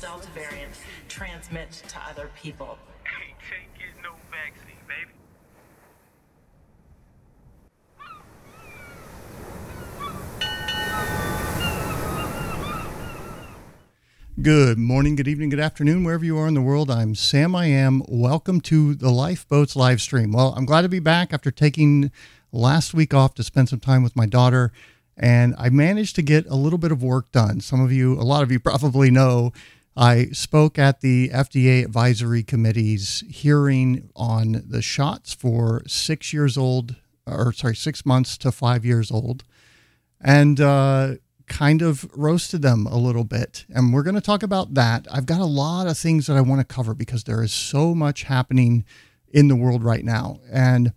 Delta variant transmit to other people. No vaccine, baby. Good morning, good evening, good afternoon, wherever you are in the world. I'm Sam I Am. Welcome to the Lifeboats live stream. Well, I'm glad to be back after taking last week off to spend some time with my daughter, and I managed to get a little bit of work done. Some of you, a lot of you probably know, I spoke at the FDA Advisory Committee's hearing on the shots for six years old, or sorry, six months to five years old. And, uh, kind of roasted them a little bit. And we're going to talk about that. I've got a lot of things that I want to cover because there is so much happening in the world right now. And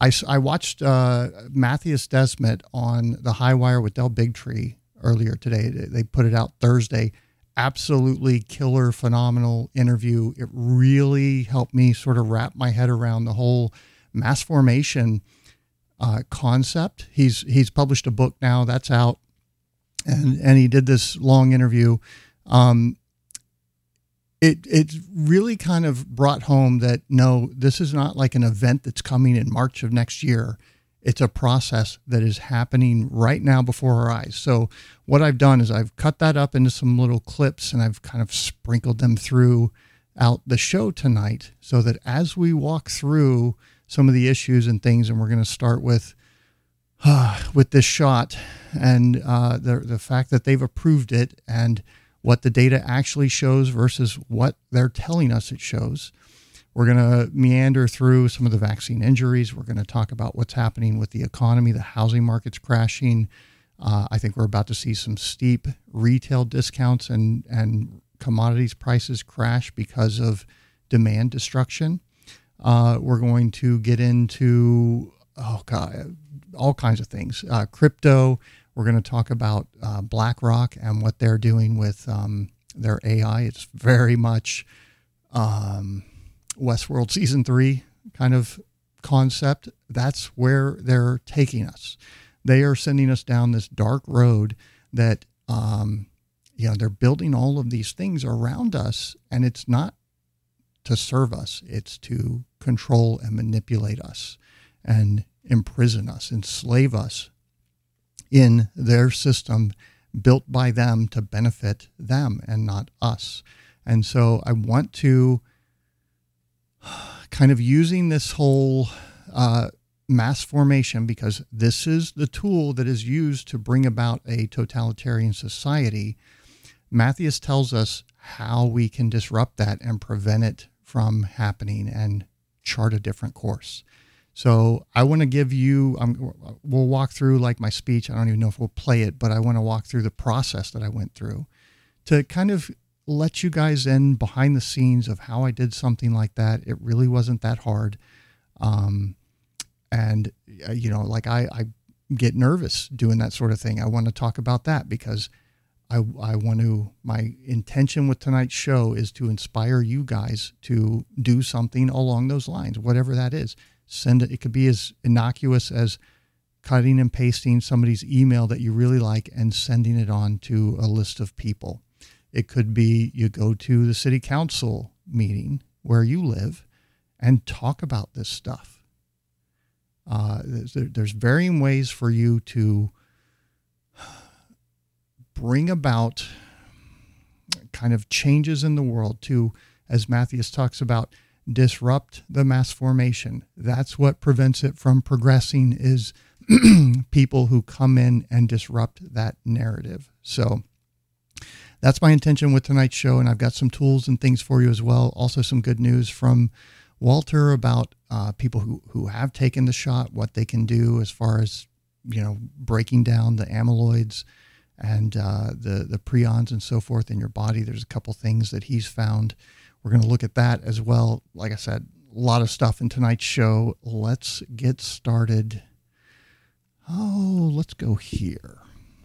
I, I watched uh, Mattias Desmet on the High Wire with Del Bigtree earlier today. They put it out Thursday. Absolutely killer, phenomenal interview. It really helped me sort of wrap my head around the whole mass formation uh, concept. He's he's published a book now that's out and and he did this long interview. Um, it it really kind of brought home that no, this is not like an event that's coming in March of next year. It's a process that is happening right now before our eyes. So what I've done is I've cut that up into some little clips and I've kind of sprinkled them through out the show tonight so that as we walk through some of the issues and things and we're going to start with with this shot and uh, the the fact that they've approved it and what the data actually shows versus what they're telling us it shows. We're going to meander through some of the vaccine injuries. We're going to talk about what's happening with the economy, the housing market's crashing. Uh, I think we're about to see some steep retail discounts and and commodities prices crash because of demand destruction. Uh, we're going to get into oh god all kinds of things. Uh, crypto. We're going to talk about uh, BlackRock and what they're doing with um, their AI. It's very much um, Westworld season three kind of concept. That's where they're taking us. They are sending us down this dark road that, um, you know, they're building all of these things around us, and it's not to serve us, it's to control and manipulate us. And imprison us, enslave us in their system built by them to benefit them and not us. And so I want to kind of using this whole uh, mass formation because this is the tool that is used to bring about a totalitarian society. Mattias tells us how we can disrupt that and prevent it from happening and chart a different course. So I want to give you, um, we'll walk through like my speech. I don't even know if we'll play it, but I want to walk through the process that I went through to kind of let you guys in behind the scenes of how I did something like that. It really wasn't that hard. Um, and, uh, you know, like I, I get nervous doing that sort of thing. I want to talk about that because I, I want to, my intention with tonight's show is to inspire you guys to do something along those lines, whatever that is send it. It could be as innocuous as cutting and pasting somebody's email that you really like and sending it on to a list of people. It could be you go to the city council meeting where you live and talk about this stuff. Uh, there's, there's varying ways for you to bring about kind of changes in the world to, as Mattias talks about, disrupt the mass formation. That's what prevents it from progressing is people who come in and disrupt that narrative. So that's my intention with tonight's show and I've got some tools and things for you as well. Also some good news from Walter about uh, people who, who have taken the shot, what they can do as far as, you know, breaking down the amyloids and uh, the, the prions and so forth in your body. There's a couple things that he's found we're going to look at that as well. Like I said, a lot of stuff in tonight's show. Let's get started. Oh, let's go here.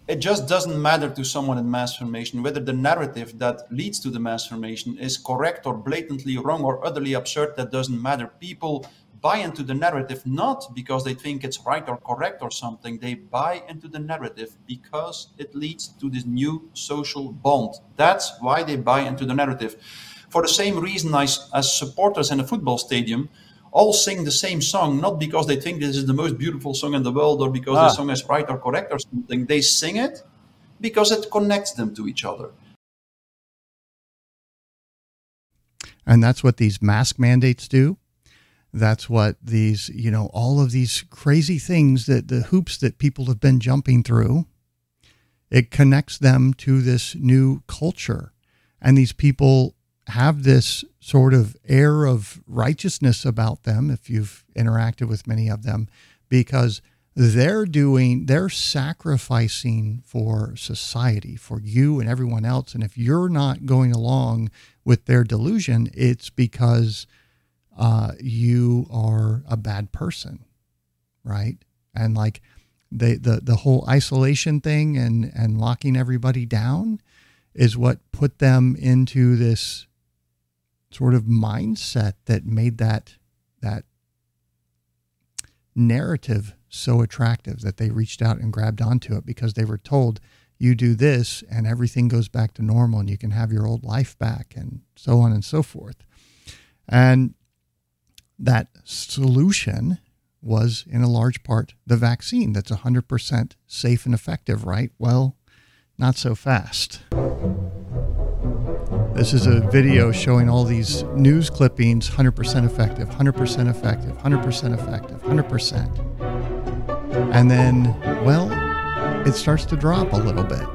It just doesn't matter to someone in mass formation whether the narrative that leads to the mass formation is correct or blatantly wrong or utterly absurd. That doesn't matter. People buy into the narrative not because they think it's right or correct or something. They buy into the narrative because it leads to this new social bond. That's why they buy into the narrative. For the same reason as, as supporters in a football stadium all sing the same song, not because they think this is the most beautiful song in the world or because Ah. the song is right or correct or something. They sing it because it connects them to each other. And that's what these mask mandates do. That's what these, you know, all of these crazy things that the hoops that people have been jumping through, it connects them to this new culture. And these people have this sort of air of righteousness about them, if you've interacted with many of them, because they're doing, they're sacrificing for society, for you and everyone else. And if you're not going along with their delusion, it's because uh, you are a bad person, right? And like they, the the whole isolation thing and and locking everybody down is what put them into this sort of mindset that made that that narrative so attractive that they reached out and grabbed onto it because they were told you do this and everything goes back to normal and you can have your old life back and so on and so forth. And that solution was in a large part the vaccine that's 100% safe and effective, right? Well, not so fast. This is a video showing all these news clippings 100% effective, 100% effective, 100% effective, 100%. And then, well, it starts to drop a little bit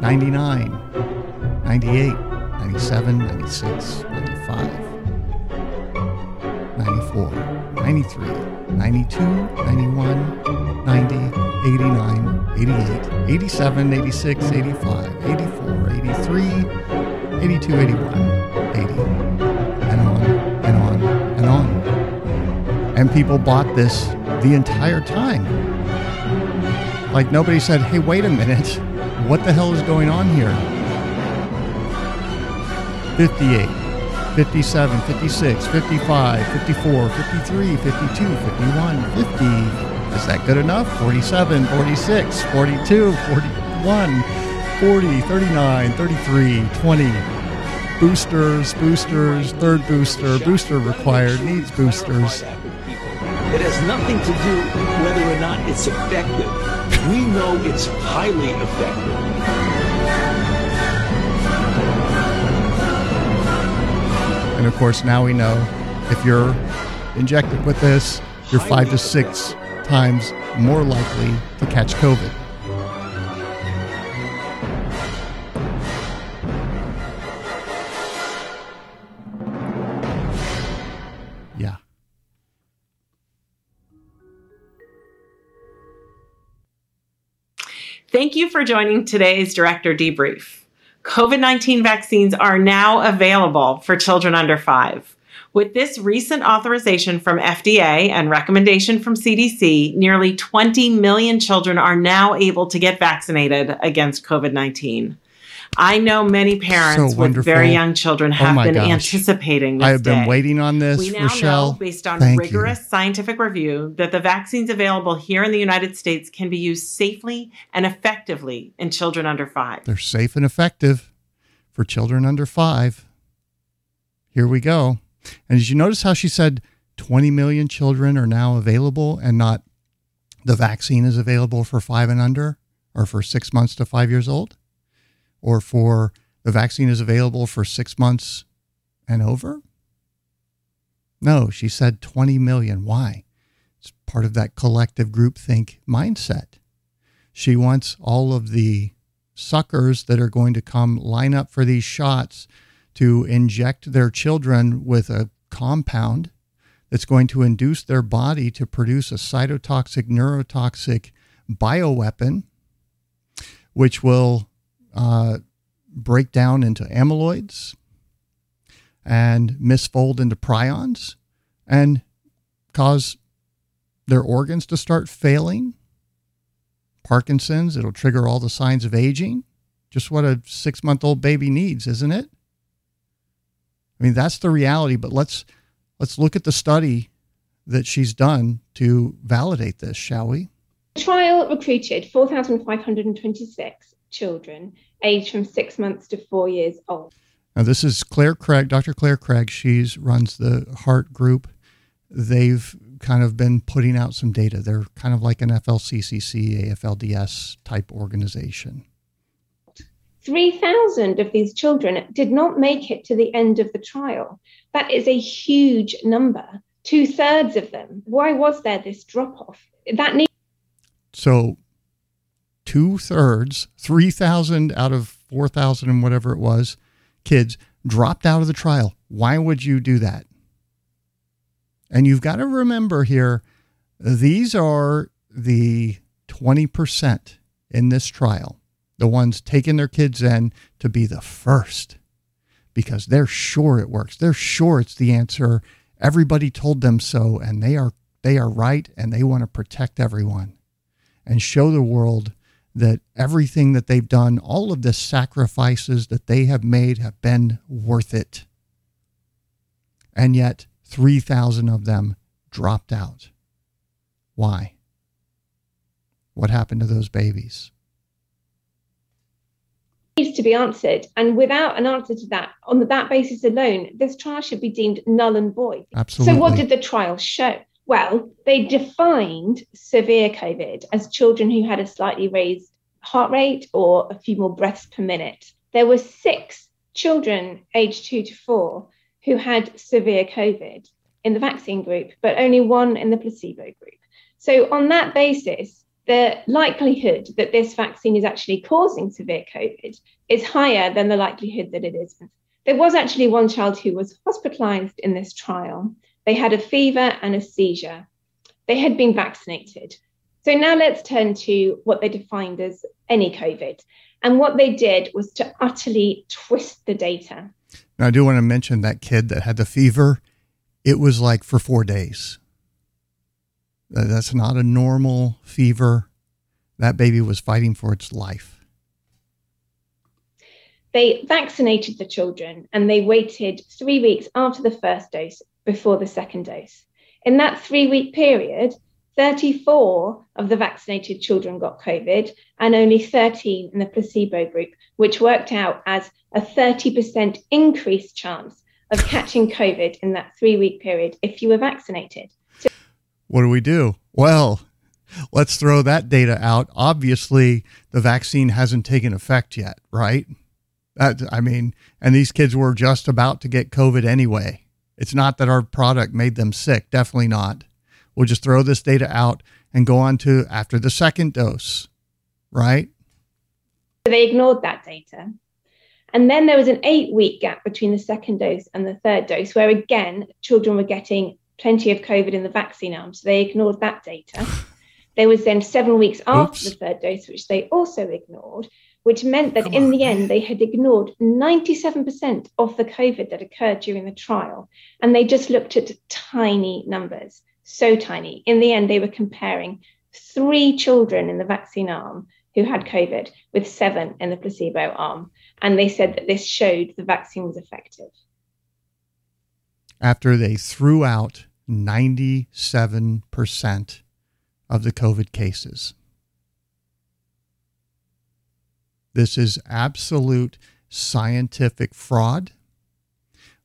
99, 98, 97, 96, 95. 94, 93, 92, 91, 90, 89, 88, 87, 86, 85, 84, 83, 82, 81, 80, and on and on and on. And people bought this the entire time. Like nobody said, hey, wait a minute, what the hell is going on here? 58, 57, 56, 55, 54, 53, 52, 51, 50. Is that good enough? 47, 46, 42, 41, 40, 39, 33, 20. Boosters, boosters, third booster, booster required, needs boosters. It has nothing to do whether or not it's effective. We know it's highly effective. And of course, now we know if you're injected with this, you're five to six times more likely to catch COVID. You for joining today's Director Debrief. COVID 19 vaccines are now available for children under five. With this recent authorization from FDA and recommendation from CDC, nearly 20 million children are now able to get vaccinated against COVID 19. I know many parents with very young children Oh have my been gosh. anticipating this I have been day. waiting on this, We now Rochelle. know, based on Thank rigorous scientific review, that the vaccines available here in the United States can be used safely and effectively in children under five. They're safe and effective for children under five. Here we go. And did you notice how she said 20 million children are now available and not the vaccine is available for five and under or for six months to five years old? Or for the vaccine is available for six months and over? No, she said 20 million. Why? It's part of that collective groupthink mindset. She wants all of the suckers that are going to come line up for these shots to inject their children with a compound that's going to induce their body to produce a cytotoxic, neurotoxic bioweapon, which will uh, break down into amyloids and misfold into prions and cause their organs to start failing Parkinson's. It'll trigger all the signs of aging. Just what a six month old baby needs, isn't it? I mean, that's the reality. But let's let's look at the study that she's done to validate this, shall we? The trial recruited 4,526 children aged from six months to four years old. Now, this is Clare Craig, Dr. Clare Craig. She runs the HART Group. They've kind of been putting out some data. They're kind of like an FLCCC, AFLDS type organization. 3,000 of these children did not make it to the end of the trial. That is a huge number. Two thirds of them. Why was there this drop off? That need- so two thirds, 3,000 out of 4,000 and whatever it was, kids dropped out of the trial. Why would you do that? And you've got to remember here, these are the 20% in this trial the ones taking their kids in to be the first because they're sure it works. They're sure it's the answer. Everybody told them so and they are they are right and they want to protect everyone and show the world that everything that they've done, all of the sacrifices that they have made have been worth it. And yet 3,000 of them dropped out. Why? What happened to those babies? needs to be answered. And without an answer to that, on that basis alone, this trial should be deemed null and void. Absolutely. So, what did the trial show? Well, they defined severe COVID as children who had a slightly raised heart rate or a few more breaths per minute. There were six children aged two to four who had severe COVID in the vaccine group, but only one in the placebo group. So, on that basis, the likelihood that this vaccine is actually causing severe COVID is higher than the likelihood that it isn't. There was actually one child who was hospitalized in this trial. They had a fever and a seizure. They had been vaccinated. So now let's turn to what they defined as any COVID. And what they did was to utterly twist the data. Now, I do want to mention that kid that had the fever. It was like for four days. Uh, that's not a normal fever. That baby was fighting for its life. They vaccinated the children and they waited three weeks after the first dose before the second dose. In that three week period, 34 of the vaccinated children got COVID and only 13 in the placebo group, which worked out as a 30% increased chance of catching COVID in that three week period if you were vaccinated. What do we do? Well, let's throw that data out. Obviously, the vaccine hasn't taken effect yet, right? That, I mean, and these kids were just about to get COVID anyway. It's not that our product made them sick. Definitely not. We'll just throw this data out and go on to after the second dose, right? They ignored that data. And then there was an eight week gap between the second dose and the third dose, where again, children were getting plenty of COVID in the vaccine arm. So they ignored that data. There was then seven weeks after Oops. the third dose, which they also ignored, which meant that Come in on, the end, they had ignored 97% of the COVID that occurred during the trial. And they just looked at tiny numbers, so tiny. In the end, they were comparing three children in the vaccine arm who had COVID with seven in the placebo arm. And they said that this showed the vaccine was effective. After they threw out 97% of the COVID cases. This is absolute scientific fraud.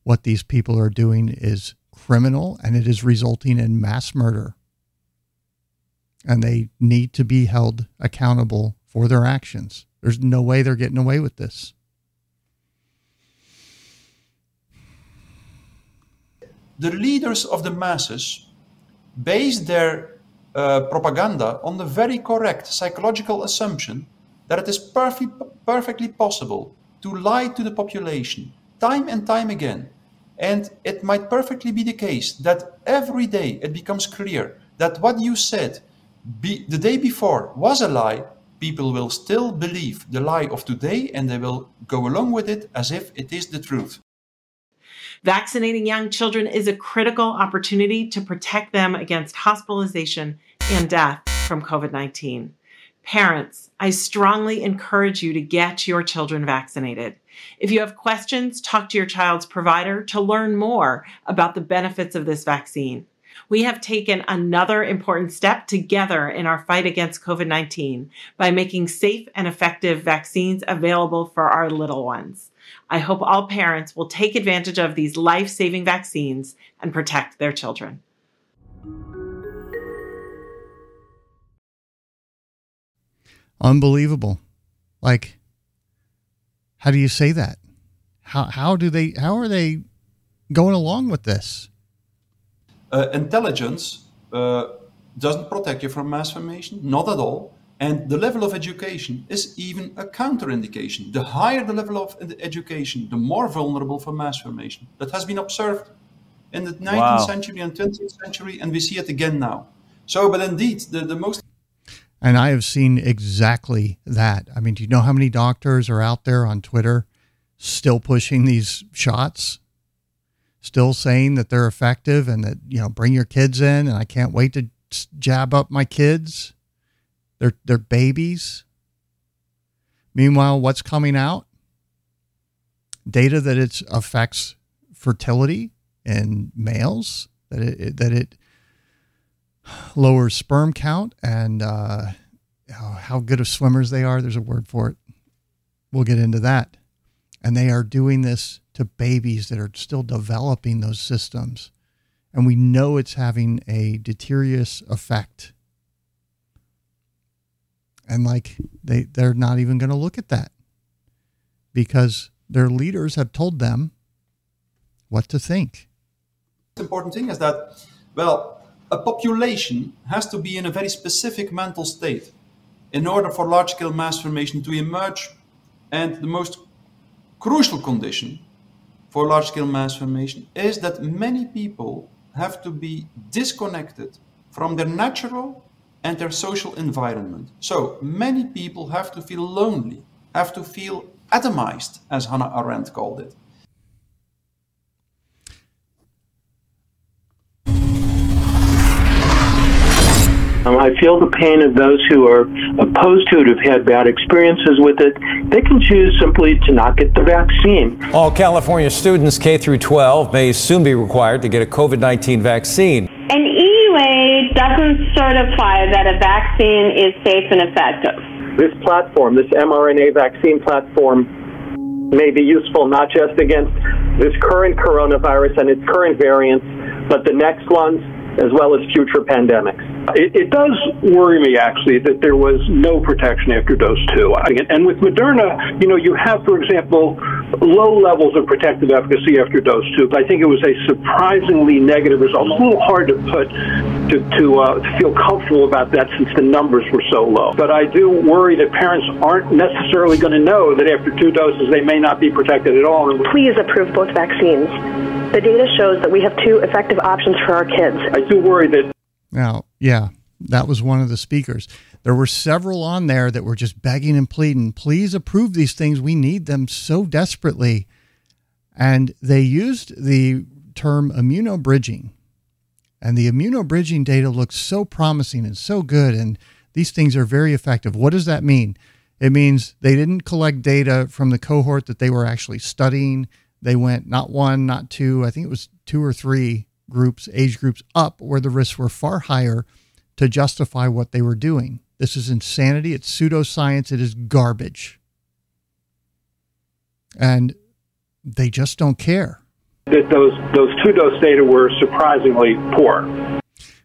What these people are doing is criminal and it is resulting in mass murder. And they need to be held accountable for their actions. There's no way they're getting away with this. the leaders of the masses base their uh, propaganda on the very correct psychological assumption that it is perfect, perfectly possible to lie to the population time and time again. And it might perfectly be the case that every day it becomes clear that what you said be, the day before was a lie, people will still believe the lie of today and they will go along with it as if it is the truth. Vaccinating young children is a critical opportunity to protect them against hospitalization and death from COVID 19. Parents, I strongly encourage you to get your children vaccinated. If you have questions, talk to your child's provider to learn more about the benefits of this vaccine. We have taken another important step together in our fight against COVID 19 by making safe and effective vaccines available for our little ones. I hope all parents will take advantage of these life saving vaccines and protect their children. Unbelievable. Like, how do you say that? How, how do they, how are they going along with this? Uh, intelligence uh, doesn't protect you from mass formation, not at all. And the level of education is even a counterindication. The higher the level of education, the more vulnerable for mass formation. That has been observed in the 19th wow. century and 20th century, and we see it again now. So, but indeed, the, the most. And I have seen exactly that. I mean, do you know how many doctors are out there on Twitter still pushing these shots? Still saying that they're effective and that, you know, bring your kids in and I can't wait to jab up my kids. They're, they're babies. Meanwhile, what's coming out? Data that it affects fertility in males, that it, that it lowers sperm count and uh, how good of swimmers they are. There's a word for it. We'll get into that. And they are doing this to babies that are still developing those systems. And we know it's having a deteriorous effect. And like they, they're not even going to look at that because their leaders have told them what to think. The important thing is that, well, a population has to be in a very specific mental state in order for large scale mass formation to emerge. And the most crucial condition for large scale mass formation is that many people have to be disconnected from their natural and their social environment. So many people have to feel lonely, have to feel atomized, as Hannah Arendt called it. I feel the pain of those who are opposed to it, who've had bad experiences with it. They can choose simply to not get the vaccine. All California students K through 12 may soon be required to get a COVID 19 vaccine. An EUA doesn't certify that a vaccine is safe and effective. This platform, this mRNA vaccine platform, may be useful not just against this current coronavirus and its current variants, but the next ones as well as future pandemics. It, it, does worry me actually that there was no protection after dose two. And with Moderna, you know, you have, for example, low levels of protective efficacy after dose two. I think it was a surprisingly negative result. It's a little hard to put to to, uh, to feel comfortable about that since the numbers were so low. But I do worry that parents aren't necessarily going to know that after two doses they may not be protected at all. Please approve both vaccines. The data shows that we have two effective options for our kids. I do worry that. Now, yeah, that was one of the speakers. There were several on there that were just begging and pleading, please approve these things. We need them so desperately. And they used the term immunobridging. And the immunobridging data looks so promising and so good. And these things are very effective. What does that mean? It means they didn't collect data from the cohort that they were actually studying. They went not one, not two, I think it was two or three groups, age groups up where the risks were far higher to justify what they were doing. This is insanity. It's pseudoscience. It is garbage. And they just don't care. Those, those two dose data were surprisingly poor.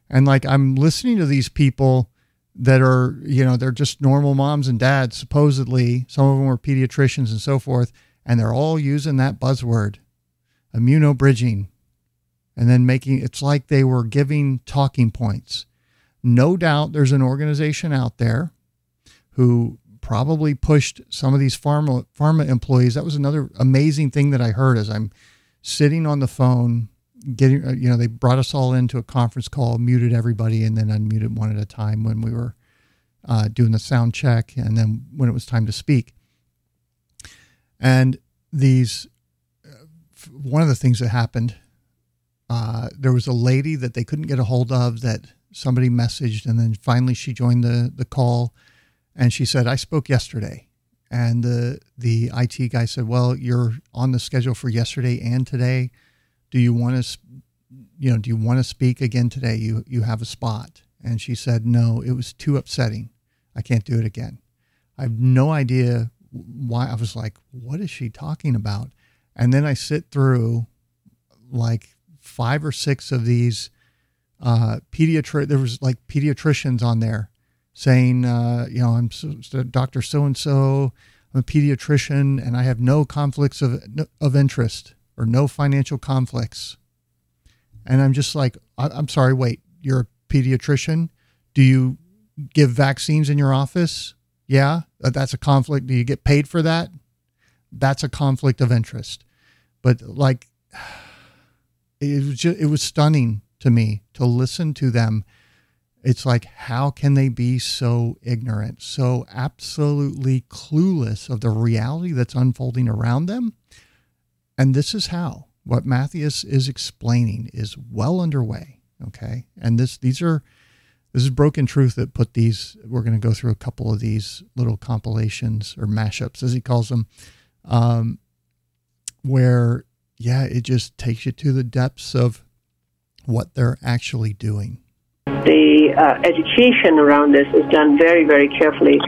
And like I'm listening to these people that are, you know, they're just normal moms and dads, supposedly. Some of them are pediatricians and so forth and they're all using that buzzword immunobridging and then making it's like they were giving talking points. No doubt there's an organization out there who probably pushed some of these pharma pharma employees. That was another amazing thing that i heard as i'm sitting on the phone getting uh, you know they brought us all into a conference call muted everybody and then unmuted one at a time when we were uh, doing the sound check and then when it was time to speak. And these, uh, one of the things that happened, uh, there was a lady that they couldn't get a hold of that somebody messaged, and then finally she joined the the call, and she said, "I spoke yesterday." And the the IT guy said, "Well, you're on the schedule for yesterday and today. Do you want to you know, do you want to speak again today? You you have a spot." And she said, "No, it was too upsetting. I can't do it again." I have no idea why. I was like, "What is she talking about?" And then I sit through like five or six of these uh, pediatric. There was like pediatricians on there saying, uh, you know, I'm so, so Doctor So and So. I'm a pediatrician, and I have no conflicts of of interest or no financial conflicts. And I'm just like, I, I'm sorry. Wait, you're a pediatrician? Do you give vaccines in your office? Yeah, uh, that's a conflict. Do you get paid for that? That's a conflict of interest. But like, it was just, it was stunning to me to listen to them. It's like, how can they be so ignorant, so absolutely clueless of the reality that's unfolding around them? And this is how what Mattias is explaining is well underway. Okay. And this, these are, this is broken truth that put these, we're going to go through a couple of these little compilations or mashups, as he calls them, um, where, yeah, it just takes you to the depths of what they're actually doing. The uh, education around this is done very, very carefully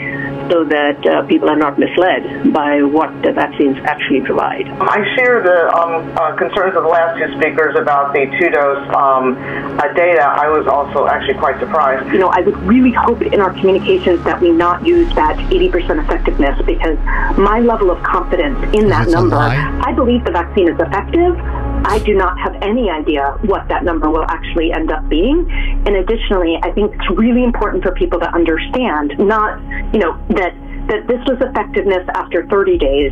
so that uh, people are not misled by what the vaccines actually provide. I share the um, uh, concerns of the last two speakers about the two dose um, uh, data. I was also actually quite surprised. You know, I would really hope in our communications that we not use that 80% effectiveness because my level of confidence in that number, I believe the vaccine is effective. I do not have any idea what that number will actually end up being. And additionally, I think it's really important for people to understand not, you know, that that this was effectiveness after 30 days.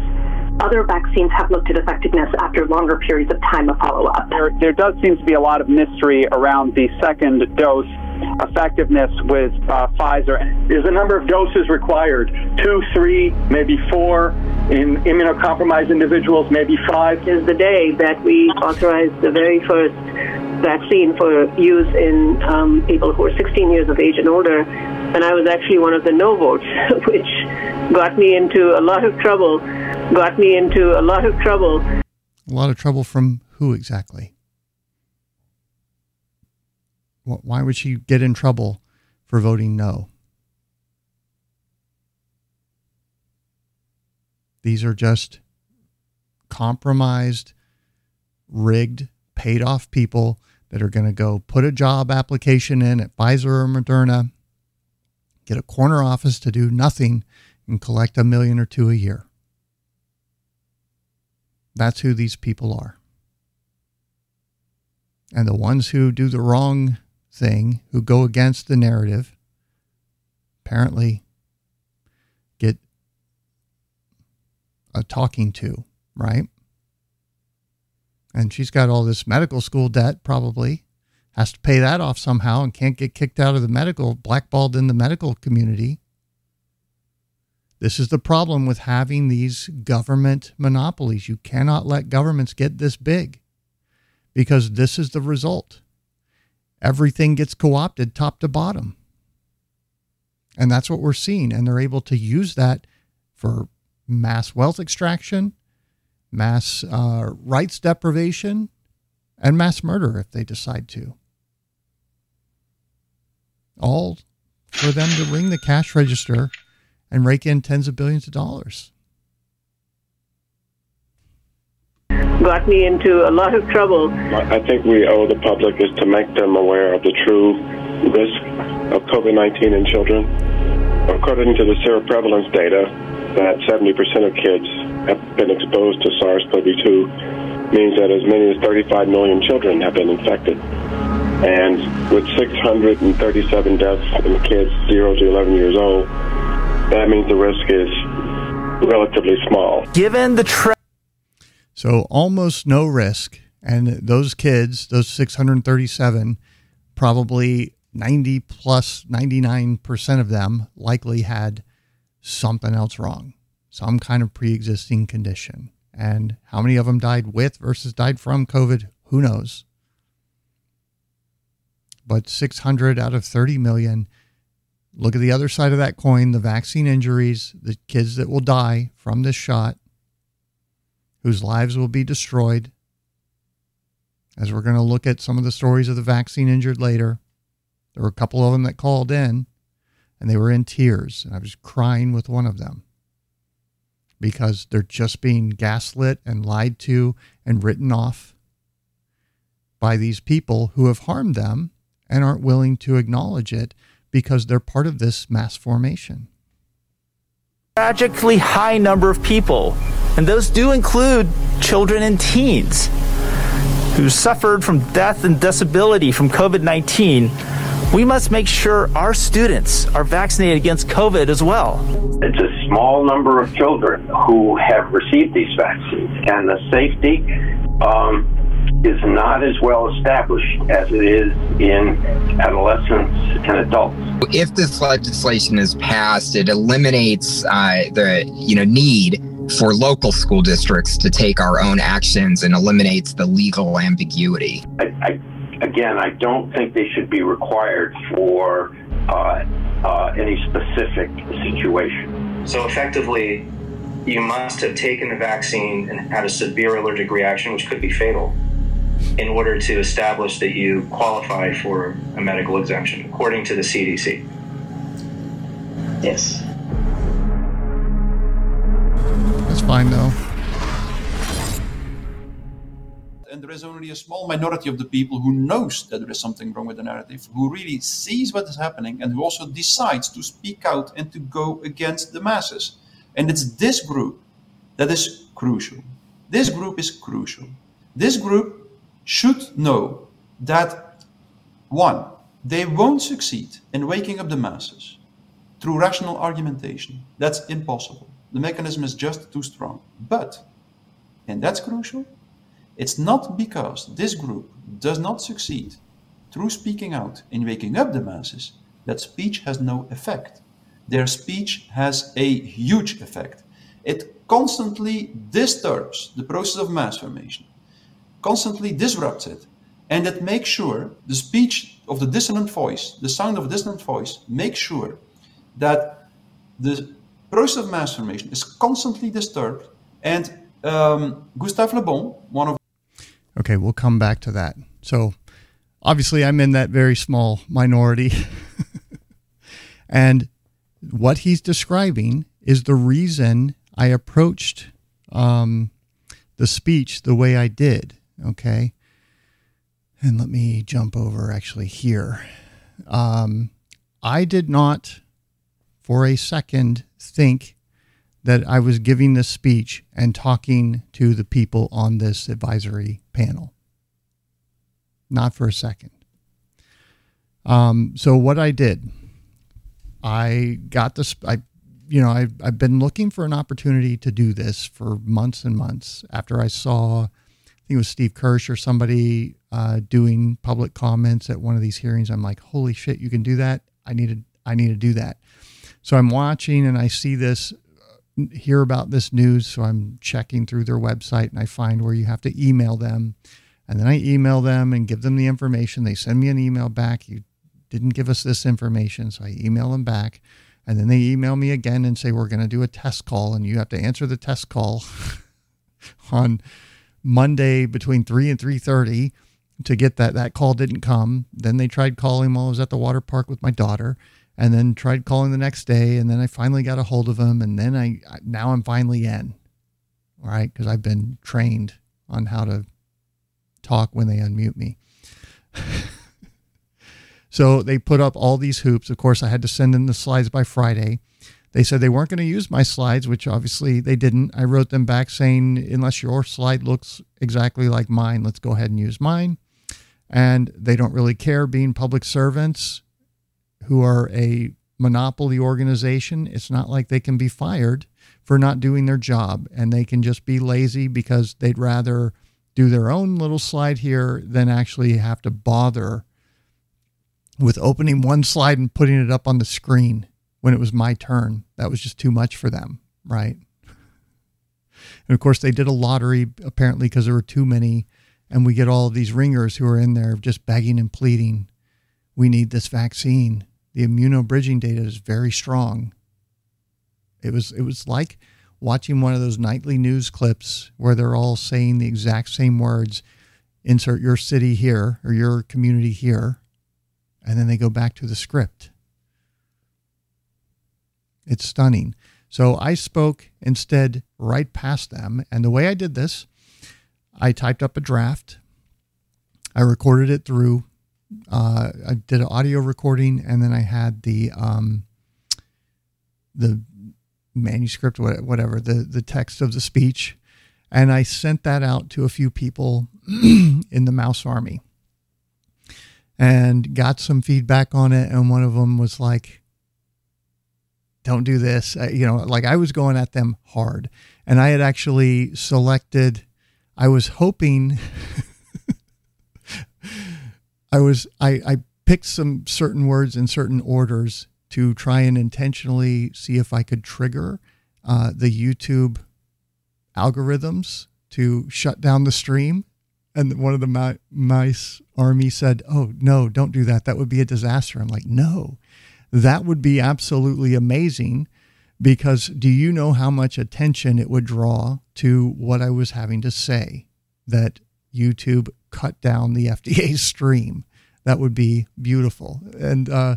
Other vaccines have looked at effectiveness after longer periods of time of follow up. There, there does seem to be a lot of mystery around the second dose effectiveness with uh, Pfizer. Is the number of doses required two, three, maybe four in immunocompromised individuals, maybe five? Is the day that we authorized the very first vaccine for use in um, people who are 16 years of age and older, and I was actually one of the no votes, which got me into a lot of trouble. Got me into a lot of trouble. A lot of trouble from who exactly? Why would she get in trouble for voting no? These are just compromised, rigged, paid off people that are going to go put a job application in at Pfizer or Moderna, get a corner office to do nothing, and collect a million or two a year. That's who these people are. And the ones who do the wrong thing, who go against the narrative, apparently get a talking to, right? And she's got all this medical school debt, probably has to pay that off somehow and can't get kicked out of the medical, blackballed in the medical community. This is the problem with having these government monopolies. You cannot let governments get this big because this is the result. Everything gets co opted top to bottom. And that's what we're seeing. And they're able to use that for mass wealth extraction, mass uh, rights deprivation, and mass murder if they decide to. All for them to ring the cash register and rake in tens of billions of dollars. Got me into a lot of trouble. I think we owe the public is to make them aware of the true risk of COVID 19 in children. According to the seroprevalence data, that 70% of kids have been exposed to SARS CoV 2 means that as many as 35 million children have been infected. And with 637 deaths in kids 0 to 11 years old, that means the risk is relatively small. Given the tra- so almost no risk, and those kids, those 637, probably 90 plus 99% of them likely had something else wrong, some kind of pre-existing condition. And how many of them died with versus died from COVID? Who knows? But 600 out of 30 million Look at the other side of that coin the vaccine injuries, the kids that will die from this shot, whose lives will be destroyed. as we're going to look at some of the stories of the vaccine injured later. There were a couple of them that called in and they were in tears. And I was crying with one of them because they're just being gaslit and lied to and written off by these people who have harmed them and aren't willing to acknowledge it because they're part of this mass formation. Tragically high number of people, and those do include children and teens who suffered from death and disability from COVID 19 we must make sure our students are vaccinated against COVID as well. It's a small number of children who have received these vaccines, and the safety um, is not as well established as it is in adolescents and adults. If this legislation is passed, it eliminates uh, the you know need for local school districts to take our own actions and eliminates the legal ambiguity. I, I again, I don't think they should be required for uh, uh, any specific situation. So effectively, you must have taken the vaccine and had a severe allergic reaction, which could be fatal, in order to establish that you qualify for a medical exemption, according to the CDC. Yes. That's fine, though and there is only a small minority of the people who knows that there is something wrong with the narrative, who really sees what is happening, and who also decides to speak out and to go against the masses. And it's this group that is crucial. This group is crucial. This group should know that one, they won't succeed in waking up the masses through rational argumentation. That's impossible. The mechanism is just too strong. But, and that's crucial, it's not because this group does not succeed through speaking out in waking up the masses that speech has no effect. Their speech has a huge effect. It constantly disturbs the process of mass formation, constantly disrupts it, and that makes sure the speech of the dissonant voice, the sound of a dissonant voice, makes sure that the process of mass formation is constantly disturbed. And um, Gustave Le Bon, one of Okay, we'll come back to that. So, obviously, I'm in that very small minority. and what he's describing is the reason I approached um, the speech the way I did. Okay. And let me jump over actually here. Um, I did not for a second think that I was giving this speech and talking to the people on this advisory panel. Not for a second. Um, so what I did, I got this. I, you know, I I've been looking for an opportunity to do this for months and months. After I saw, think it was Steve Kirsch or somebody uh, doing public comments at one of these hearings, I'm like, holy shit, you can do that. I need to I need to do that. So I'm watching and I see this hear about this news. So I'm checking through their website and I find where you have to email them. And then I email them and give them the information. They send me an email back. You didn't give us this information. So I email them back. And then they email me again and say, we're going to do a test call. And you have to answer the test call on Monday between 3 and 3.30 to get that. That call didn't come. Then they tried calling while I was at the water park with my daughter and then tried calling the next day and then I finally got a hold of him and then I now I'm finally in. All right, because I've been trained on how to talk when they unmute me. so they put up all these hoops. Of course, I had to send in the slides by Friday. They said they weren't going to use my slides, which obviously they didn't. I wrote them back saying, unless your slide looks exactly like mine, let's go ahead and use mine. And they don't really care being public servants who are a monopoly organization, it's not like they can be fired for not doing their job and they can just be lazy because they'd rather do their own little slide here than actually have to bother with opening one slide and putting it up on the screen when it was my turn. That was just too much for them, right? And of course, they did a lottery apparently because there were too many. And we get all of these ringers who are in there just begging and pleading, we need this vaccine the immunobridging data is very strong. It was it was like watching one of those nightly news clips where they're all saying the exact same words insert your city here or your community here, and then they go back to the script. It's stunning. So I spoke instead right past them. And the way I did this, I typed up a draft. I recorded it through, uh, I did an audio recording, and then I had the, um, the manuscript, whatever, the, the text of the speech. And I sent that out to a few people in the Mouse Army and got some feedback on it. And one of them was like, don't do this. Uh, you know, like I was going at them hard. And I had actually selected, I was hoping, I was, I, I picked some certain words in certain orders to try and intentionally see if I could trigger uh, the YouTube algorithms to shut down the stream. And one of the mice army said, Oh, no, don't do that. That would be a disaster. I'm like, No, that would be absolutely amazing because do you know how much attention it would draw to what I was having to say that YouTube cut down the FDA stream? That would be beautiful. And uh,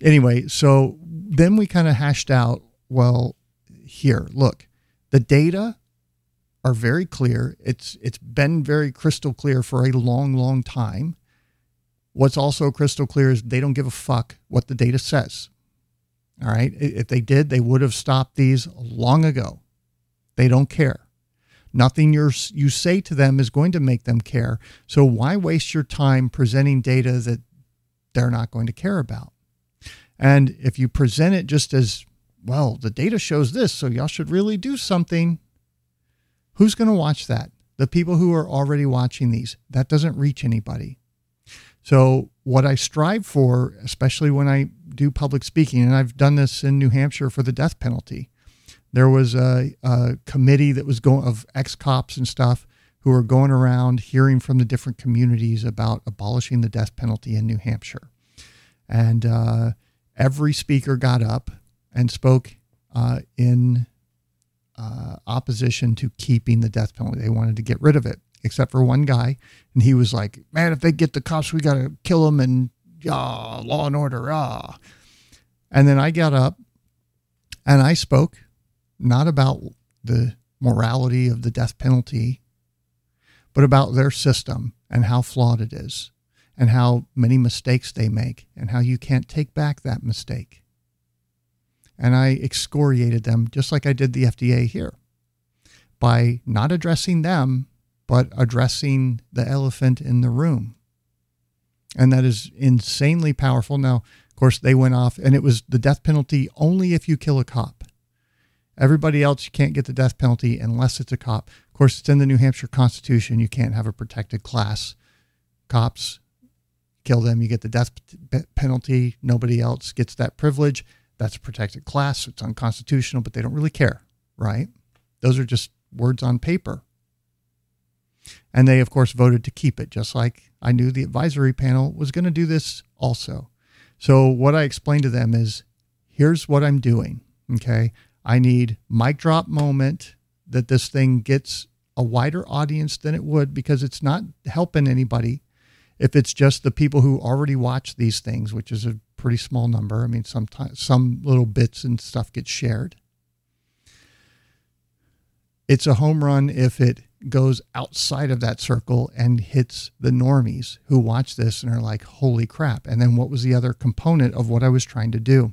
anyway, so then we kind of hashed out well, here, look, the data are very clear. It's it's been very crystal clear for a long, long time. What's also crystal clear is they don't give a fuck what the data says. All right. If they did, they would have stopped these long ago. They don't care. Nothing you you say to them is going to make them care. So why waste your time presenting data that they're not going to care about? And if you present it just as, well, the data shows this, so y'all should really do something, who's going to watch that? The people who are already watching these. That doesn't reach anybody. So, what I strive for, especially when I do public speaking, and I've done this in New Hampshire for the death penalty, there was a, a committee that was going of ex cops and stuff who were going around hearing from the different communities about abolishing the death penalty in New Hampshire. And uh, every speaker got up and spoke uh, in uh, opposition to keeping the death penalty. They wanted to get rid of it except for one guy. And he was like, man, if they get the cops, we got to kill them and ah, law and order. Ah. And then I got up and I spoke not about the morality of the death penalty, but about their system and how flawed it is and how many mistakes they make and how you can't take back that mistake. And I excoriated them just like I did the FDA here by not addressing them but addressing the elephant in the room. And that is insanely powerful. Now, of course, they went off, and it was the death penalty only if you kill a cop. Everybody else, can't get the death penalty unless it's a cop. Of course, it's in the New Hampshire Constitution. You can't have a protected class. Cops, kill them, you get the death penalty. Nobody else gets that privilege. That's a protected class. It's unconstitutional, but they don't really care, right? Those are just words on paper. And they, of course, voted to keep it, just like I knew the advisory panel was going to do this also. So, what I explained to them is here's what I'm doing. Okay. I need mic drop moment that this thing gets a wider audience than it would because it's not helping anybody if it's just the people who already watch these things, which is a pretty small number. I mean, sometimes some little bits and stuff get shared. It's a home run if it goes outside of that circle and hits the normies who watch this and are like, holy crap. And then what was the other component of what I was trying to do?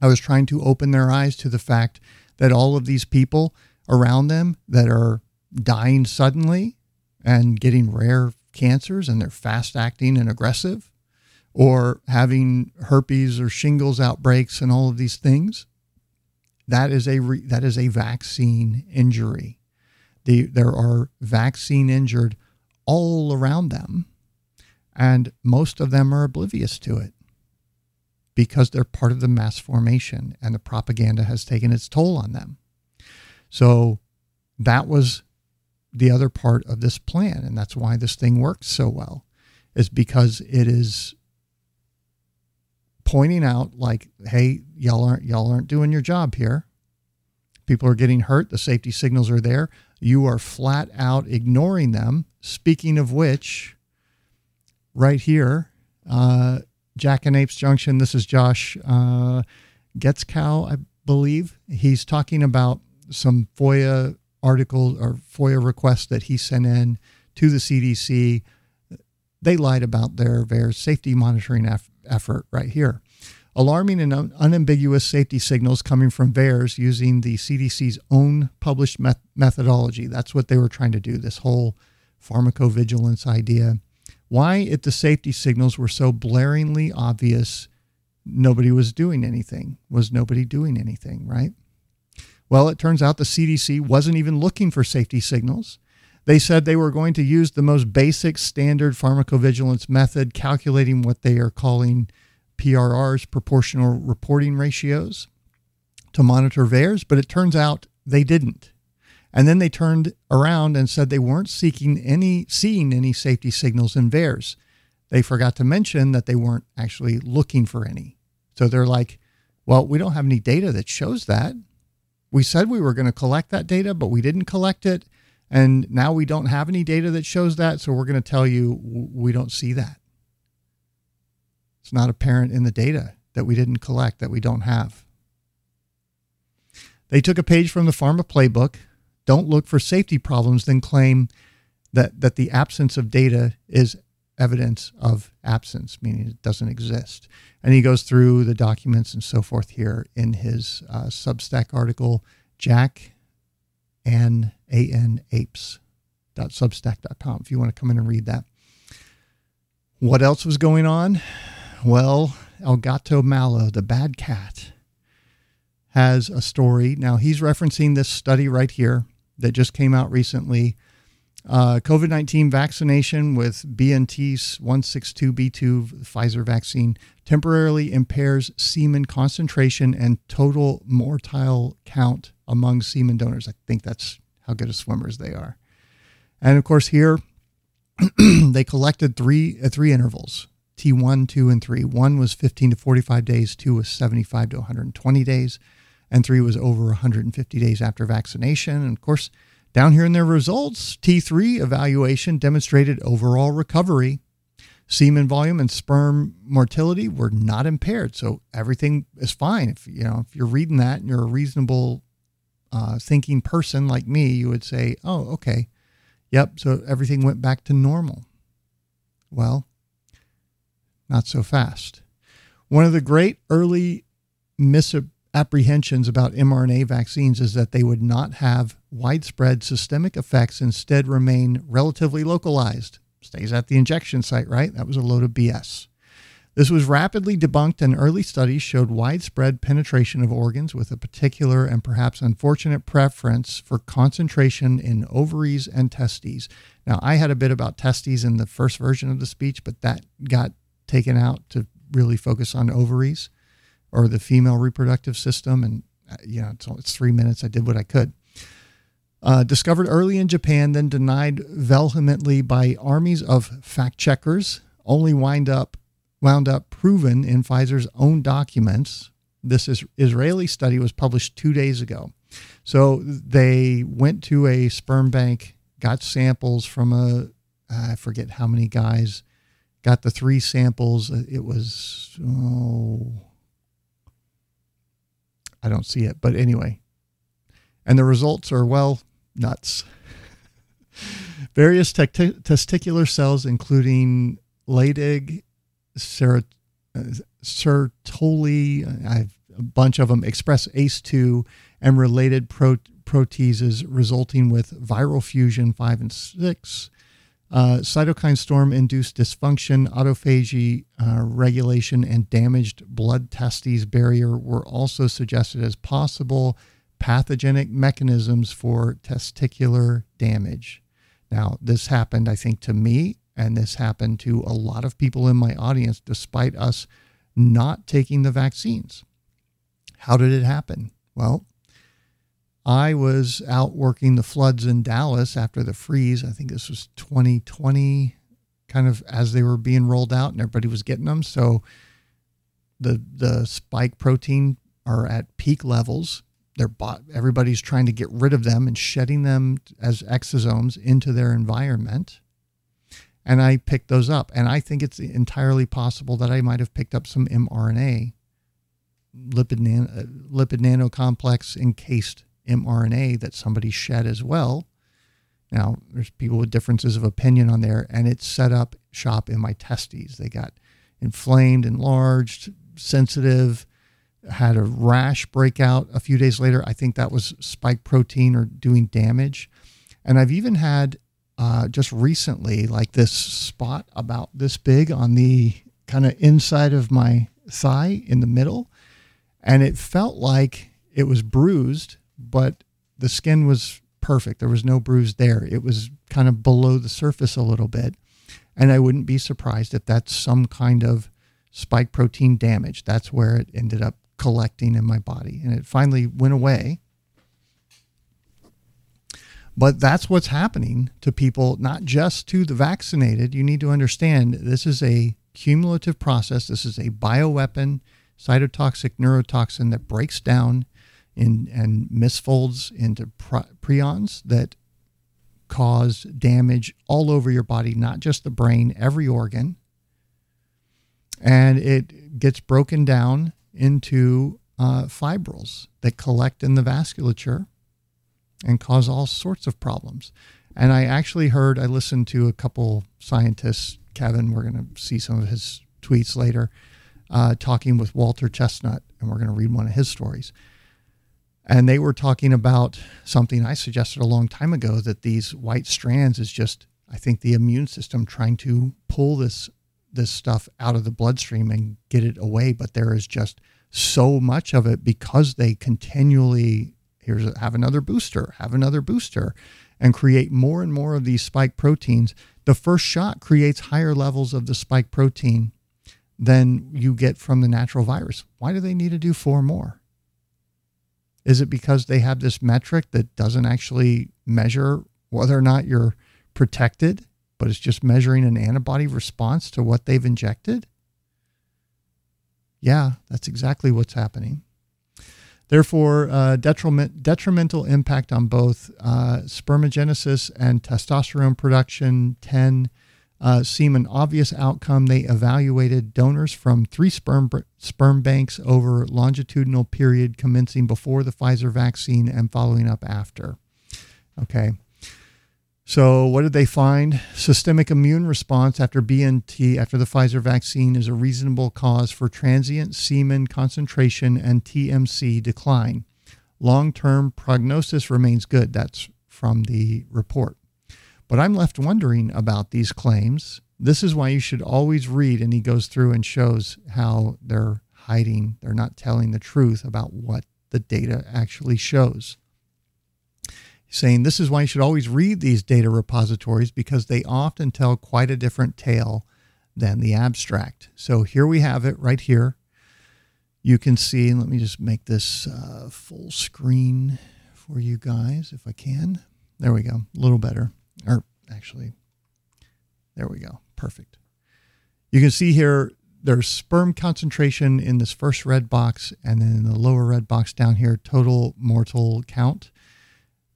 I was trying to open their eyes to the fact that all of these people around them that are dying suddenly and getting rare cancers and they're fast acting and aggressive or having herpes or shingles outbreaks and all of these things that is a re, that is a vaccine injury the, there are vaccine injured all around them, and most of them are oblivious to it because they're part of the mass formation and the propaganda has taken its toll on them. So that was the other part of this plan, and that's why this thing works so well, is because it is pointing out like, hey, y'all aren't y'all aren't doing your job here. People are getting hurt. The safety signals are there. You are flat out ignoring them. Speaking of which, right here, uh, Apes Junction, this is Josh uh, Guetzkow, I believe. He's talking about some FOIA articles or FOIA requests that he sent in to the CDC. They lied about their VAERS safety monitoring eff- effort right here. Alarming and un- unambiguous safety signals coming from VAERS using the CDC's own published met- methodology. That's what they were trying to do, this whole pharmacovigilance idea. Why, if the safety signals were so blaringly obvious, nobody was doing anything? Was nobody doing anything, right? Well, it turns out the CDC wasn't even looking for safety signals. They said they were going to use the most basic standard pharmacovigilance method, calculating what they are calling PRRs, proportional reporting ratios, to monitor VAERS, but it turns out they didn't. And then they turned around and said they weren't seeking any seeing any safety signals in VAERS. They forgot to mention that they weren't actually looking for any. So they're like, well, we don't have any data that shows that. We said we were going to collect that data, but we didn't collect it. And now we don't have any data that shows that. So we're going to tell you we don't see that. It's not apparent in the data that we didn't collect, that we don't have. They took a page from the pharma playbook. Don't look for safety problems, then claim that, that the absence of data is evidence of absence, meaning it doesn't exist. And he goes through the documents and so forth here in his uh, Substack article, Jack and A-N apes.substack.com if you want to come in and read that. What else was going on? Well, El Gato Malo, the bad cat, has a story. Now, he's referencing this study right here that just came out recently. Uh, COVID 19 vaccination with BNT 162b2, Pfizer vaccine, temporarily impairs semen concentration and total motile count among semen donors. I think that's how good of swimmers they are. And of course, here they collected three at three intervals T1, 2, and 3. One was 15 to 45 days, two was 75 to 120 days, and three was over 150 days after vaccination. And of course, down here in their results, T3 evaluation demonstrated overall recovery. Semen volume and sperm motility were not impaired, so everything is fine. If you know if you're reading that and you're a reasonable uh, thinking person like me, you would say, "Oh, okay, yep." So everything went back to normal. Well, not so fast. One of the great early misapprehensions about mRNA vaccines is that they would not have widespread systemic effects, instead, remain relatively localized. Stays at the injection site, right? That was a load of BS. This was rapidly debunked, and early studies showed widespread penetration of organs with a particular and perhaps unfortunate preference for concentration in ovaries and testes. Now, I had a bit about testes in the first version of the speech, but that got taken out to really focus on ovaries or the female reproductive system. And, uh, you know, it's, it's three minutes. I did what I could. Uh, discovered early in Japan, then denied vehemently by armies of fact checkers, only wind up wound up proven in Pfizer's own documents. This is, Israeli study was published two days ago. So they went to a sperm bank, got samples from a I forget how many guys, got the three samples. It was oh, I don't see it, but anyway, and the results are well nuts. Various te- testicular cells, including Leydig, uh, Sertoli, I have a bunch of them, express ACE2 and related pro- proteases, resulting with viral fusion 5 and 6, uh, cytokine storm induced dysfunction, autophagy uh, regulation, and damaged blood testes barrier were also suggested as possible pathogenic mechanisms for testicular damage. Now, this happened, I think, to me, and this happened to a lot of people in my audience, despite us not taking the vaccines. How did it happen? Well, I was out working the floods in Dallas after the freeze. I think this was 2020, kind of as they were being rolled out and everybody was getting them. So the the spike protein are at peak levels their bot everybody's trying to get rid of them and shedding them as exosomes into their environment and i picked those up and i think it's entirely possible that i might have picked up some mrna lipid, nan- uh, lipid nanocomplex encased mrna that somebody shed as well now there's people with differences of opinion on there and it set up shop in my testes they got inflamed enlarged sensitive had a rash breakout a few days later. I think that was spike protein or doing damage. And I've even had uh, just recently like this spot about this big on the kind of inside of my thigh in the middle. And it felt like it was bruised, but the skin was perfect. There was no bruise there. It was kind of below the surface a little bit. And I wouldn't be surprised if that's some kind of spike protein damage. That's where it ended up collecting in my body. And it finally went away. But that's what's happening to people, not just to the vaccinated. You need to understand this is a cumulative process. This is a bioweapon, cytotoxic neurotoxin that breaks down in, and misfolds into prions that cause damage all over your body, not just the brain, every organ. And it gets broken down into uh, fibrils that collect in the vasculature and cause all sorts of problems. And I actually heard, I listened to a couple scientists, Kevin, we're going to see some of his tweets later, uh, talking with Walter Chesnut, and we're going to read one of his stories. And they were talking about something I suggested a long time ago that these white strands is just, I think, the immune system trying to pull this this stuff out of the bloodstream and get it away. But there is just so much of it because they continually here's have another booster, have another booster, and create more and more of these spike proteins. The first shot creates higher levels of the spike protein than you get from the natural virus. Why do they need to do four more? Is it because they have this metric that doesn't actually measure whether or not you're protected? but it's just measuring an antibody response to what they've injected? Yeah, that's exactly what's happening. Therefore, uh, detriment, detrimental impact on both uh, spermagenesis and testosterone production. 10. Uh, semen obvious outcome. They evaluated donors from three sperm, sperm banks over longitudinal period commencing before the Pfizer vaccine and following up after. Okay. So, what did they find? Systemic immune response after BNT, after the Pfizer vaccine, is a reasonable cause for transient semen concentration and TMC decline. Long term prognosis remains good. That's from the report. But I'm left wondering about these claims. This is why you should always read, and he goes through and shows how they're hiding, they're not telling the truth about what the data actually shows saying this is why you should always read these data repositories because they often tell quite a different tale than the abstract. So here we have it right here. You can see, let me just make this uh, full screen for you guys if I can. There we go, a little better. Actually, there we go, perfect. You can see here there's sperm concentration in this first red box, and then in the lower red box down here, total mortal count.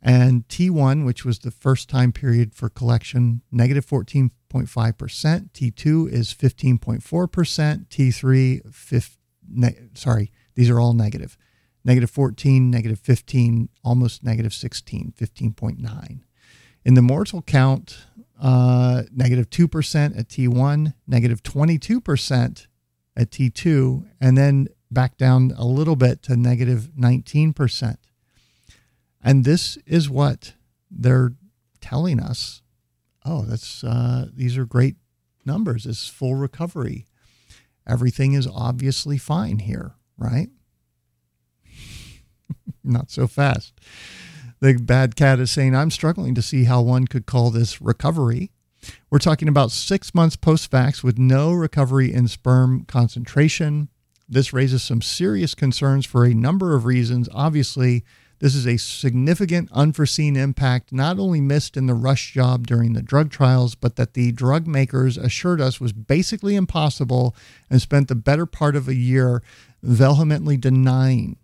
And T1, which was the first time period for collection, negative 14.5%. T2 is 15.4%. T3, fif- ne- sorry, these are all negative. Negative 14, negative 15, almost negative 16, 15.9. In the mortal count, uh, negative 2% at T1, negative 22% at T2, and then back down a little bit to negative 19%. And this is what they're telling us. Oh, that's uh, these are great numbers. It's full recovery. Everything is obviously fine here, right? Not so fast. The bad cat is saying, I'm struggling to see how one could call this recovery. We're talking about six months post vax with no recovery in sperm concentration. This raises some serious concerns for a number of reasons. Obviously, this is a significant unforeseen impact, not only missed in the rush job during the drug trials, but that the drug makers assured us was basically impossible and spent the better part of a year vehemently denying.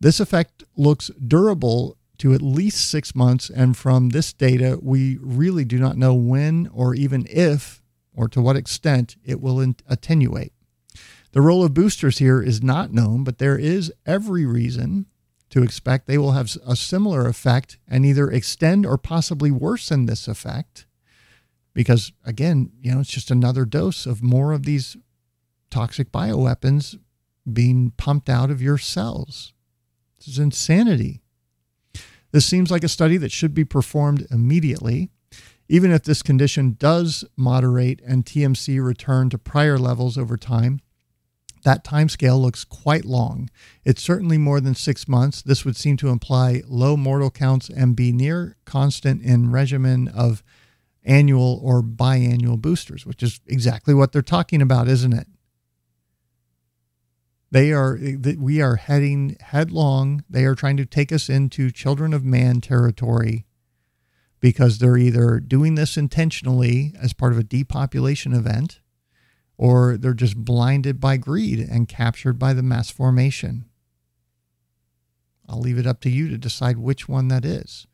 This effect looks durable to at least six months, and from this data, we really do not know when or even if or to what extent it will attenuate. The role of boosters here is not known, but there is every reason to expect they will have a similar effect and either extend or possibly worsen this effect because again, you know, it's just another dose of more of these toxic bioweapons being pumped out of your cells. This is insanity. This seems like a study that should be performed immediately. Even if this condition does moderate and TMC return to prior levels over time, that time scale looks quite long. It's certainly more than six months. This would seem to imply low mortal counts and be near constant in regimen of annual or biannual boosters, which is exactly what they're talking about, isn't it? They are we are heading headlong. They are trying to take us into children of man territory because they're either doing this intentionally as part of a depopulation event or they're just blinded by greed and captured by the mass formation. I'll leave it up to you to decide which one that is.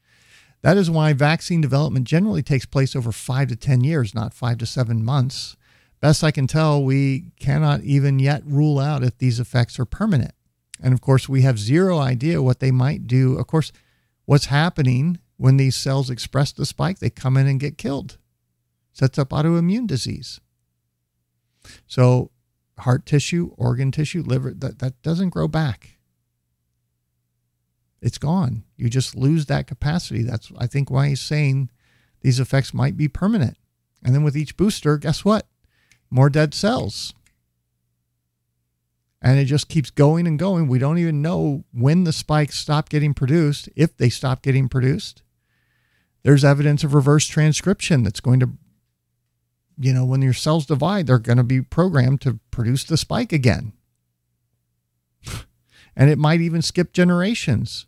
That is why vaccine development generally takes place over five to 10 years, not five to seven months. Best I can tell, we cannot even yet rule out if these effects are permanent. And of course, we have zero idea what they might do. Of course, what's happening when these cells express the spike, they come in and get killed. Sets up autoimmune disease. So, heart tissue, organ tissue, liver, that, that doesn't grow back it's gone. You just lose that capacity. That's, I think, why he's saying these effects might be permanent. And then with each booster, guess what? More dead cells. And it just keeps going and going. We don't even know when the spikes stop getting produced, if they stop getting produced. There's evidence of reverse transcription that's going to, you know, when your cells divide, they're going to be programmed to produce the spike again. and it might even skip generations.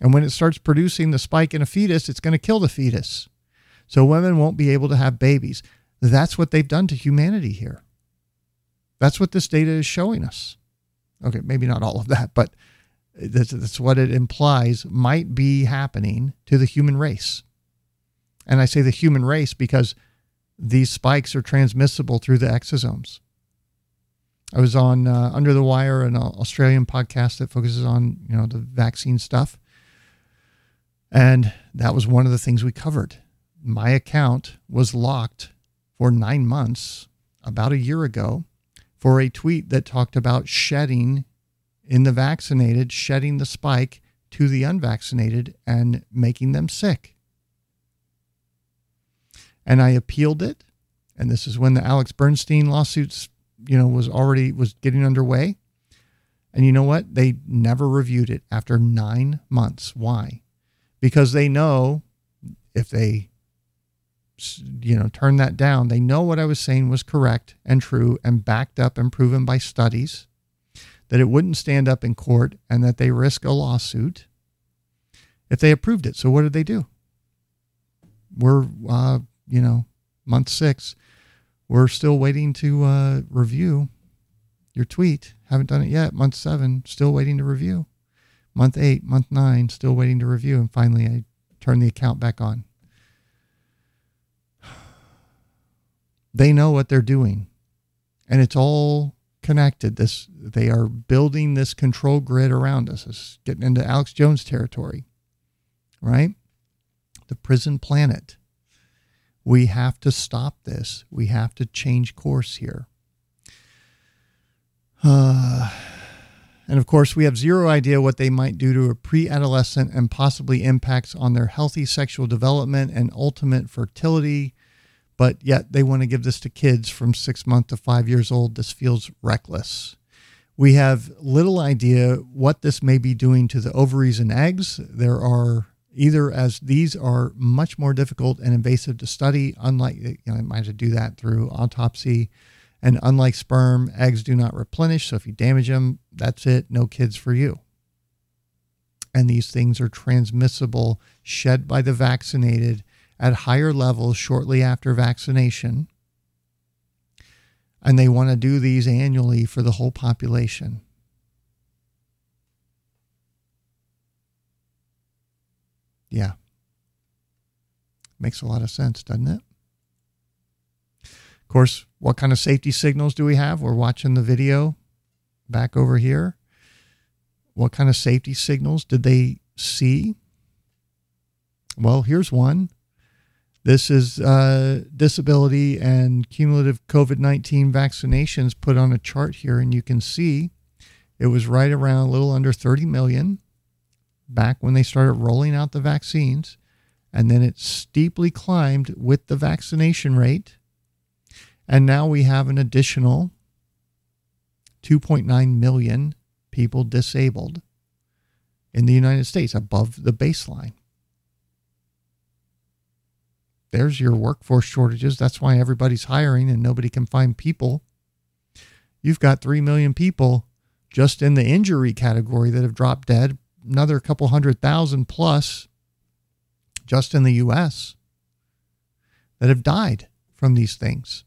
And when it starts producing the spike in a fetus, it's going to kill the fetus. So women won't be able to have babies. That's what they've done to humanity here. That's what this data is showing us. Okay, maybe not all of that, but that's, that's what it implies might be happening to the human race. And I say the human race because these spikes are transmissible through the exosomes. I was on uh, Under the Wire, an Australian podcast that focuses on you know the vaccine stuff, and that was one of the things we covered. My account was locked for nine months about a year ago for a tweet that talked about shedding in the vaccinated, shedding the spike to the unvaccinated and making them sick. And I appealed it. And this is when the Alex Berenson lawsuits, you know, was already was getting underway. And you know what? They never reviewed it after nine months. Why? because they know if they you know turn that down. They know what i was saying was correct and true and backed up and proven by studies that it wouldn't stand up in court and that they risk a lawsuit if they approved it. So what did they do? We're uh, you know month six. We're still waiting to uh, review your tweet. Haven't done it yet. Month seven still waiting to review. Month eight, month nine, still waiting to review. And finally, I turned the account back on. They know what they're doing, and it's all connected. This they are building this control grid around us. It's getting into Alex Jones territory, right? The prison planet. We have to stop this. We have to change course here. Uh, and of course, we have zero idea what they might do to a pre adolescent and possibly impacts on their healthy sexual development and ultimate fertility. But yet they want to give this to kids from six months to five years old. This feels reckless. We have little idea what this may be doing to the ovaries and eggs. There are either as these are much more difficult and invasive to study, unlike you know, I might have to do that through autopsy and unlike sperm, eggs do not replenish. So if you damage them, that's it. No kids for you. And these things are transmissible, shed by the vaccinated at higher levels shortly after vaccination. And they want to do these annually for the whole population. Yeah. Makes a lot of sense, doesn't it? Of course, what kind of safety signals do we have? We're watching the video back over here. What kind of safety signals did they see? Well, here's one. This is uh, disability and cumulative COVID 19 vaccinations put on a chart here, and you can see it was right around a little under 30 million back when they started rolling out the vaccines. And then it steeply climbed with the vaccination rate. And now we have an additional 2.9 million people disabled in the United States above the baseline. There's your workforce shortages. That's why everybody's hiring and nobody can find people. You've got 3 million people just in the injury category that have dropped dead, another couple hundred thousand plus just in the US that have died from these things.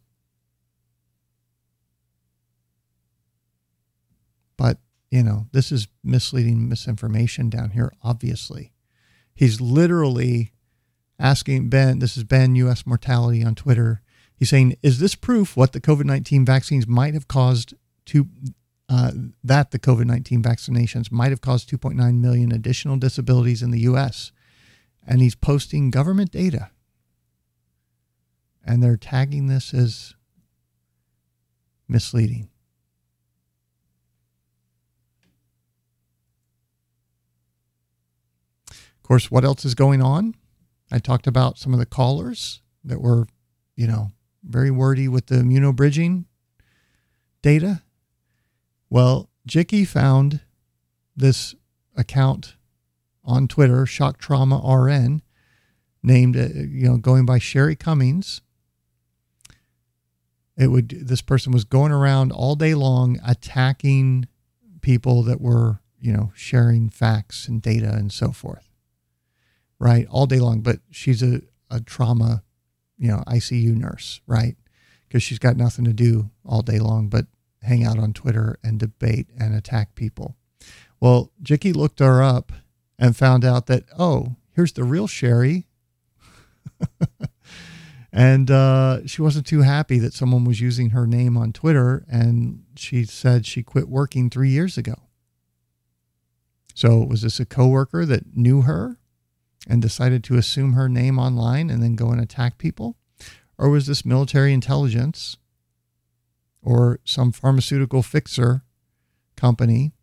But, you know, this is misleading misinformation down here, obviously. He's literally asking Ben, this is Ben US Mortality on Twitter. He's saying, Is this proof what the COVID 19 vaccines might have caused to uh, that the COVID 19 vaccinations might have caused 2.9 million additional disabilities in the US. And he's posting government data. And they're tagging this as misleading. Of course, what else is going on? I talked about some of the callers that were, you know, very wordy with the immunobridging data well, Jicky found this account on Twitter, Shock Trauma RN, named, uh, you know, going by Sherry Cummings. It would, this person was going around all day long attacking people that were, you know, sharing facts and data and so forth. Right. All day long. But she's a, a trauma, you know, ICU nurse, right? Because she's got nothing to do all day long but hang out on Twitter and debate and attack people. Well, Jicky looked her up and found out that, oh, here's the real Sherry. and uh, she wasn't too happy that someone was using her name on Twitter. And she said she quit working three years ago. So, was this a coworker that knew her and decided to assume her name online and then go and attack people? Or was this military intelligence or some pharmaceutical fixer company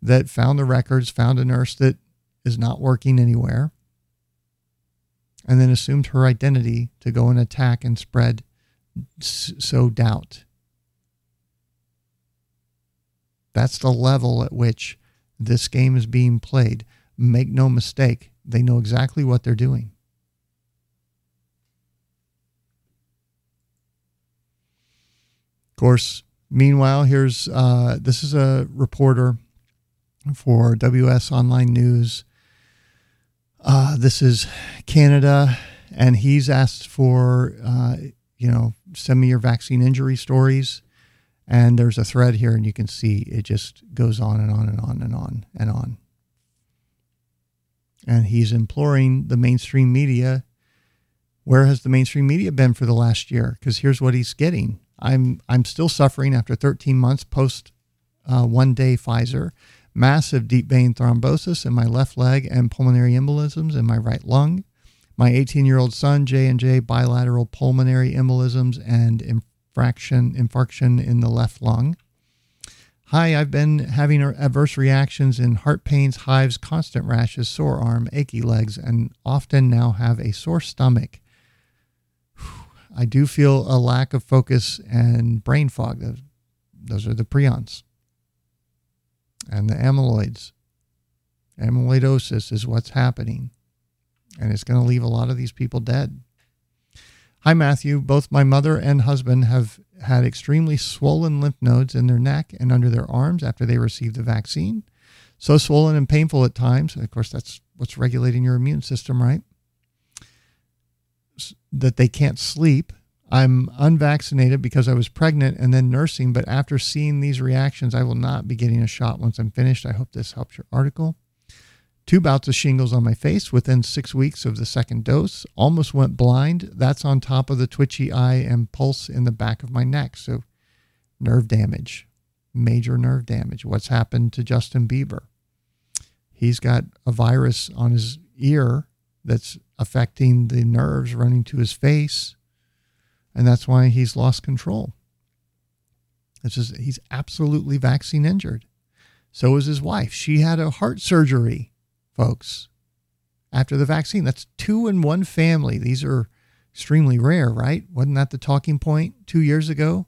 that found the records, found a nurse that is not working anywhere, and then assumed her identity to go and attack and spread so doubt. That's the level at which this game is being played. Make no mistake, they know exactly what they're doing. Of course, meanwhile, here's uh, this is a reporter for WS Online News. Uh, this is Canada, and he's asked for, uh, you know, send me your vaccine injury stories. And there's a thread here, and you can see it just goes on and on and on and on and on. And he's imploring the mainstream media where has the mainstream media been for the last year? Because here's what he's getting I'm I'm still suffering after 13 months post uh, one day Pfizer, massive deep vein thrombosis in my left leg and pulmonary embolisms in my right lung. My 18 year old son J and J bilateral pulmonary embolisms and infraction infarction in the left lung. Hi, I've been having adverse reactions in heart pains, hives, constant rashes, sore arm, achy legs, and often now have a sore stomach. I do feel a lack of focus and brain fog. Those are the prions and the amyloids. Amyloidosis is what's happening, and it's going to leave a lot of these people dead. Hi, Matthew. Both my mother and husband have had extremely swollen lymph nodes in their neck and under their arms after they received the vaccine. So swollen and painful at times. Of course, that's what's regulating your immune system, right? that they can't sleep. I'm unvaccinated because I was pregnant and then nursing, but after seeing these reactions, I will not be getting a shot once I'm finished. I hope this helps your article. Two bouts of shingles on my face within six weeks of the second dose. Almost went blind. That's on top of the twitchy eye and pulse in the back of my neck. So, nerve damage, major nerve damage. What's happened to Justin Bieber? He's got a virus on his ear that's affecting the nerves running to his face. And that's why he's lost control. It's just, he's absolutely vaccine injured. So is his wife. She had a heart surgery, folks, after the vaccine. That's two in one family. These are extremely rare, right? Wasn't that the talking point two years ago?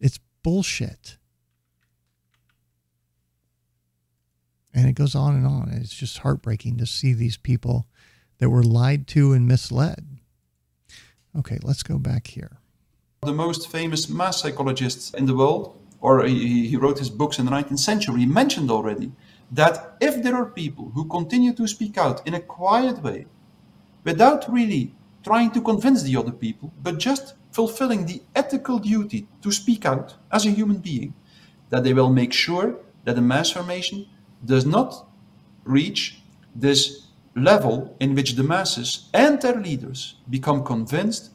It's bullshit. And it goes on and on. It's just heartbreaking to see these people that were lied to and misled. Okay, let's go back here. The most famous mass psychologist in the world, or he, he wrote his books in the 19th century, mentioned already that if there are people who continue to speak out in a quiet way, without really trying to convince the other people, but just fulfilling the ethical duty to speak out as a human being, that they will make sure that the mass formation does not reach this level in which the masses and their leaders become convinced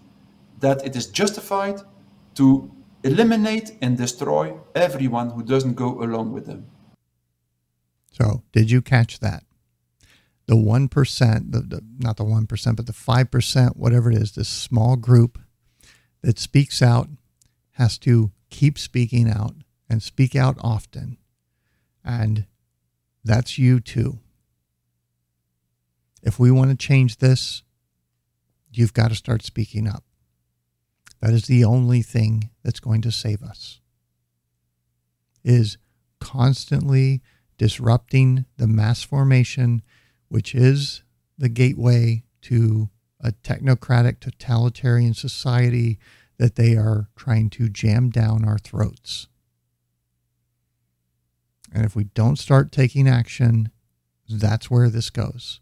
that it is justified to eliminate and destroy everyone who doesn't go along with them. So, did you catch that? The 1%, the, the, not the 1%, but the 5%, whatever it is, this small group that speaks out has to keep speaking out and speak out often. And that's you too. If we want to change this, you've got to start speaking up. That is the only thing that's going to save us. Is constantly disrupting the mass formation, which is the gateway to a technocratic totalitarian society that they are trying to jam down our throats. And if we don't start taking action, that's where this goes.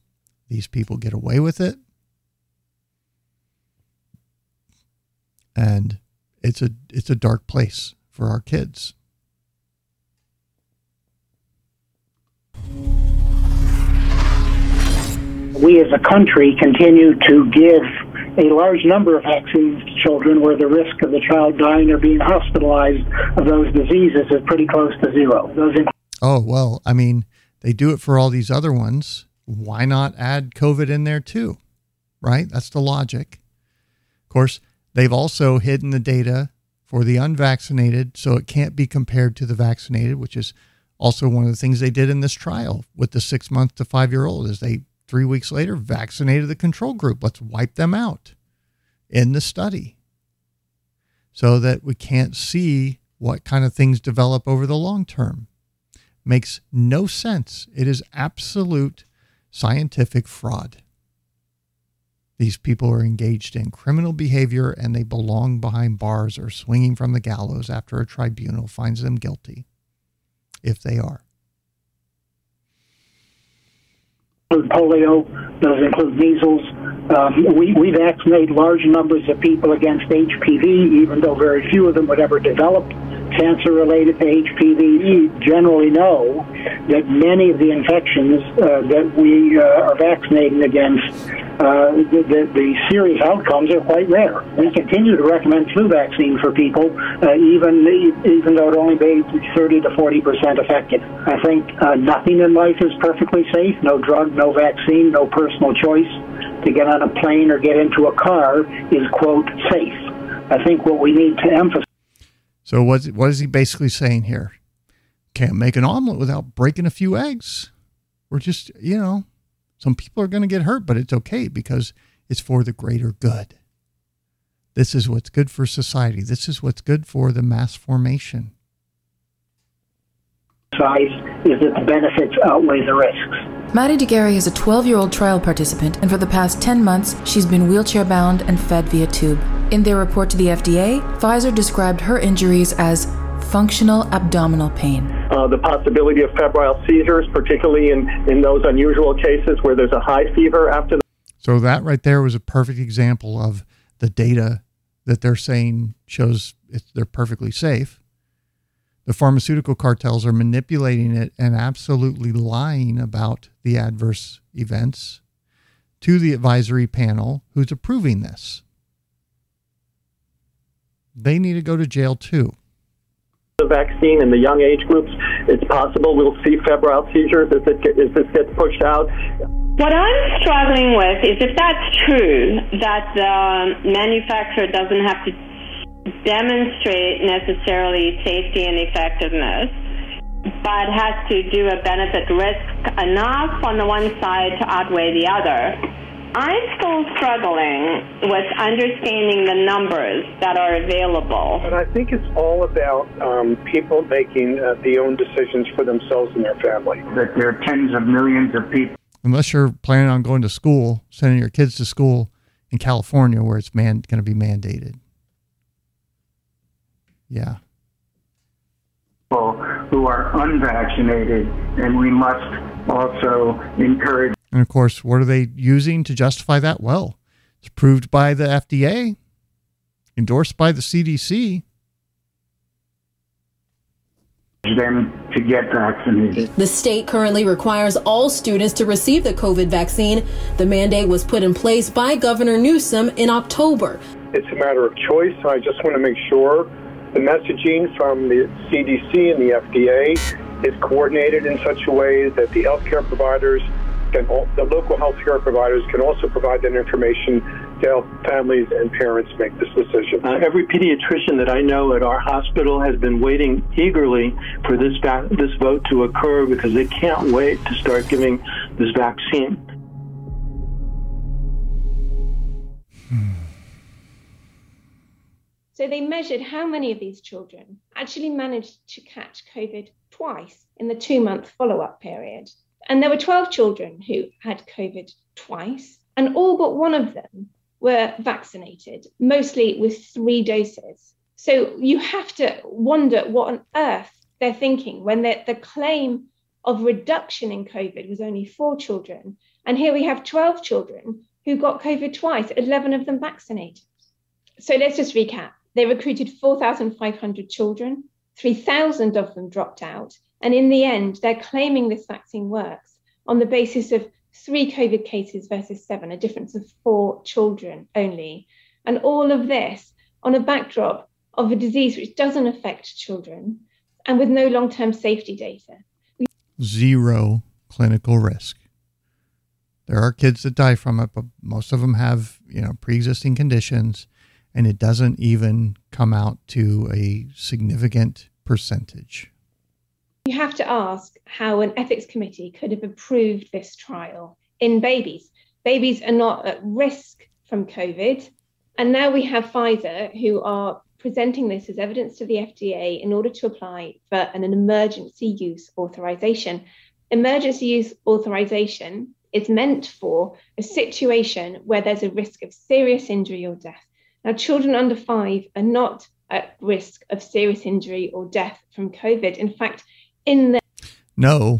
These people get away with it. And it's a it's a dark place for our kids. We as a country continue to give a large number of vaccines to children where the risk of the child dying or being hospitalized of those diseases is pretty close to zero. Those oh, well, I mean, they do it for all these other ones. Why not add COVID in there too? Right? That's the logic. Of course, they've also hidden the data for the unvaccinated, so it can't be compared to the vaccinated, which is also one of the things they did in this trial with the six month to five year old is they three weeks later vaccinated the control group. Let's wipe them out in the study so that we can't see what kind of things develop over the long term. Makes no sense. It is absolute scientific fraud. These people are engaged in criminal behavior and they belong behind bars or swinging from the gallows after a tribunal finds them guilty, if they are. Polio, those include measles. Um, we, we vaccinate large numbers of people against HPV, even though very few of them would ever develop cancer related to HPV, generally know that many of the infections uh, that we uh, are vaccinating against, uh, the, the, the, serious outcomes are quite rare. We continue to recommend flu vaccine for people, uh, even even though it only be 30 to 40 percent effective. I think uh, nothing in life is perfectly safe. No drug, no vaccine, no personal choice to get on a plane or get into a car is quote safe. I think what we need to emphasize so what what is he basically saying here? Can't make an omelet without breaking a few eggs. We're just, you know, some people are going to get hurt, but it's okay because it's for the greater good. This is what's good for society. This is what's good for the mass formation. Size is that the benefits outweigh the risks. Maddie de Garay is a 12 year old trial participant, and for the past 10 months, she's been wheelchair bound and fed via tube. In their report to the FDA, Pfizer described her injuries as functional abdominal pain. Uh, the possibility of febrile seizures, particularly in, in those unusual cases where there's a high fever after. The- so, that right there was a perfect example of the data that they're saying shows they're perfectly safe the pharmaceutical cartels are manipulating it and absolutely lying about the adverse events to the advisory panel who's approving this. They need to go to jail too. The vaccine in the young age groups, it's possible we'll see febrile seizures as, it, as this gets pushed out. What I'm struggling with is if that's true, that the manufacturer doesn't have to demonstrate necessarily safety and effectiveness, but has to do a benefit risk enough on the one side to outweigh the other. I'm still struggling with understanding the numbers that are available. But I think it's all about um, people making uh, the own decisions for themselves and their family. That there are tens of millions of people. Unless you're planning on going to school, sending your kids to school in California where it's man going to be mandated. Yeah. People who are unvaccinated, and we must also encourage. And of course, what are they using to justify that? Well, it's approved by the FDA, endorsed by the CDC. them to get vaccinated. The state currently requires all students to receive the COVID vaccine. The mandate was put in place by Governor Newsom in October. It's a matter of choice. I just want to make sure the messaging from the CDC and the FDA is coordinated in such a way that the healthcare providers can, the local healthcare providers can also provide that information to help families and parents make this decision. Uh, every pediatrician that I know at our hospital has been waiting eagerly for this va- this vote to occur because they can't wait to start giving this vaccine. So they measured how many of these children actually managed to catch COVID twice in the two month follow up period. And there were 12 children who had COVID twice, and all but one of them were vaccinated, mostly with three doses. So you have to wonder what on earth they're thinking when the claim of reduction in COVID was only four children. And here we have 12 children who got COVID twice, 11 of them vaccinated. So let's just recap. They recruited 4,500 children, 3,000 of them dropped out. And in the end, they're claiming this vaccine works on the basis of three COVID cases versus seven, a difference of four children only. And all of this on a backdrop of a disease which doesn't affect children and with no long term safety data. Zero clinical risk. There are kids that die from it, but most of them have, you know, pre-existing conditions and it doesn't even come out to a significant percentage. You have to ask how an ethics committee could have approved this trial in babies. Babies are not at risk from COVID. And now we have Pfizer who are presenting this as evidence to the FDA in order to apply for an, emergency use authorization. Emergency use authorization is meant for a situation where there's a risk of serious injury or death. Now, children under five are not at risk of serious injury or death from COVID. In fact, in the no,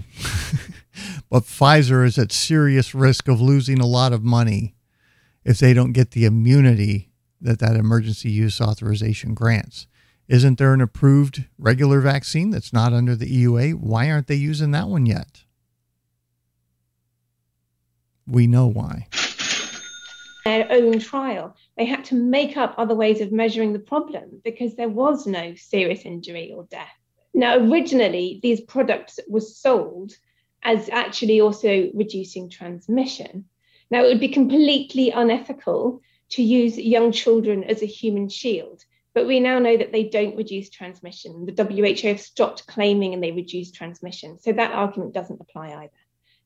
but Pfizer is at serious risk of losing a lot of money if they don't get the immunity that that emergency use authorization grants. Isn't there an approved regular vaccine that's not under the EUA? Why aren't they using that one yet? We know why. Their own trial. They had to make up other ways of measuring the problem because there was no serious injury or death. Now, originally, these products were sold as actually also reducing transmission. Now, it would be completely unethical to use young children as a human shield, but we now know that they don't reduce transmission. The WHO have stopped claiming and they reduce transmission. So that argument doesn't apply either.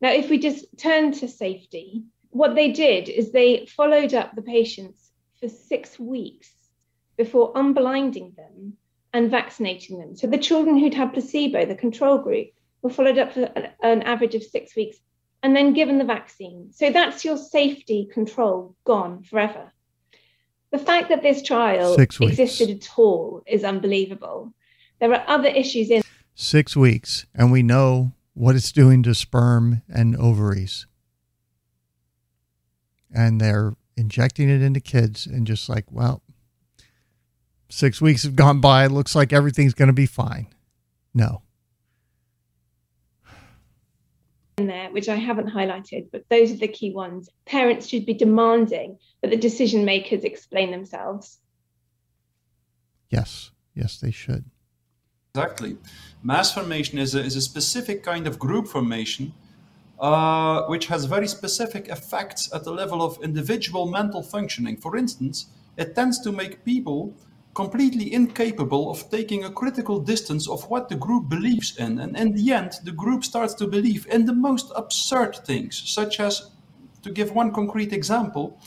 Now, if we just turn to safety, what they did is they followed up the patients for six weeks before unblinding them and vaccinating them. So the children who'd had placebo, the control group, were followed up for an average of six weeks and then given the vaccine. So that's your safety control gone forever. The fact that this trial existed at all is unbelievable. There are other issues in six weeks, and we know what it's doing to sperm and ovaries. And they're injecting it into kids and just like, well, six weeks have gone by. It looks like everything's going to be fine. No. In there, which I haven't highlighted, but those are the key ones. Parents should be demanding that the decision makers explain themselves. Yes, yes, they should. Exactly. Mass formation is a, is a specific kind of group formation uh, which has very specific effects at the level of individual mental functioning. For instance, it tends to make people completely incapable of taking a critical distance of what the group believes in. And in the end, the group starts to believe in the most absurd things, such as, to give one concrete example,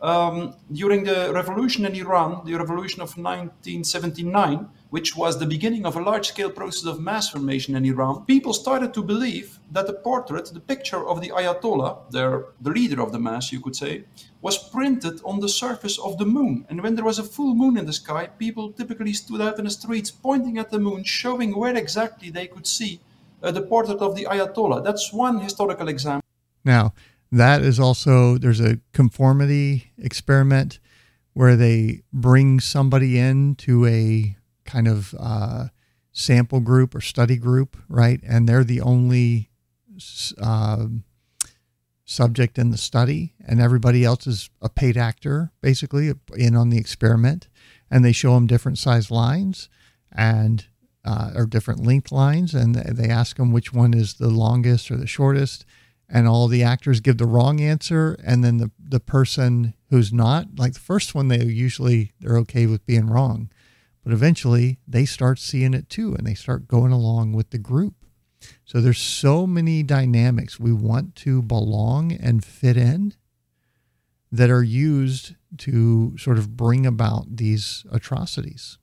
um, during the revolution in Iran, the revolution of 1979, which was the beginning of a large scale process of mass formation in Iran, people started to believe that the portrait, the picture of the Ayatollah, their, the leader of the mass, you could say, was printed on the surface of the moon. And when there was a full moon in the sky, people typically stood out in the streets pointing at the moon, showing where exactly they could see uh, the portrait of the Ayatollah. That's one historical example. Now, that is also there's a conformity experiment where they bring somebody in to a kind of uh, sample group or study group, right? And they're the only uh, subject in the study, and everybody else is a paid actor, basically, in on the experiment. And they show them different size lines and uh, or different length lines, and they ask them which one is the longest or the shortest and all the actors give the wrong answer and then the, the person who's not like the first one they usually they're okay with being wrong but eventually they start seeing it too and they start going along with the group. So there's so many dynamics. We want to belong and fit in that are used to sort of bring about these atrocities.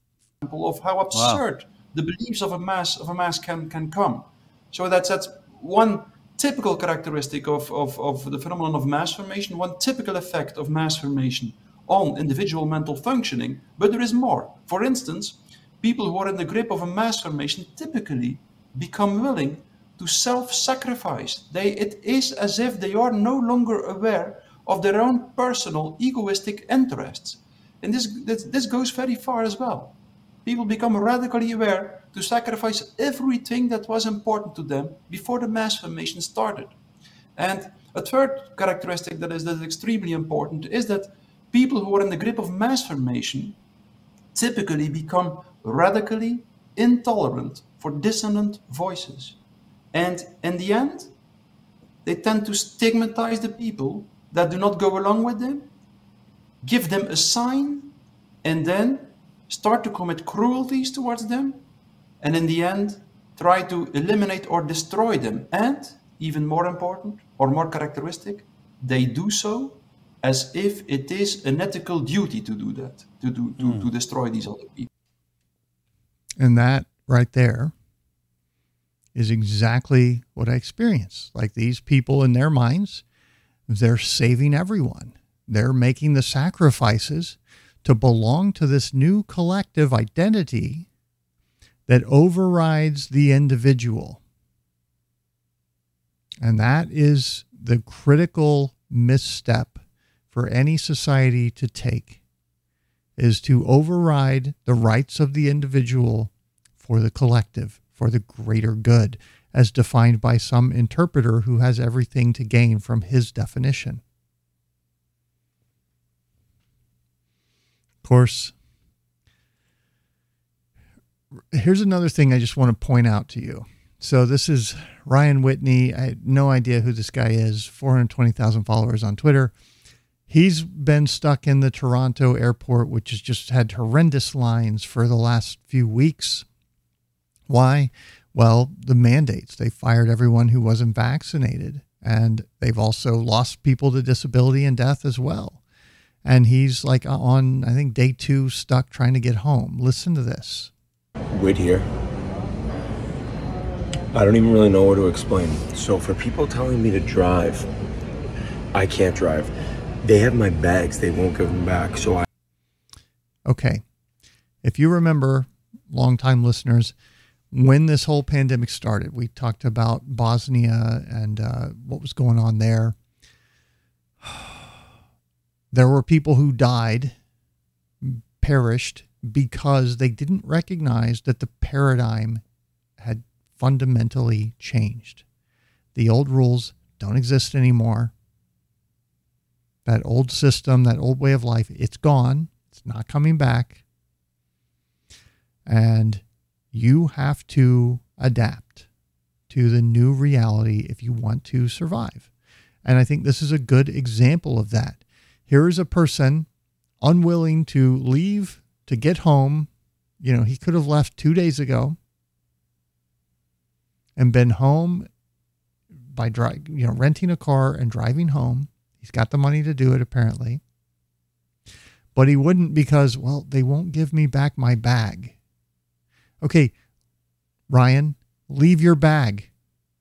Of how absurd wow. the beliefs of a mass of a mass can can come. So that's that's one typical characteristic of, of, of the phenomenon of mass formation, one typical effect of mass formation on individual mental functioning, but there is more. For instance, people who are in the grip of a mass formation typically become willing to self-sacrifice. They, it is as if they are no longer aware of their own personal egoistic interests. And this, this, this goes very far as well. People become radically aware to sacrifice everything that was important to them before the mass formation started. And a third characteristic that is, that is extremely important is that people who are in the grip of mass formation typically become radically intolerant for dissonant voices. And in the end, they tend to stigmatize the people that do not go along with them, give them a sign, and then start to commit cruelties towards them and in the end try to eliminate or destroy them. And even more important or more characteristic, they do so as if it is an ethical duty to do that, to do to, mm. to destroy these other people. And that right there is exactly what I experienced. Like these people in their minds, they're saving everyone. They're making the sacrifices to belong to this new collective identity that overrides the individual. And that is the critical misstep for any society to take is to override the rights of the individual for the collective, for the greater good, as defined by some interpreter who has everything to gain from his definition. Of course, here's another thing I just want to point out to you. So this is Ryan Whitney. I had no idea who this guy is. 420,000 followers on Twitter. He's been stuck in the Toronto airport, which has just had horrendous lines for the last few weeks. Why? Well, the mandates. They fired everyone who wasn't vaccinated, and they've also lost people to disability and death as well. And he's like on, I think, day two, stuck trying to get home. Listen to this. Whittier. I don't even really know what to explain. So for people telling me to drive, I can't drive. They have my bags. They won't give them back. So I. Okay. If you remember, longtime listeners, when this whole pandemic started, we talked about Bosnia and uh, what was going on there. There were people who died, perished because they didn't recognize that the paradigm had fundamentally changed. The old rules don't exist anymore. That old system, that old way of life, it's gone. It's not coming back. And you have to adapt to the new reality if you want to survive. And I think this is a good example of that. Here is a person unwilling to leave to get home. You know, he could have left two days ago and been home by dri- you know renting a car and driving home. He's got the money to do it apparently. But he wouldn't because well, they won't give me back my bag. Okay, Ryan, leave your bag.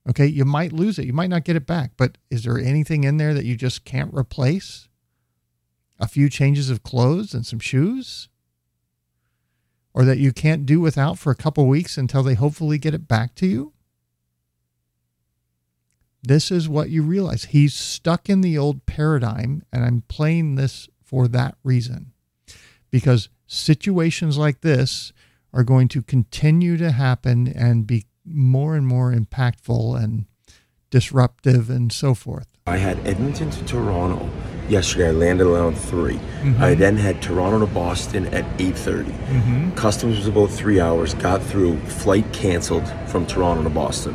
Okay, you might lose it. You might not get it back, but is there anything in there that you just can't replace? A few changes of clothes and some shoes? Or that you can't do without for a couple weeks until they hopefully get it back to you? This is what you realize. He's stuck in the old paradigm, and I'm playing this for that reason. Because situations like this are going to continue to happen and be more and more impactful and disruptive and so forth. I had Edmonton to Toronto yesterday. I landed around 3 mm-hmm. I then had Toronto to Boston at eight thirty. Mm-hmm. Customs was about three hours. Got through. Flight canceled from Toronto to Boston.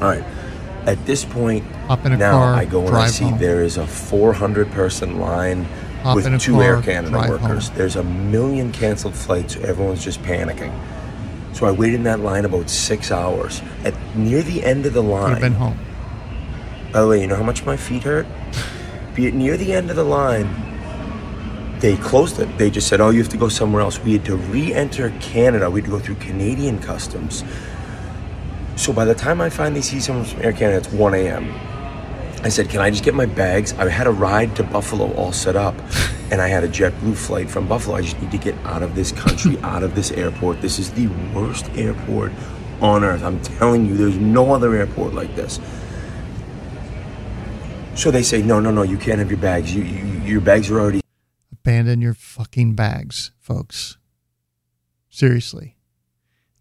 All right. At this point, now car, I go and I see home. there is a 400 person line Hop with two car, Air Canada workers. home. There's a million canceled flights. Everyone's just panicking. So I waited in that line about six hours. At near the end of the line, I've been home. by the way, you know how much my feet hurt? Be it near the end of the line, they closed it. They just said, "Oh, you have to go somewhere else." We had to re-enter Canada. We had to go through Canadian customs. So by the time I finally see someone from Air Canada, it's 1 a.m. I said, "Can I just get my bags?" I had a ride to Buffalo all set up, and I had a JetBlue flight from Buffalo. I just need to get out of this country, out of this airport. This is the worst airport on earth. I'm telling you, there's no other airport like this. So they say, no, no, no, you can't have your bags. You, you, your bags are already. Abandon your fucking bags, folks. Seriously.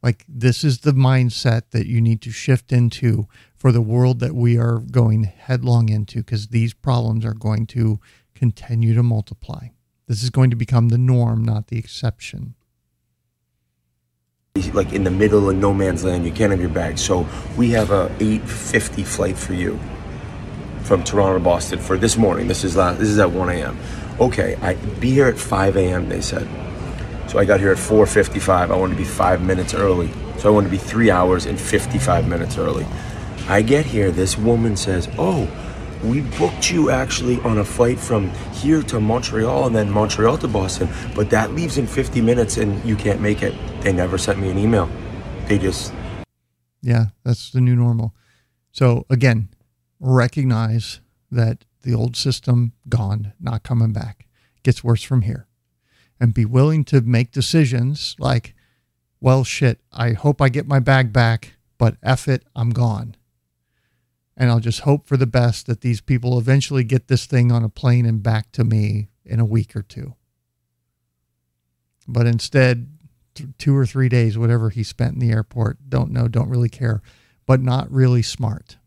Like, this is the mindset that you need to shift into for the world that we are going headlong into because these problems are going to continue to multiply. This is going to become the norm, not the exception. like in the middle of no man's land. You can't have your bags. So we have a 8:50 flight for you from Toronto to Boston for this morning. This is last, this is at 1 a.m. Okay, I be here at 5 a.m. They said. So I got here at 4:55. I wanted to be five minutes early. So I wanted to be three hours and 55 minutes early. I get here. This woman says, "Oh." We booked you actually on a flight from here to Montreal and then Montreal to Boston, but that leaves in 50 minutes and you can't make it. They never sent me an email. They just Yeah, that's the new normal. So again, recognize that the old system gone, not coming back. Gets worse from here. And be willing to make decisions like, well shit, I hope I get my bag back, but F it, I'm gone. And I'll just hope for the best that these people eventually get this thing on a plane and back to me in a week or two. But instead, two or three days, whatever he spent in the airport, don't know, don't really care, but not really smart.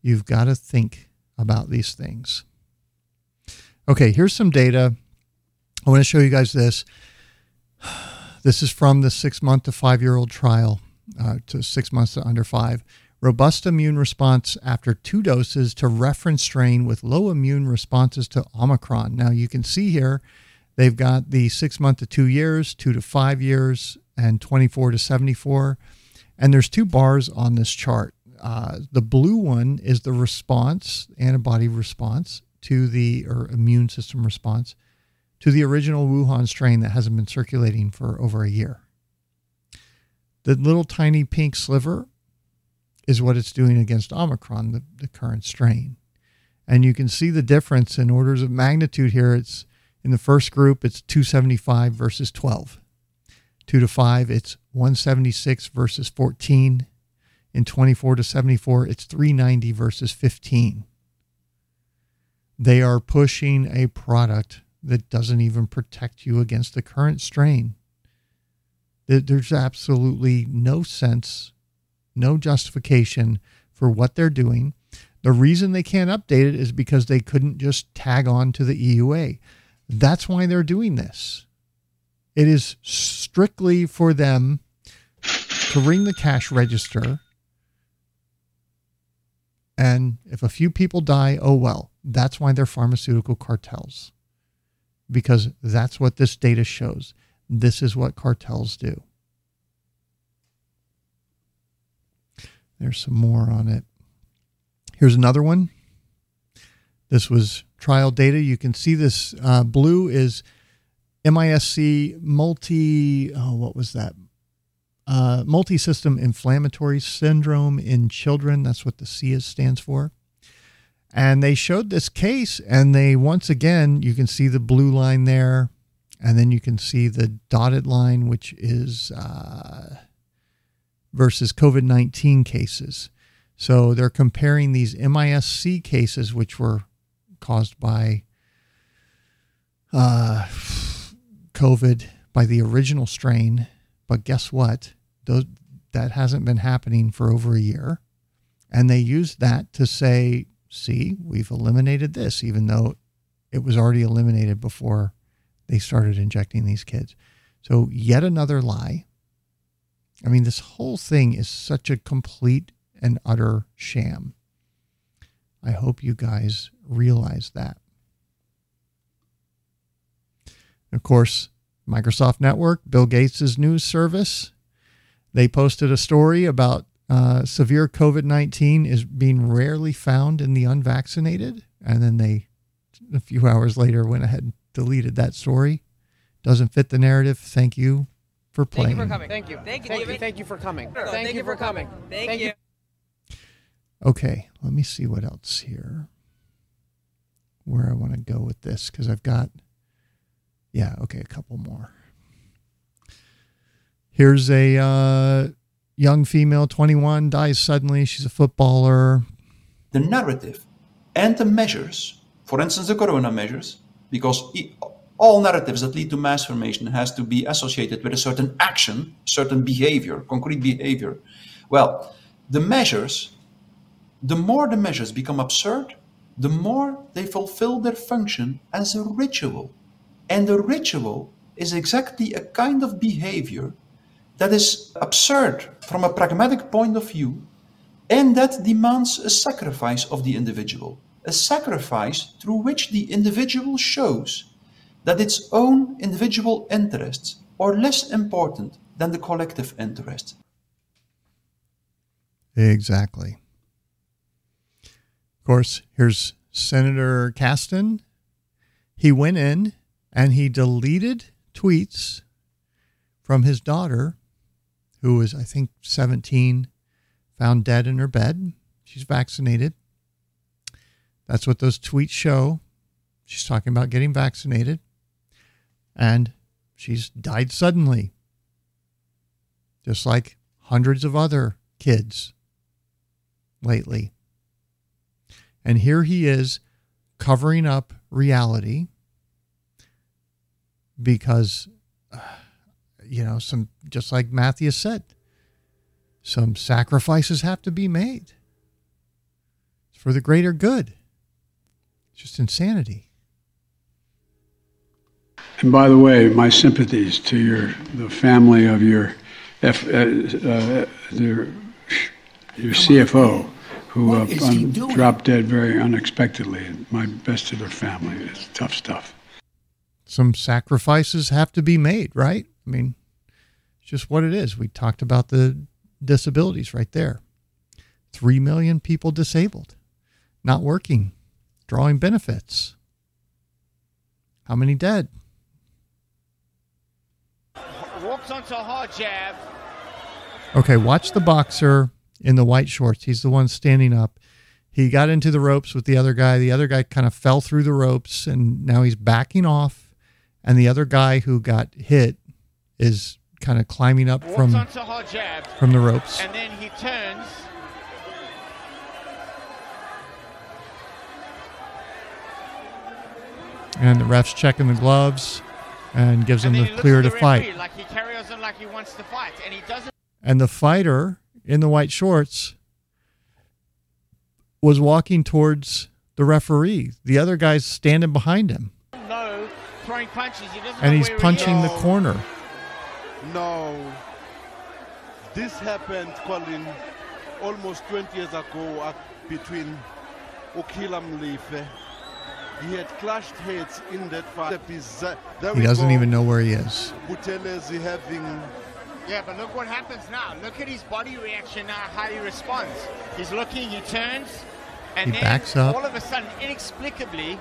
You've got to think about these things. Okay, here's some data. I want to show you guys this. This is from the six month to five year old trial uh, to six months to under five. Robust immune response after two doses to reference strain with low immune responses to Omicron. Now you can see here they've got the six month to two years, two to five years, and 24 to 74. And there's two bars on this chart. Uh, the blue one is the response, antibody response to the or immune system response to the original Wuhan strain that hasn't been circulating for over a year. The little tiny pink sliver is what it's doing against Omicron, the, the current strain. And you can see the difference in orders of magnitude here. It's in the first group, it's 275 versus 12. Two to five, it's 176 versus 14. In 24 to 74, it's 390 versus 15. They are pushing a product that doesn't even protect you against the current strain. There's absolutely no sense, no justification for what they're doing. The reason they can't update it is because they couldn't just tag on to the EUA. That's why they're doing this. It is strictly for them to ring the cash register. And if a few people die, oh well. That's why they're pharmaceutical cartels. Because that's what this data shows. This is what cartels do. There's some more on it. Here's another one. This was trial data. You can see this uh, blue is MISC multi, oh, what was that? Uh, multi system inflammatory syndrome in children. That's what the C is, stands for. And they showed this case, and they once again, you can see the blue line there, and then you can see the dotted line, which is uh, versus COVID 19 cases. So they're comparing these MISC cases, which were caused by uh, COVID by the original strain. But guess what? Those, that hasn't been happening for over a year. And they used that to say, see, we've eliminated this, even though it was already eliminated before they started injecting these kids. So, yet another lie. I mean, this whole thing is such a complete and utter sham. I hope you guys realize that. Of course, Microsoft Network, Bill Gates' news service, they posted a story about uh, severe COVID 19 is being rarely found in the unvaccinated. And then they, a few hours later, went ahead and deleted that story. Doesn't fit the narrative. Thank you for playing. Thank you for coming. Thank you. Thank you. Thank you, thank you for coming. Thank, thank you for coming. Thank, thank you. you. Okay, let me see what else here. Where I want to go with this because I've got, yeah, okay, a couple more. Here's a uh, young female, 21, dies suddenly. She's a footballer. The narrative and the measures, for instance, the corona measures, because all narratives that lead to mass formation has to be associated with a certain action, certain behavior, concrete behavior. Well, the measures the more the measures become absurd, the more they fulfill their function as a ritual. And the ritual is exactly a kind of behavior that is absurd from a pragmatic point of view and that demands a sacrifice of the individual. A sacrifice through which the individual shows that its own individual interests are less important than the collective interest. Exactly. Of course, here's Senator Casten. He went in and he deleted tweets from his daughter, who was, I think, 17, found dead in her bed. She's vaccinated. That's what those tweets show. She's talking about getting vaccinated. And she's died suddenly, just like hundreds of other kids lately. And here he is covering up reality because, uh, you know, some, just like Mattias said, some sacrifices have to be made it's for the greater good. It's just insanity. And by the way, my sympathies to your the family of your F, uh, uh, your, your CFO who uh, dropped dead very unexpectedly. My best to their family. It's tough stuff. Some sacrifices have to be made, right? I mean, it's just what it is. We talked about the disabilities right there. Three million people disabled, not working, drawing benefits. How many dead? Walks onto a hard jab. Okay, watch the boxer in the white shorts. He's the one standing up. He got into the ropes with the other guy. The other guy kind of fell through the ropes and now he's backing off. And the other guy who got hit is kind of climbing up from, from the ropes. And then he turns. And the ref's checking the gloves and gives and him the clear to fight. Like he carry doesn't like he wants to fight, and he doesn't. And the fighter in the white shorts was walking towards the referee. The other guy's standing behind him. No, throwing punches. He And he's he punching is. the corner. No. This happened, Colin, almost 20 years ago uh, between Okila Mlife. He had clashed heads in that fight. There He doesn't go. even know where he is. Buthelezi having Yeah, but look what happens now. Look at his body reaction now, how he responds. He's looking, he turns, and He then backs up. all of a sudden, inexplicably,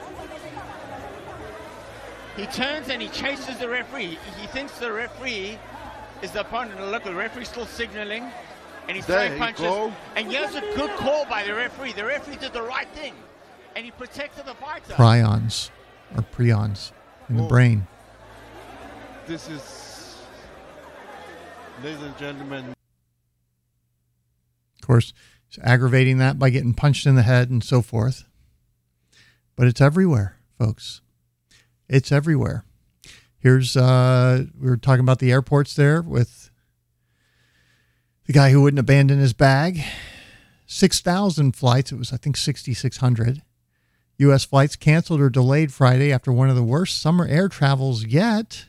he turns and he chases the referee. He thinks the referee is the opponent. And Look, the referee's still signaling, and he's There throwing you punches. go. And here's a good call by the referee. The referee did the right thing, and he protected the fighter. Prions or prions in the Oh. brain. this is, ladies and gentlemen, Of course, it's aggravating that by getting punched in the head and so forth. But it's everywhere, folks. It's everywhere. Here's uh we were talking about the airports there with the guy who wouldn't abandon his bag. 6,000 flights, it was I think 6600. US flights canceled or delayed Friday after one of the worst summer air travels yet.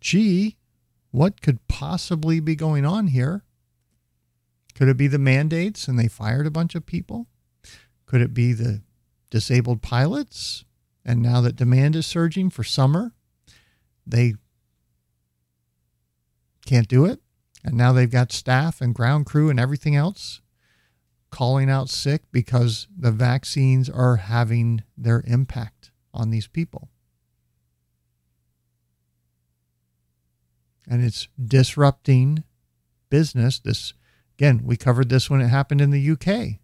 Gee, what could possibly be going on here? Could it be the mandates and they fired a bunch of people? Could it be the disabled pilots? And now that demand is surging for summer, they can't do it. And now they've got staff and ground crew and everything else calling out sick because the vaccines are having their impact on these people. And it's disrupting business. This again, we covered this when it happened in the UK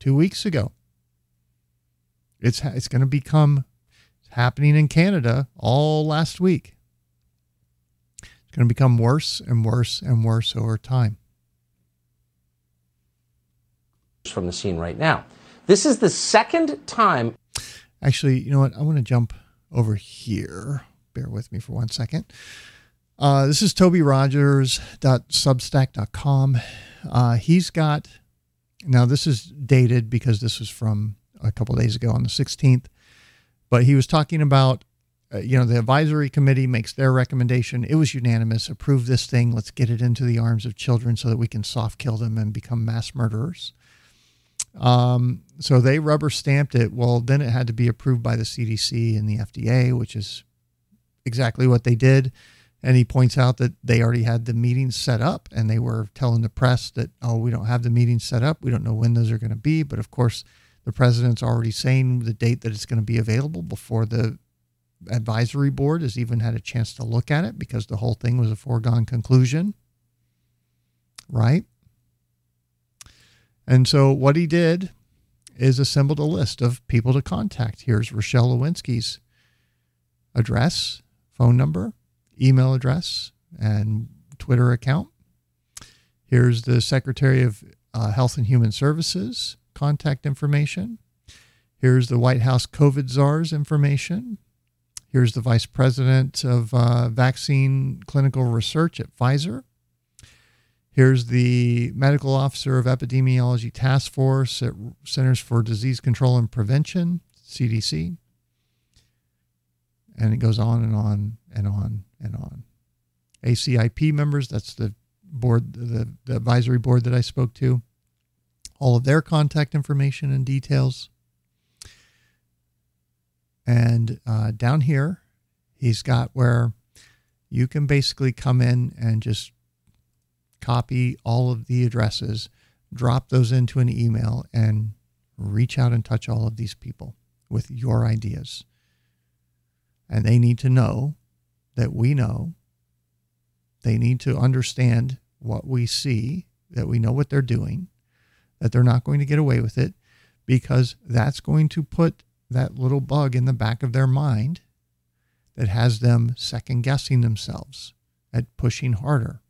two weeks ago. It's it's going to become happening in Canada all last week. It's going to become worse and worse and worse over time. from the scene right now. This is the second time. Actually, you know what? I want to jump over here. Bear with me for one second. Uh, this is tobyrogers.substack.com. Uh, he's got, now this is dated because this was from a couple days ago on the 16th, but he was talking about, uh, you know, the advisory committee makes their recommendation. It was unanimous. Approve this thing. Let's get it into the arms of children so that we can soft kill them and become mass murderers. Um, so they rubber stamped it. Well, then it had to be approved by the CDC and the FDA, which is exactly what they did. And he points out that they already had the meetings set up and they were telling the press that, oh, we don't have the meetings set up. We don't know when those are going to be. But of course, the president's already saying the date that it's going to be available before the advisory board has even had a chance to look at it because the whole thing was a foregone conclusion. Right? And so what he did is assembled a list of people to contact. Here's Rochelle Walensky's address, phone number, email address, and Twitter account. Here's the Secretary of uh, Health and Human Services contact information. Here's the White House COVID czar's information. Here's the Vice President of uh, Vaccine Clinical Research at Pfizer. Here's the medical officer of epidemiology task force at Centers for Disease Control and Prevention, CDC. And it goes on and on and on and on. ACIP members, that's the board, the, the advisory board that I spoke to, all of their contact information and details. And uh, down here, he's got where you can basically come in and just copy all of the addresses, drop those into an email, and reach out and touch all of these people with your ideas. And they need to know that we know. They need to understand what we see, that we know what they're doing, that they're not going to get away with it, because that's going to put that little bug in the back of their mind that has them second guessing themselves at pushing harder.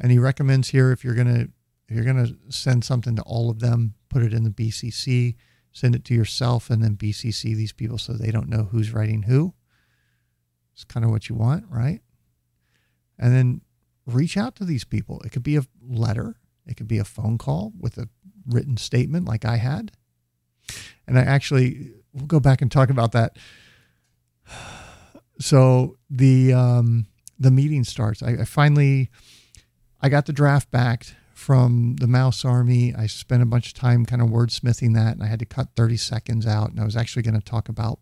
And he recommends here if you're gonna if you're gonna send something to all of them, put it in the BCC, send it to yourself, and then BCC these people so they don't know who's writing who. It's kind of what you want, right? and then reach out to these people. It could be a letter, it could be a phone call with a written statement like I had. And I actually, we'll go back and talk about that. So the, um, the meeting starts. I, I finally, I got the draft back from the Mouse Army. I spent a bunch of time kind of wordsmithing that, and I had to cut 30 seconds out. And I was actually going to talk about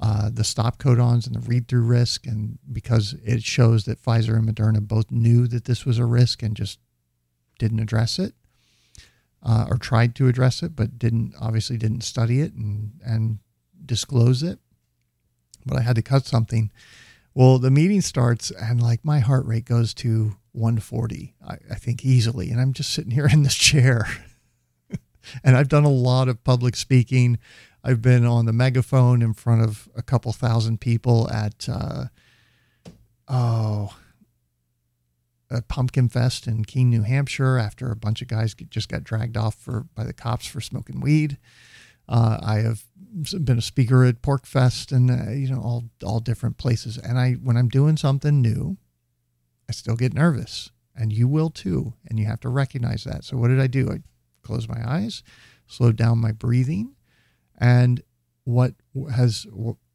uh, the stop codons and the read through risk. And because it shows that Pfizer and Moderna both knew that this was a risk and just didn't address it uh, or tried to address it, but didn't obviously didn't study it and, and disclose it. But I had to cut something. Well, the meeting starts and like my heart rate goes to 140, I, I think easily. And I'm just sitting here in this chair. and I've done a lot of public speaking. I've been on the megaphone in front of a couple thousand people at, uh, oh, a Pumpkin Fest in Keene, New Hampshire, after a bunch of guys just got dragged off for by the cops for smoking weed. Uh, I have been a speaker at PorcFest and uh, you know all all different places. And I when I'm doing something new, I still get nervous, and you will too. And you have to recognize that. So what did I do? I closed my eyes, slowed down my breathing, and what has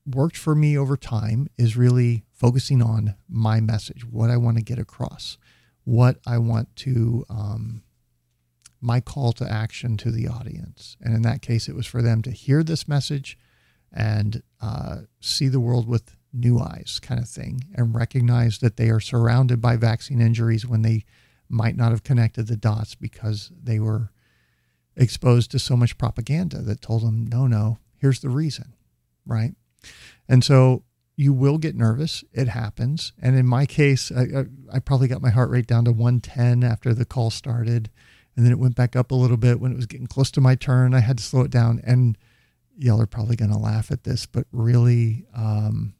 worked for me over time is really focusing on my message, what I want to get across, what I want to, um, my call to action to the audience. And in that case, it was for them to hear this message and uh, see the world with new eyes, kind of thing, and recognize that they are surrounded by vaccine injuries when they might not have connected the dots because they were exposed to so much propaganda that told them, no, no, here's the reason, right? And so you will get nervous. It happens. And in my case, I, I, I, probably got my heart rate down to 110 after the call started. And then it went back up a little bit when it was getting close to my turn. I had to slow it down. And y'all are probably going to laugh at this, but really, um,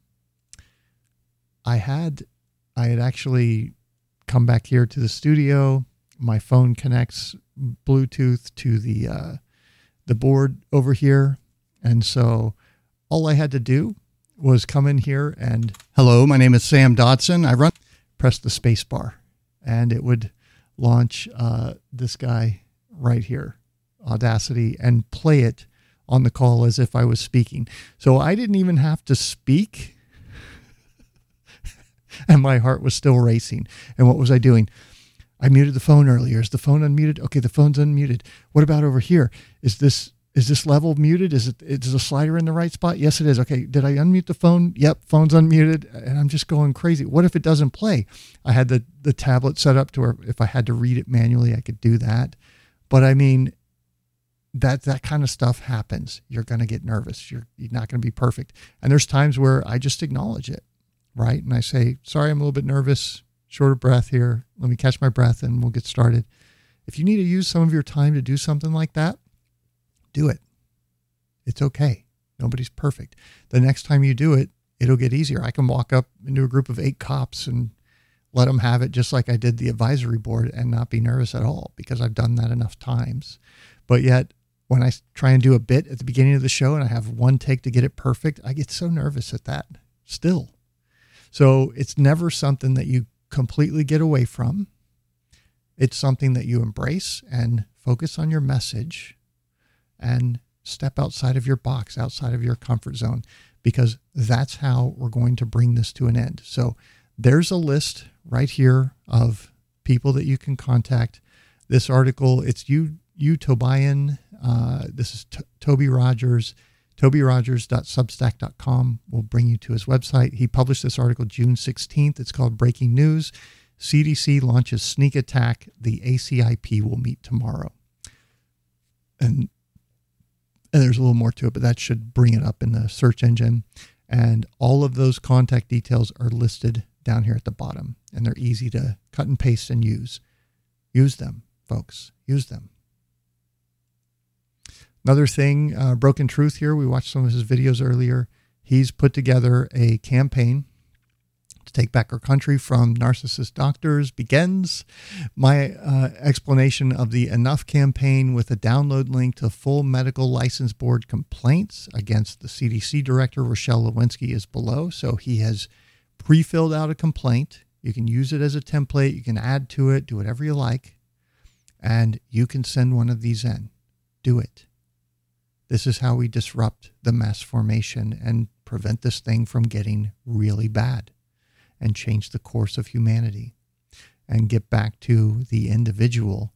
I had, I had actually come back here to the studio. My phone connects Bluetooth to the, uh, the board over here. And so all I had to do was come in here and hello, my name is Sam Dodson. I run press the space bar and it would launch uh, this guy right here, Audacity, and play it on the call as if I was speaking. So I didn't even have to speak. and my heart was still racing. And what was I doing? I muted the phone earlier. Is the phone unmuted? Okay, the phone's unmuted. What about over here? Is this is this level muted? Is it is the slider in the right spot? Yes, it is. Okay, did I unmute the phone? Yep, phone's unmuted, and I'm just going crazy. What if it doesn't play? I had the the tablet set up to where if I had to read it manually, I could do that. But I mean, that that kind of stuff happens. You're going to get nervous. You're you're not going to be perfect. And there's times where I just acknowledge it, right? And I say, "Sorry, I'm a little bit nervous. Short of breath here. Let me catch my breath, and we'll get started." If you need to use some of your time to do something like that, do it. It's okay. Nobody's perfect. The next time you do it, it'll get easier. I can walk up into a group of eight cops and let them have it just like I did the advisory board and not be nervous at all because I've done that enough times. But yet, when I try and do a bit at the beginning of the show and I have one take to get it perfect, I get so nervous at that still. So it's never something that you completely get away from. It's something that you embrace and focus on your message and step outside of your box, outside of your comfort zone, because that's how we're going to bring this to an end. So there's a list right here of people that you can contact. This article, it's you, you Tobian. Uh, this is T- Toby Rogers. TobyRogers.substack.com will bring you to his website. He published this article June 16th. It's called Breaking News. CDC launches sneak attack. The ACIP will meet tomorrow. And and there's a little more to it, but that should bring it up in the search engine. And all of those contact details are listed down here at the bottom, and they're easy to cut and paste and use. Use them, folks. Use them. Another thing, uh, Broken Truth here, we watched some of his videos earlier. He's put together a campaign to take back our country from narcissist doctors begins. My uh, explanation of the Enough campaign with a download link to full medical license board complaints against the CDC director, Rochelle Walensky, is below. So he has pre filled out a complaint. You can use it as a template. You can add to it, do whatever you like, and you can send one of these in. Do it. This is how we disrupt the mass formation and prevent this thing from getting really bad and change the course of humanity and get back to the individual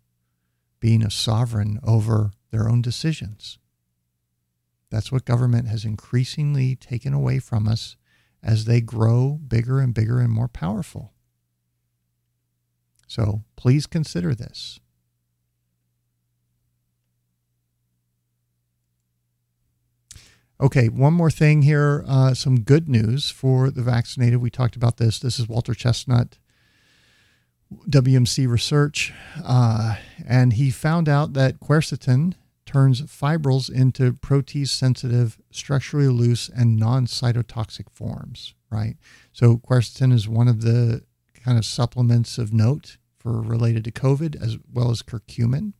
being a sovereign over their own decisions. That's what government has increasingly taken away from us as they grow bigger and bigger and more powerful. So please consider this. Okay, one more thing here. Uh, some good news for the vaccinated. We talked about this. This is Walter Chesnut, WMC Research, uh, and he found out that quercetin turns fibrils into protease sensitive, structurally loose, and non cytotoxic forms, right? So, quercetin is one of the kind of supplements of note for related to COVID, as well as curcumin.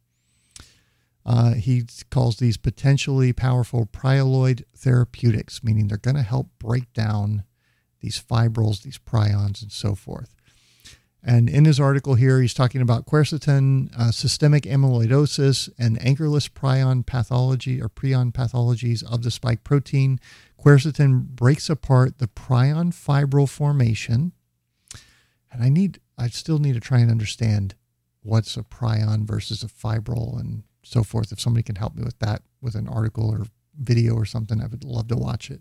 Uh, he calls these potentially powerful prialoid therapeutics, meaning they're going to help break down these fibrils, these prions, and so forth. And in his article here, he's talking about quercetin, uh, systemic amyloidosis, and anchorless prion pathology or prion pathologies of the spike protein. Quercetin breaks apart the prion fibril formation. And I need, I still need to try and understand what's a prion versus a fibril and so forth. If somebody can help me with that with an article or video or something, I would love to watch it.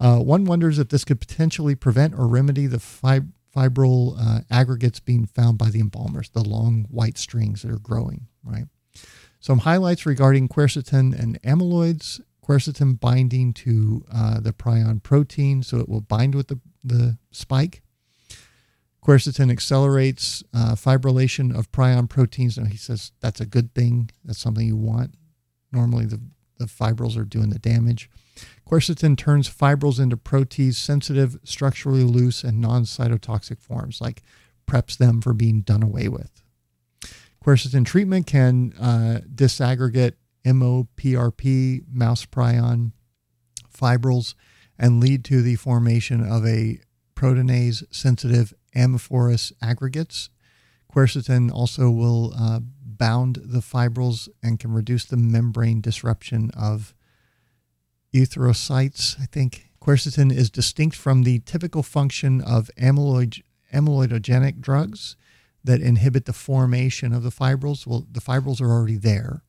Uh, one wonders if this could potentially prevent or remedy the fib- fibril uh, aggregates being found by the embalmers, the long white strings that are growing, right? Some highlights regarding quercetin and amyloids. Quercetin binding to uh, the prion protein, so it will bind with the, the spike. Quercetin accelerates uh, fibrillation of prion proteins. Now, he says that's a good thing. That's something you want. Normally, the, the fibrils are doing the damage. Quercetin turns fibrils into protease sensitive, structurally loose, and non cytotoxic forms, like preps them for being done away with. Quercetin treatment can uh, disaggregate MOPRP, mouse prion fibrils, and lead to the formation of a proteinase sensitive amorphous aggregates. Quercetin also will uh, bound the fibrils and can reduce the membrane disruption of erythrocytes. I think quercetin is distinct from the typical function of amyloid, amyloidogenic drugs that inhibit the formation of the fibrils. Well, the fibrils are already there.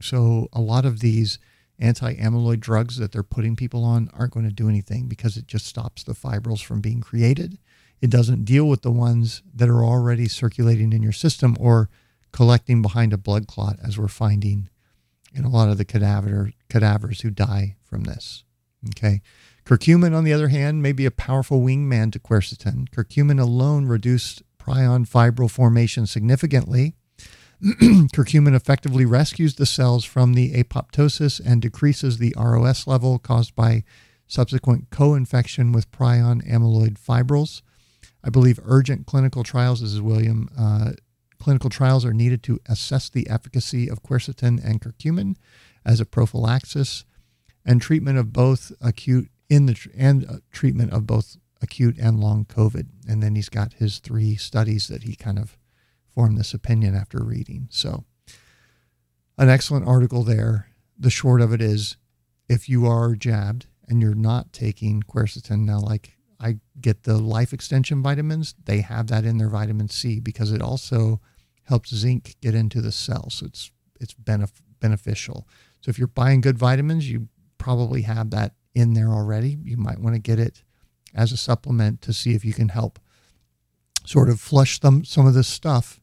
So a lot of these anti-amyloid drugs that they're putting people on aren't going to do anything because it just stops the fibrils from being created. It doesn't deal with the ones that are already circulating in your system or collecting behind a blood clot, as we're finding in a lot of the cadaver, cadavers who die from this. Okay. Curcumin, on the other hand, may be a powerful wingman to quercetin. Curcumin alone reduced prion fibril formation significantly. Curcumin effectively rescues the cells from the apoptosis and decreases the ROS level caused by subsequent co infection with prion amyloid fibrils. I believe urgent clinical trials, this is William, uh, clinical trials are needed to assess the efficacy of quercetin and curcumin as a prophylaxis and treatment of both acute in the and uh, treatment of both acute and long COVID. And then he's got his three studies that he kind of formed this opinion after reading. So, an excellent article there. The short of it is if you are jabbed and you're not taking quercetin now, like I get the life extension vitamins, they have that in their vitamin C because it also helps zinc get into the cell. So it's it's benef- beneficial. So if you're buying good vitamins, you probably have that in there already. You might want to get it as a supplement to see if you can help sort of flush them some of this stuff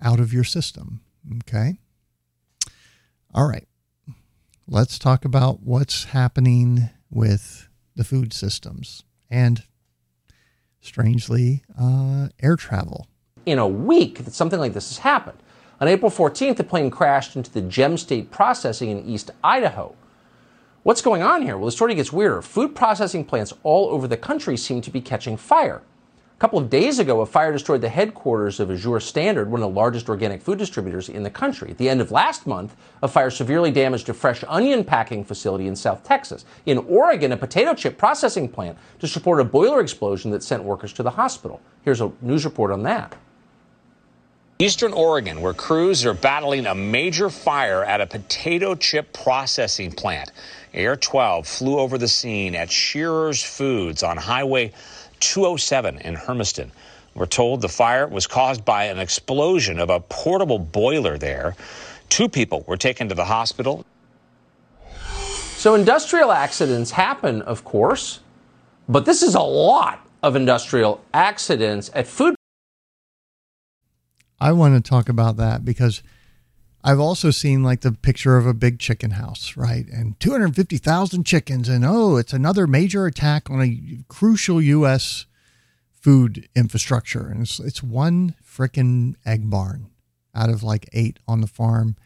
out of your system. Okay. All right. Let's talk about what's happening with the food systems and strangely, uh, air travel. In a week that something like this has happened. On April 14th, the plane crashed into the Gem State Processing in East Idaho. What's going on here? Well, the story gets weirder. Food processing plants all over the country seem to be catching fire. Couple of days ago, a fire destroyed the headquarters of Azure Standard, one of the largest organic food distributors in the country. At the end of last month, a fire severely damaged a fresh onion packing facility in South Texas. In Oregon, a potato chip processing plant just reported a boiler explosion that sent workers to the hospital. Here's a news report on that. Eastern Oregon, where crews are battling a major fire at a potato chip processing plant. Air 12 flew over the scene at Shearer's Foods on Highway 207 in Hermiston. We're told the fire was caused by an explosion of a portable boiler there. Two people were taken to the hospital. So, industrial accidents happen, of course, but this is a lot of industrial accidents at food. I want to talk about that because I've also seen like the picture of a big chicken house, right? And 250,000 chickens. And oh, it's another major attack on a crucial U.S. food infrastructure. And it's, it's one freaking egg barn out of like eight on the farm,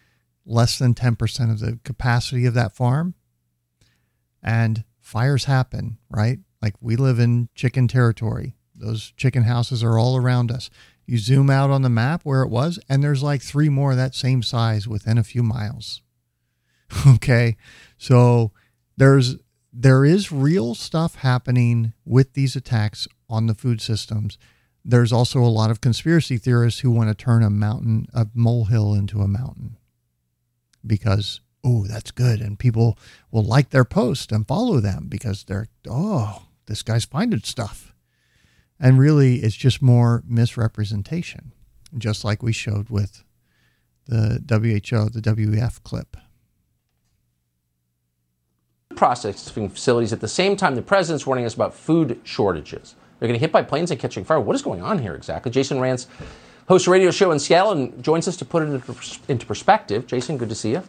less than 10% of the capacity of that farm. And fires happen, right? Like we live in chicken territory. Those chicken houses are all around us. You zoom out on the map where it was, and there's like three more that same size within a few miles. okay. So there's there is real stuff happening with these attacks on the food systems. There's also a lot of conspiracy theorists who want to turn a mountain, a molehill into a mountain because, oh, that's good. And people will like their post and follow them because they're, oh, this guy's finding stuff. And really, it's just more misrepresentation, just like we showed with the WHO, the WEF clip. Processing facilities at the same time, the president's warning us about food shortages. They're getting hit by planes and catching fire. What is going on here exactly? Jason Rantz hosts a radio show in Seattle and joins us to put it into perspective. Jason, good to see you.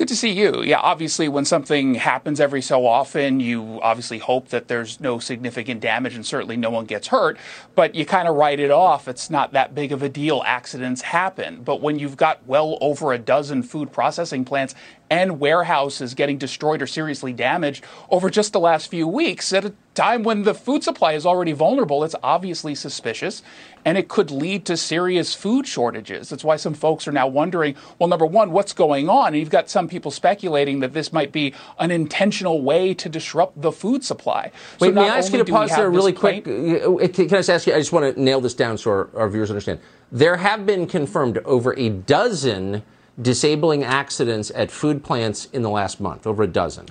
Good to see you. Yeah, obviously, when something happens every so often, you obviously hope that there's no significant damage and certainly no one gets hurt, but you kind of write it off. It's not that big of a deal. Accidents happen. But when you've got well over a dozen food processing plants and warehouses getting destroyed or seriously damaged over just the last few weeks at a time when the food supply is already vulnerable. It's obviously suspicious and it could lead to serious food shortages. That's why some folks are now wondering well, number one, what's going on? And you've got some people speculating that this might be an intentional way to disrupt the food supply. Wait, so may I ask you to pause there really quick? Uh, can I just ask you? I just want to nail this down so our, our viewers understand. There have been confirmed over a dozen disabling accidents at food plants in the last month, over a dozen.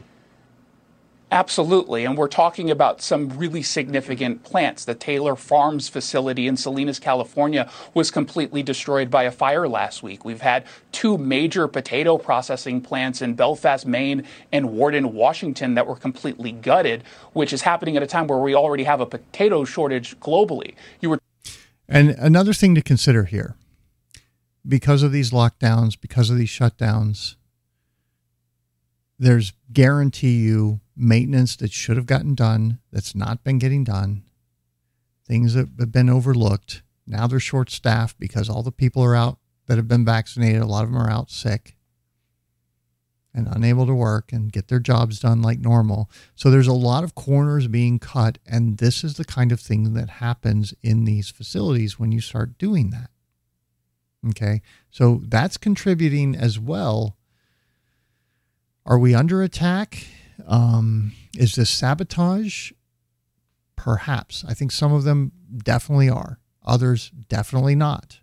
Absolutely. And we're talking about some really significant plants. The Taylor Farms facility in Salinas, California was completely destroyed by a fire last week. We've had two major potato processing plants in Belfast, Maine and Warden, Washington that were completely gutted, which is happening at a time where we already have a potato shortage globally. You were And another thing to consider here because of these lockdowns, because of these shutdowns, there's guarantee you maintenance that should have gotten done that's not been getting done, things that have been overlooked. Now they're short staffed because all the people are out that have been vaccinated. A lot of them are out sick and unable to work and get their jobs done like normal. So there's a lot of corners being cut. And this is the kind of thing that happens in these facilities when you start doing that. Okay. So that's contributing as well. Are we under attack? Um, is this sabotage? Perhaps. I think some of them definitely are, others definitely not.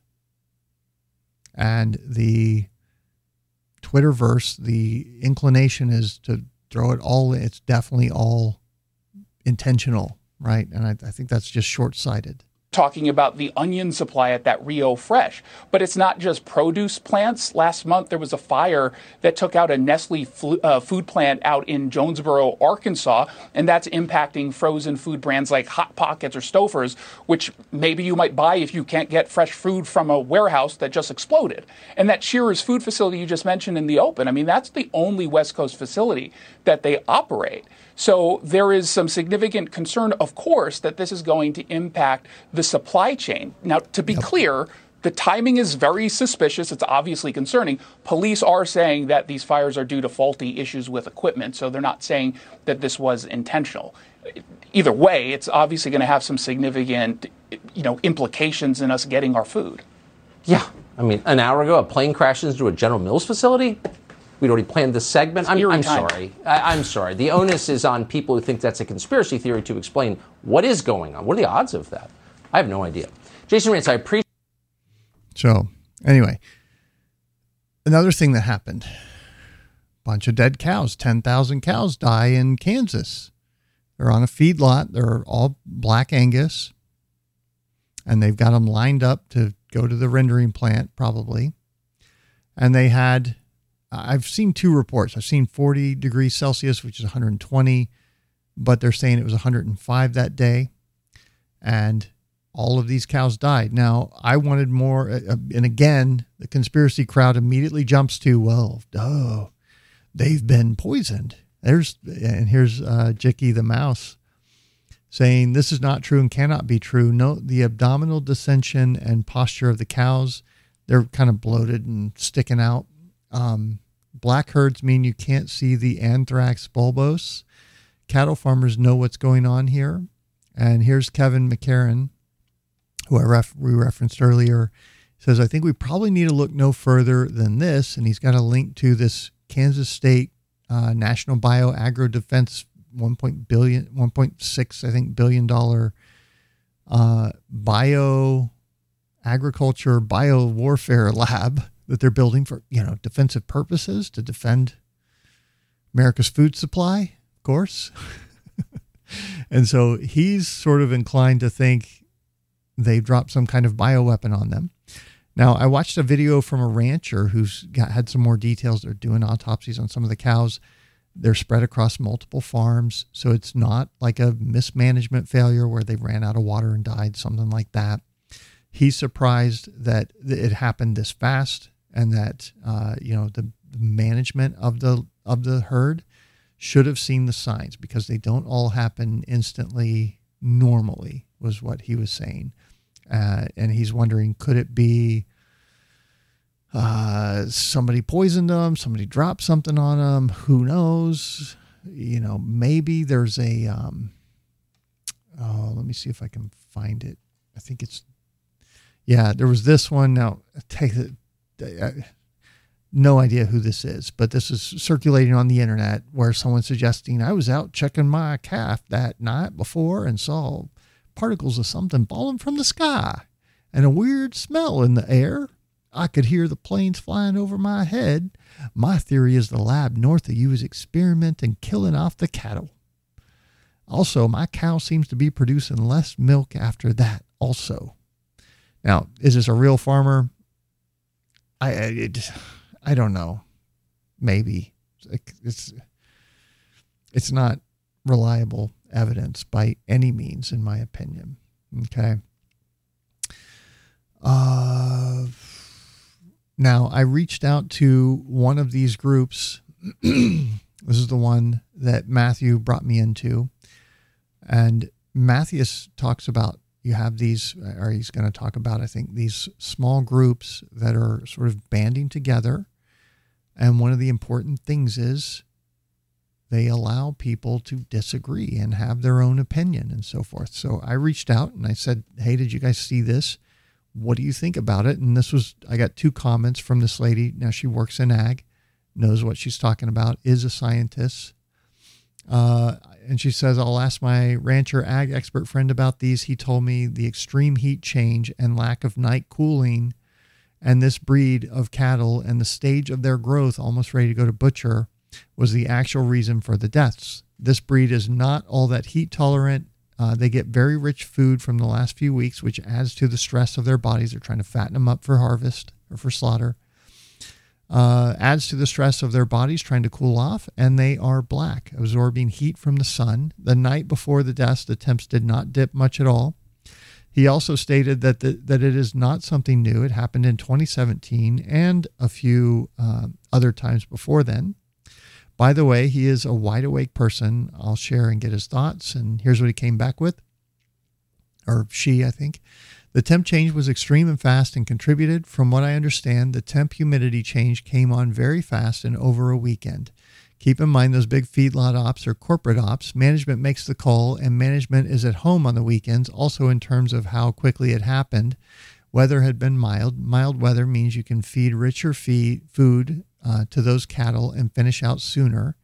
And the Twitterverse, the inclination is to throw it all, it's definitely all intentional, right? And I, I think that's just short sighted talking about the onion supply at that Rio Fresh. But it's not just produce plants. Last month, there was a fire that took out a Nestle uh, food plant out in Jonesboro, Arkansas, and that's impacting frozen food brands like Hot Pockets or Stouffer's, which maybe you might buy if you can't get fresh food from a warehouse that just exploded. And that Shearer's food facility you just mentioned in the open, I mean, that's the only West Coast facility that they operate. So there is some significant concern, of course, that this is going to impact the supply chain. Now, to be yep. clear, the timing is very suspicious. It's obviously concerning. Police are saying that these fires are due to faulty issues with equipment, so they're not saying that this was intentional. Either way, it's obviously going to have some significant, you know, implications in us getting our food. Yeah, I mean, an hour ago, a plane crashed into a General Mills facility. We'd already planned this segment. I'm, I'm sorry. I, I'm sorry. The onus is on people who think that's a conspiracy theory to explain what is going on. What are the odds of that? I have no idea. Jason Rantz, I appreciate. So, anyway, another thing that happened bunch of dead cows, 10,000 cows die in Kansas. They're on a feedlot. They're all black Angus. And they've got them lined up to go to the rendering plant, probably. And they had, I've seen two reports. I've seen 40 degrees Celsius, which is 120, but they're saying it was 105 that day. And all of these cows died. Now, I wanted more. Uh, and again, the conspiracy crowd immediately jumps to, well, oh, they've been poisoned. There's, and here's uh, Jicky the mouse saying this is not true and cannot be true. Note the abdominal dissension and posture of the cows. They're kind of bloated and sticking out. Um, black herds mean you can't see the anthrax bulbous. Cattle farmers know what's going on here. And here's Kevin McKernan who I ref- we referenced earlier, says, I think we probably need to look no further than this. And he's got a link to this Kansas State uh, National Bio Agro Defense 1. billion, 1.6, I think, billion dollar uh, bio agriculture, bio warfare lab that they're building for, you know, defensive purposes to defend America's food supply, of course. and so he's sort of inclined to think they dropped some kind of bioweapon on them. Now, I watched a video from a rancher who's got, had some more details. They're doing autopsies on some of the cows. They're spread across multiple farms. So it's not like a mismanagement failure where they ran out of water and died, something like that. He's surprised that it happened this fast and that, uh, you know, the management of the, of the herd should have seen the signs because they don't all happen instantly normally was what he was saying. Uh, and he's wondering could it be uh, somebody poisoned them, somebody dropped something on them, who knows? You know, maybe there's a. Um, oh, let me see if I can find it. I think it's. Yeah, there was this one. Now, take No idea who this is, but this is circulating on the internet where someone's suggesting I was out checking my calf that night before and saw particles of something falling from the sky and a weird smell in the air. I could hear the planes flying over my head. My theory is the lab north of you is experimenting killing off the cattle. Also, my cow seems to be producing less milk after that, also. Now, is this a real farmer? I, it, I don't know. Maybe. It's, it's not reliable evidence by any means, in my opinion. Okay. Uh, now, I reached out to one of these groups. this is the one that Matthew brought me into. And Mattias talks about you have these, uh, or he's going to talk about, I think, these small groups that are sort of banding together. And one of the important things is they allow people to disagree and have their own opinion and so forth. So I reached out and I said, Hey, did you guys see this? What do you think about it? And this was, I got two comments from this lady. Now she works in ag, knows what she's talking about, is a scientist. Uh, and she says, I'll ask my rancher ag expert friend about these. He told me the extreme heat change and lack of night cooling and this breed of cattle and the stage of their growth, almost ready to go to butcher, was the actual reason for the deaths. This breed is not all that heat tolerant. Uh, they get very rich food from the last few weeks, which adds to the stress of their bodies. They're trying to fatten them up for harvest or for slaughter. Uh, adds to the stress of their bodies trying to cool off, and they are black, absorbing heat from the sun. The night before the deaths, the temps did not dip much at all. He also stated that the, that it is not something new. It happened in 2017 and a few uh, other times before then. By the way, he is a wide awake person. I'll share and get his thoughts. And here's what he came back with, or she, I think. The temp change was extreme and fast and contributed, from what I understand, the temp humidity change came on very fast and over a weekend. Keep in mind those big feedlot ops are corporate ops. Management makes the call, and management is at home on the weekends, also in terms of how quickly it happened. Weather had been mild. Mild weather means you can feed richer feed, food uh, to those cattle and finish out sooner.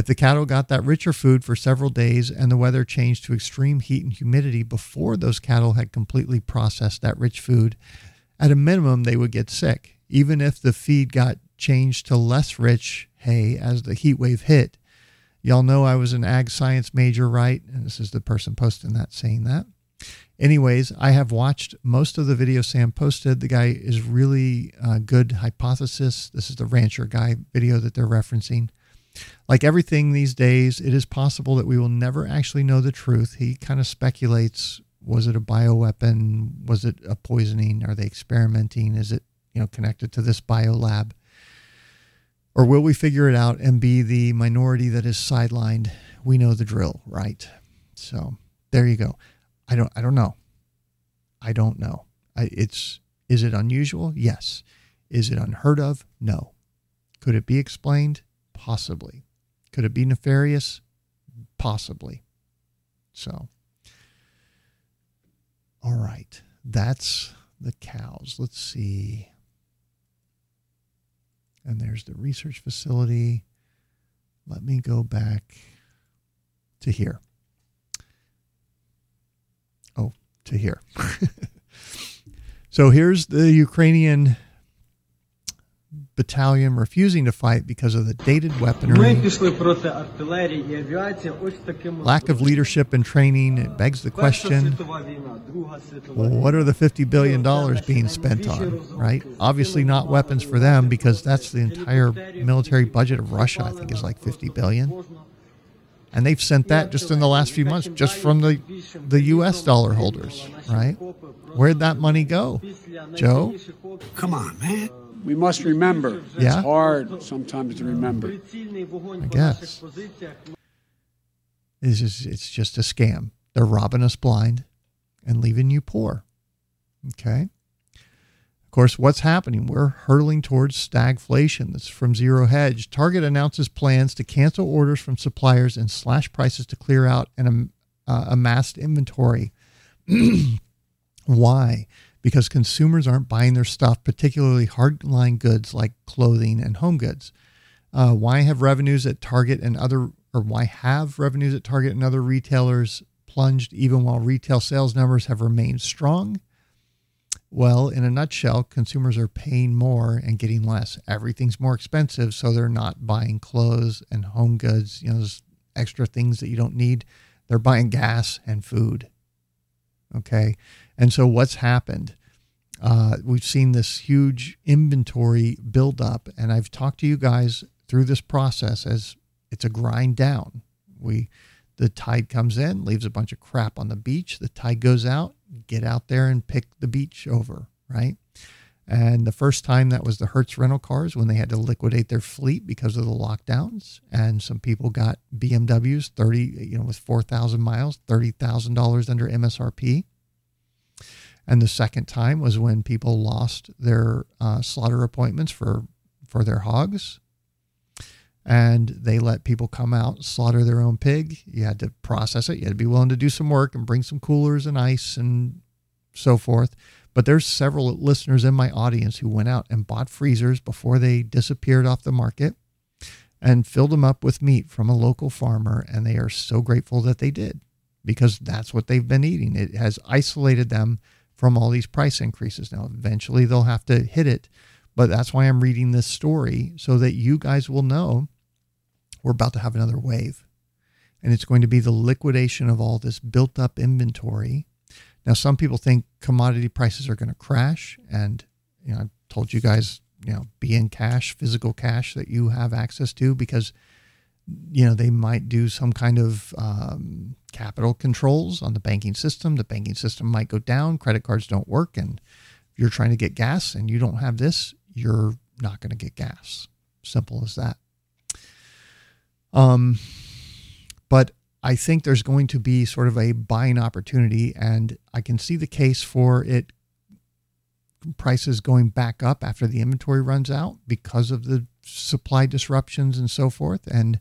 If the cattle got that richer food for several days and the weather changed to extreme heat and humidity before those cattle had completely processed that rich food, at a minimum, they would get sick. Even if the feed got changed to less rich hay as the heat wave hit. Y'all know I was an ag science major, right? And this is the person posting that saying that. Anyways, I have watched most of the video Sam posted. The guy is really a good hypothesis. This is the rancher guy video that they're referencing. Like everything these days, it is possible that we will never actually know the truth. He kind of speculates was it a bioweapon? Was it a poisoning? Are they experimenting? Is it, you know, connected to this biolab? Or will we figure it out and be the minority that is sidelined? We know the drill, right? So there you go. I don't I don't know. I don't know. I, it's is it unusual? Yes. Is it unheard of? No. Could it be explained? Possibly. Could it be nefarious? Possibly. So, all right. That's the cows. Let's see. And there's the research facility. Let me go back to here. Oh, to here. so here's the Ukrainian battalion refusing to fight because of the dated weaponry. Lack of leadership and training. It begs the question what are the $50 billion being spent on, right? Obviously, not weapons for them because that's the entire military budget of Russia, I think, is like $50 billion. And they've sent that just in the last few months, just from the, the US dollar holders, right? Where'd that money go? Joe? Come on, man. We must remember. Yeah? It's hard sometimes to remember. I guess. It's just, it's just a scam. They're robbing us blind and leaving you poor. Okay. Of course, what's happening? We're hurtling towards stagflation. That's from Zero Hedge. Target announces plans to cancel orders from suppliers and slash prices to clear out an uh, amassed inventory. Why? Because consumers aren't buying their stuff, particularly hardline goods like clothing and home goods. Uh, why have revenues at Target and other, or why have revenues at Target and other retailers plunged even while retail sales numbers have remained strong? Well, in a nutshell, consumers are paying more and getting less. Everything's more expensive, so they're not buying clothes and home goods, you know, those extra things that you don't need. They're buying gas and food. Okay. And so what's happened? Uh, we've seen this huge inventory build up, and I've talked to you guys through this process as it's a grind down. We the tide comes in, leaves a bunch of crap on the beach. The tide goes out, get out there and pick the beach over, right? And the first time that was the Hertz rental cars when they had to liquidate their fleet because of the lockdowns. And some people got BMWs 30, you know, with 4,000 miles, $30,000 under MSRP. And the second time was when people lost their uh, slaughter appointments for, for their hogs. And they let people come out slaughter their own pig. You had to process it. You had to be willing to do some work and bring some coolers and ice and so forth. But there's several listeners in my audience who went out and bought freezers before they disappeared off the market and filled them up with meat from a local farmer and they are so grateful that they did because that's what they've been eating. It has isolated them from all these price increases now eventually they'll have to hit it but that's why I'm reading this story so that you guys will know we're about to have another wave. And it's going to be the liquidation of all this built up inventory. Now, some people think commodity prices are going to crash. And, you know, I've told you guys, you know, be in cash, physical cash that you have access to because, you know, they might do some kind of um, capital controls on the banking system. The banking system might go down, credit cards don't work. And you're trying to get gas and you don't have this, you're not going to get gas. Simple as that. Um, but I think there's going to be sort of a buying opportunity, and I can see the case for it prices going back up after the inventory runs out because of the supply disruptions and so forth, and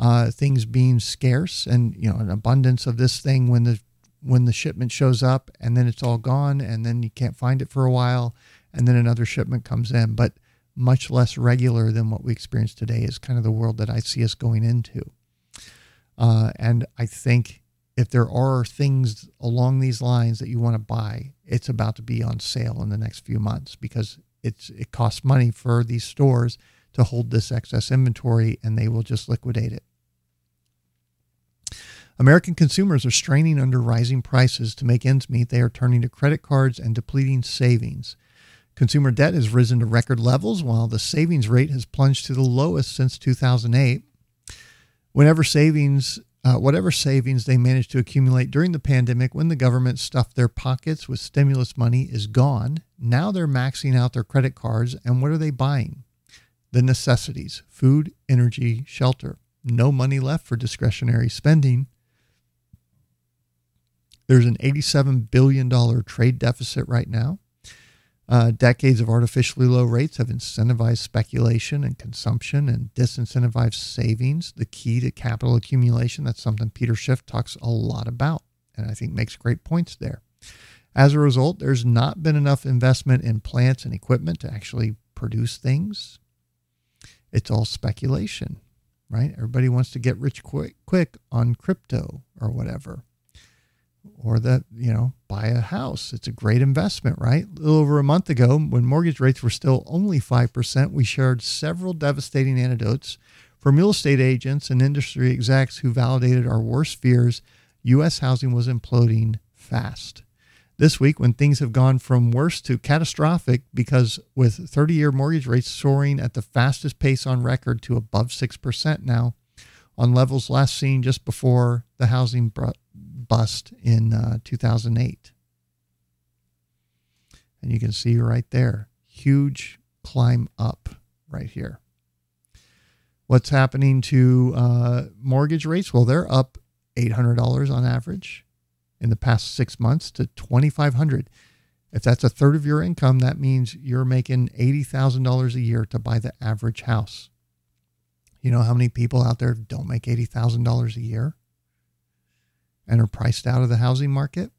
uh, things being scarce, and you know an abundance of this thing when the when the shipment shows up, and then it's all gone, and then you can't find it for a while, and then another shipment comes in, but much less regular than what we experience today is kind of the world that I see us going into. Uh, and I think if there are things along these lines that you want to buy, it's about to be on sale in the next few months because it's it costs money for these stores to hold this excess inventory and they will just liquidate it. American consumers are straining under rising prices to make ends meet. They are turning to credit cards and depleting savings. Consumer debt has risen to record levels while the savings rate has plunged to the lowest since 2008. Whenever savings, uh, whatever savings they managed to accumulate during the pandemic when the government stuffed their pockets with stimulus money is gone. Now they're maxing out their credit cards, and what are they buying? The necessities food, energy, shelter. No money left for discretionary spending. There's an $87 billion trade deficit right now. Uh, decades of artificially low rates have incentivized speculation and consumption and disincentivized savings, the key to capital accumulation. That's something Peter Schiff talks a lot about and I think makes great points there. As a result, there's not been enough investment in plants and equipment to actually produce things. It's all speculation, right? Everybody wants to get rich quick, quick on crypto or whatever or that, you know, buy a house. It's a great investment, right? A little over a month ago, when mortgage rates were still only 5%, we shared several devastating anecdotes from real estate agents and industry execs who validated our worst fears U.S. housing was imploding fast. This week, when things have gone from worse to catastrophic because with 30 year mortgage rates soaring at the fastest pace on record to above 6% now, on levels last seen just before the housing bust in uh, 2008. And you can see right there, huge climb up right here. What's happening to uh, mortgage rates? Well, they're up $800 on average in the past six months to 2500 If that's a third of your income, that means you're making $80,000 a year to buy the average house. You know how many people out there don't make $80,000 a year? And are priced out of the housing market.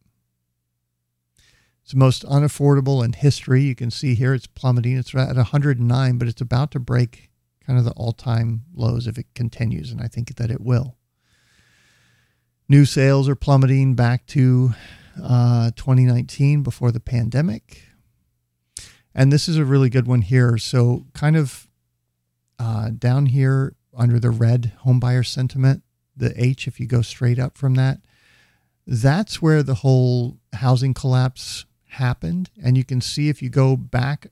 It's the most unaffordable in history. You can see here it's plummeting. It's at 109, but it's about to break kind of the all time lows if it continues, and I think that it will. New sales are plummeting back to uh, 2019 before the pandemic. And this is a really good one here. So, kind of uh, down here under the red homebuyer sentiment, the H, if you go straight up from that, that's where the whole housing collapse happened. And you can see if you go back,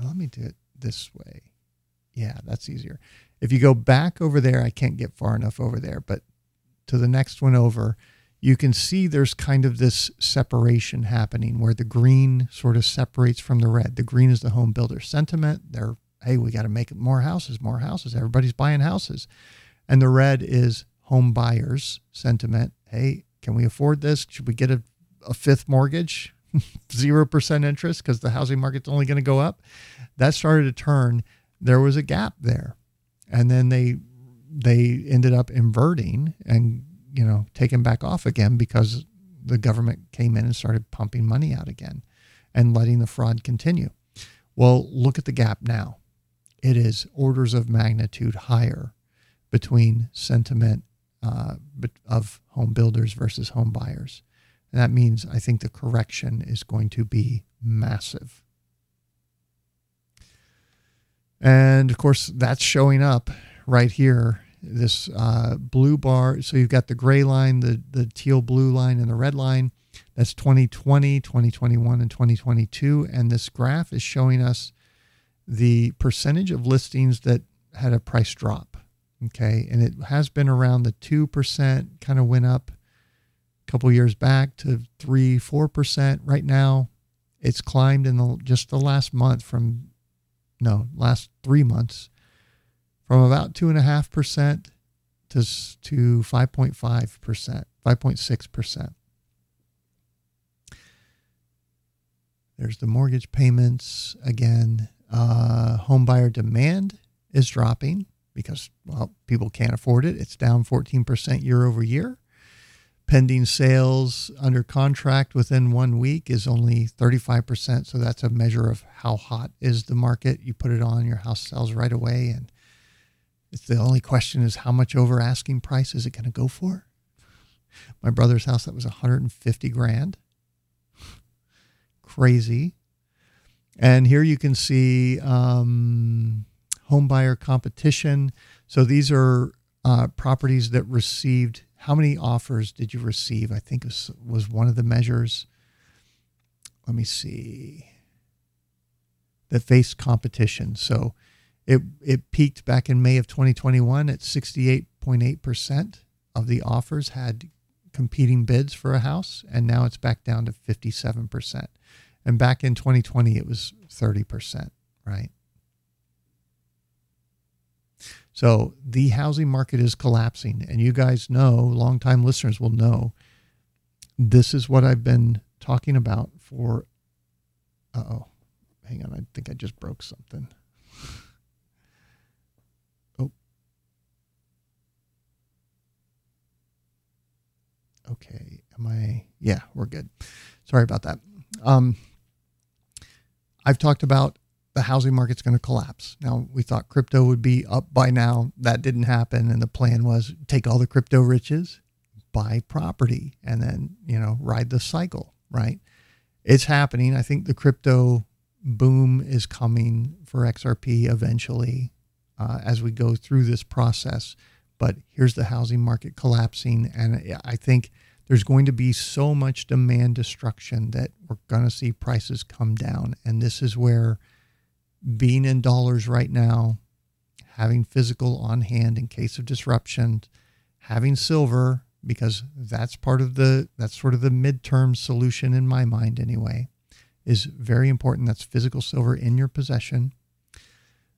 oh, let me do it this way. Yeah, that's easier. If you go back over there, I can't get far enough over there, but to the next one over, you can see there's kind of this separation happening where the green sort of separates from the red. The green is the home builder sentiment. They're, hey, we got to make more houses, more houses. Everybody's buying houses. And the red is home buyers sentiment hey, can we afford this? Should we get a, a fifth mortgage? 0% interest because the housing market's only going to go up. That started to turn. There was a gap there. And then they they ended up inverting and you know taking back off again because the government came in and started pumping money out again and letting the fraud continue. Well, look at the gap now. It is orders of magnitude higher between sentiment uh, of home builders versus home buyers. And that means I think the correction is going to be massive. And of course, that's showing up right here. This uh, blue bar. So you've got the gray line, the, the teal blue line, and the red line. That's 2020, 2021, and 2022. And this graph is showing us the percentage of listings that had a price drop. Okay. And it has been around the 2%, kind of went up a couple years back to 3 4%. Right now, it's climbed in the, just the last month from, no, last three months from about 2.5% to to 5.5 percent, 5.6 percent. There's the mortgage payments again. Uh, home buyer demand is dropping because well people can't afford it. It's down 14% year over year. Pending sales under contract within one week is only 35%. So that's a measure of how hot is the market. You put it on, your house sells right away. And it's the only question is how much over asking price is it going to go for? My brother's house, that was 150 grand. Crazy. And here you can see um, home buyer competition. So these are uh, properties that received how many offers did you receive? I think was, was one of the measures. Let me see. That faced competition. So it it peaked back in May of 2021 at 68.8% of the offers had competing bids for a house, and now it's back down to 57%. And back in 2020, it was 30%, right? So the housing market is collapsing. And you guys know, longtime listeners will know, this is what I've been talking about for. oh, hang on. I think I just broke something. Oh. Okay. Am I? Yeah, we're good. Sorry about that. Um, I've talked about the housing market's going to collapse. Now, we thought crypto would be up by now. That didn't happen. And the plan was take all the crypto riches, buy property, and then, you know, ride the cycle, right? It's happening. I think the crypto boom is coming for XRP eventually uh, as we go through this process. But here's the housing market collapsing. And I think there's going to be so much demand destruction that we're going to see prices come down. And this is where being in dollars right now, having physical on hand in case of disruption, having silver because that's part of the that's sort of the midterm solution in my mind anyway is very important. That's physical silver in your possession.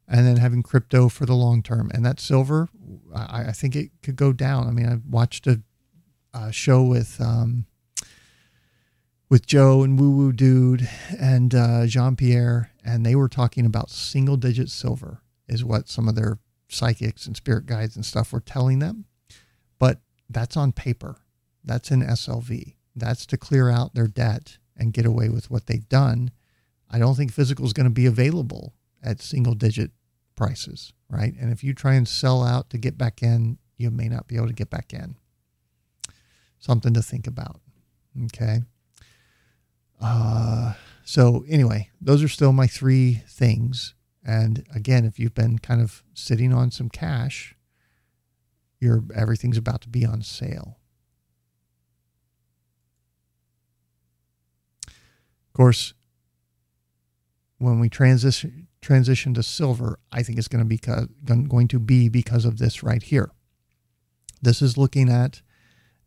And then having crypto for the long term. And that silver i, I think it could go down. I mean i watched a, a show with um, with Joe and Woo Woo Dude and uh, Jean Pierre, and they were talking about single digit silver, is what some of their psychics and spirit guides and stuff were telling them. But that's on paper, that's in SLV. That's to clear out their debt and get away with what they've done. I don't think physical is going to be available at single digit prices, right? And if you try and sell out to get back in, you may not be able to get back in. Something to think about. Okay. Uh, so anyway, those are still my three things. And again, if you've been kind of sitting on some cash, your everything's about to be on sale. Of course, when we transition transition to silver, I think it's going to be going to be because of this right here. This is looking at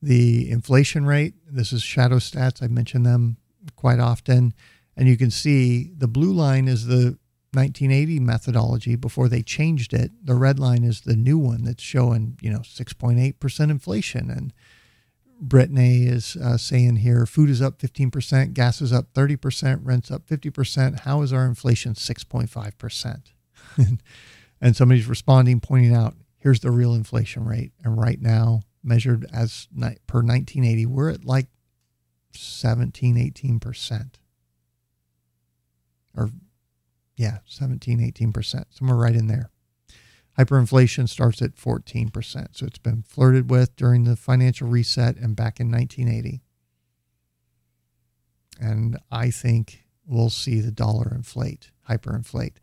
the inflation rate. This is shadow stats. I mentioned them quite often. And you can see the blue line is the 1980 methodology before they changed it. The red line is the new one that's showing, you know, 6.8% inflation. And Brittany is uh, saying here food is up 15%, gas is up 30%, rent's up 50%. How is our inflation 6.5%? and somebody's responding, pointing out, here's the real inflation rate. And right now, measured as per 1980, we're at like 17, 18%. Or, yeah, 17, 18%, somewhere right in there. Hyperinflation starts at 14%. So it's been flirted with during the financial reset and back in 1980. And I think we'll see the dollar inflate, hyperinflate,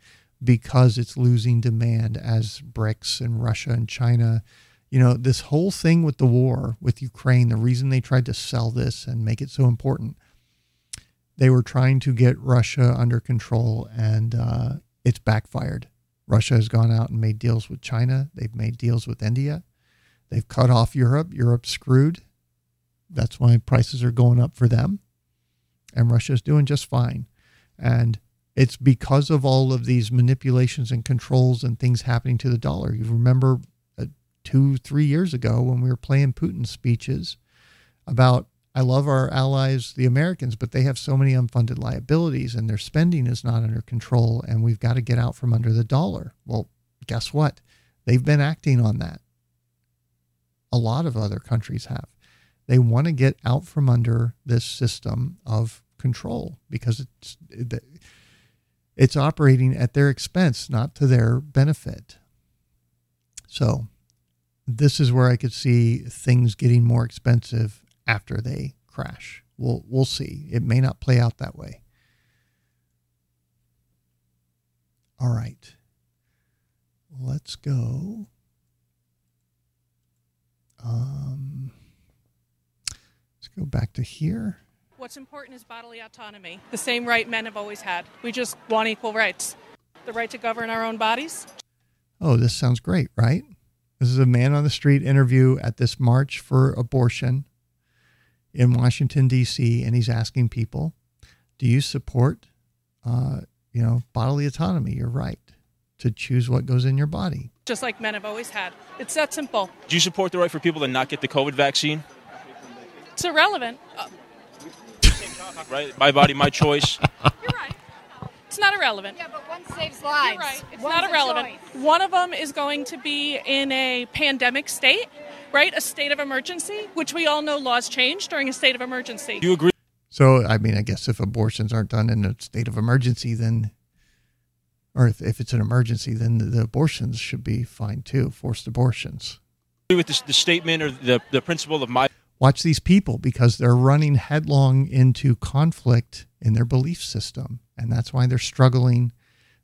because it's losing demand as BRICS and Russia and China you know, this whole thing with the war with Ukraine, the reason they tried to sell this and make it so important, they were trying to get Russia under control, and uh, it's backfired. Russia has gone out and made deals with China. They've made deals with India. They've cut off Europe. Europe's screwed. That's why prices are going up for them. And Russia's doing just fine. And it's because of all of these manipulations and controls and things happening to the dollar. You remember two, three years ago when we were playing Putin's speeches about I love our allies, the Americans, but they have so many unfunded liabilities and their spending is not under control, and we've got to get out from under the dollar. Well, guess what? They've been acting on that. A lot of other countries have. They want to get out from under this system of control because it's it's operating at their expense, not to their benefit. So, this is where I could see things getting more expensive after they crash. We'll we'll see. It may not play out that way. All right. Let's go. Um, let's go back to here. What's important is bodily autonomy, the same right men have always had. We just want equal rights. The right to govern our own bodies. Oh, this sounds great, right? This is a man on the street interview at this March for Abortion in Washington, D.C., and he's asking people, do you support, uh, you know, bodily autonomy, your right to choose what goes in your body? Just like men have always had. It's that simple. Do you support the right for people to not get the COVID vaccine? It's irrelevant. Uh, right? My body, my choice. It's not irrelevant. Yeah, but one saves lives. You're right. It's One's not irrelevant. One of them is going to be in a pandemic state, right? A state of emergency, which we all know laws change during a state of emergency. Do you agree? So, I mean, I guess if abortions aren't done in a state of emergency, then, or if, if it's an emergency, then the, the abortions should be fine too, forced abortions. with the, the statement or the, the principle of my Watch these people because they're running headlong into conflict in their belief system. And that's why they're struggling.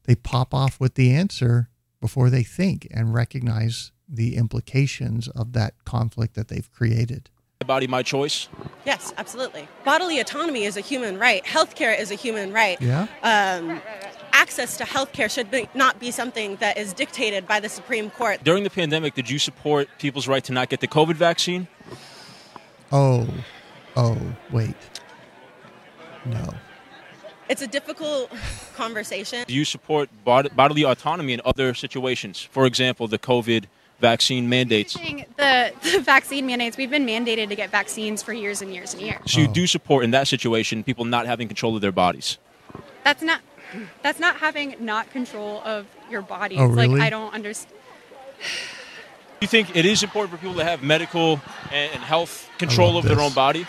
They pop off with the answer before they think and recognize the implications of that conflict that they've created. body, my choice? Yes, absolutely. Bodily autonomy is a human right. Healthcare is a human right. Yeah. Um, access to healthcare should be, not be something that is dictated by the Supreme Court. During the pandemic, did you support people's right to not get the COVID vaccine? Oh, oh, wait. No. It's a difficult conversation. Do you support bod- bodily autonomy in other situations? For example, the COVID vaccine mandates. The, the vaccine mandates, we've been mandated to get vaccines for years and years and years. So you oh. do support in that situation people not having control of their bodies. That's not that's not having not control of your body. Oh, it's like? I don't understand. Do you think it is important for people to have medical and, and health control love over their own body?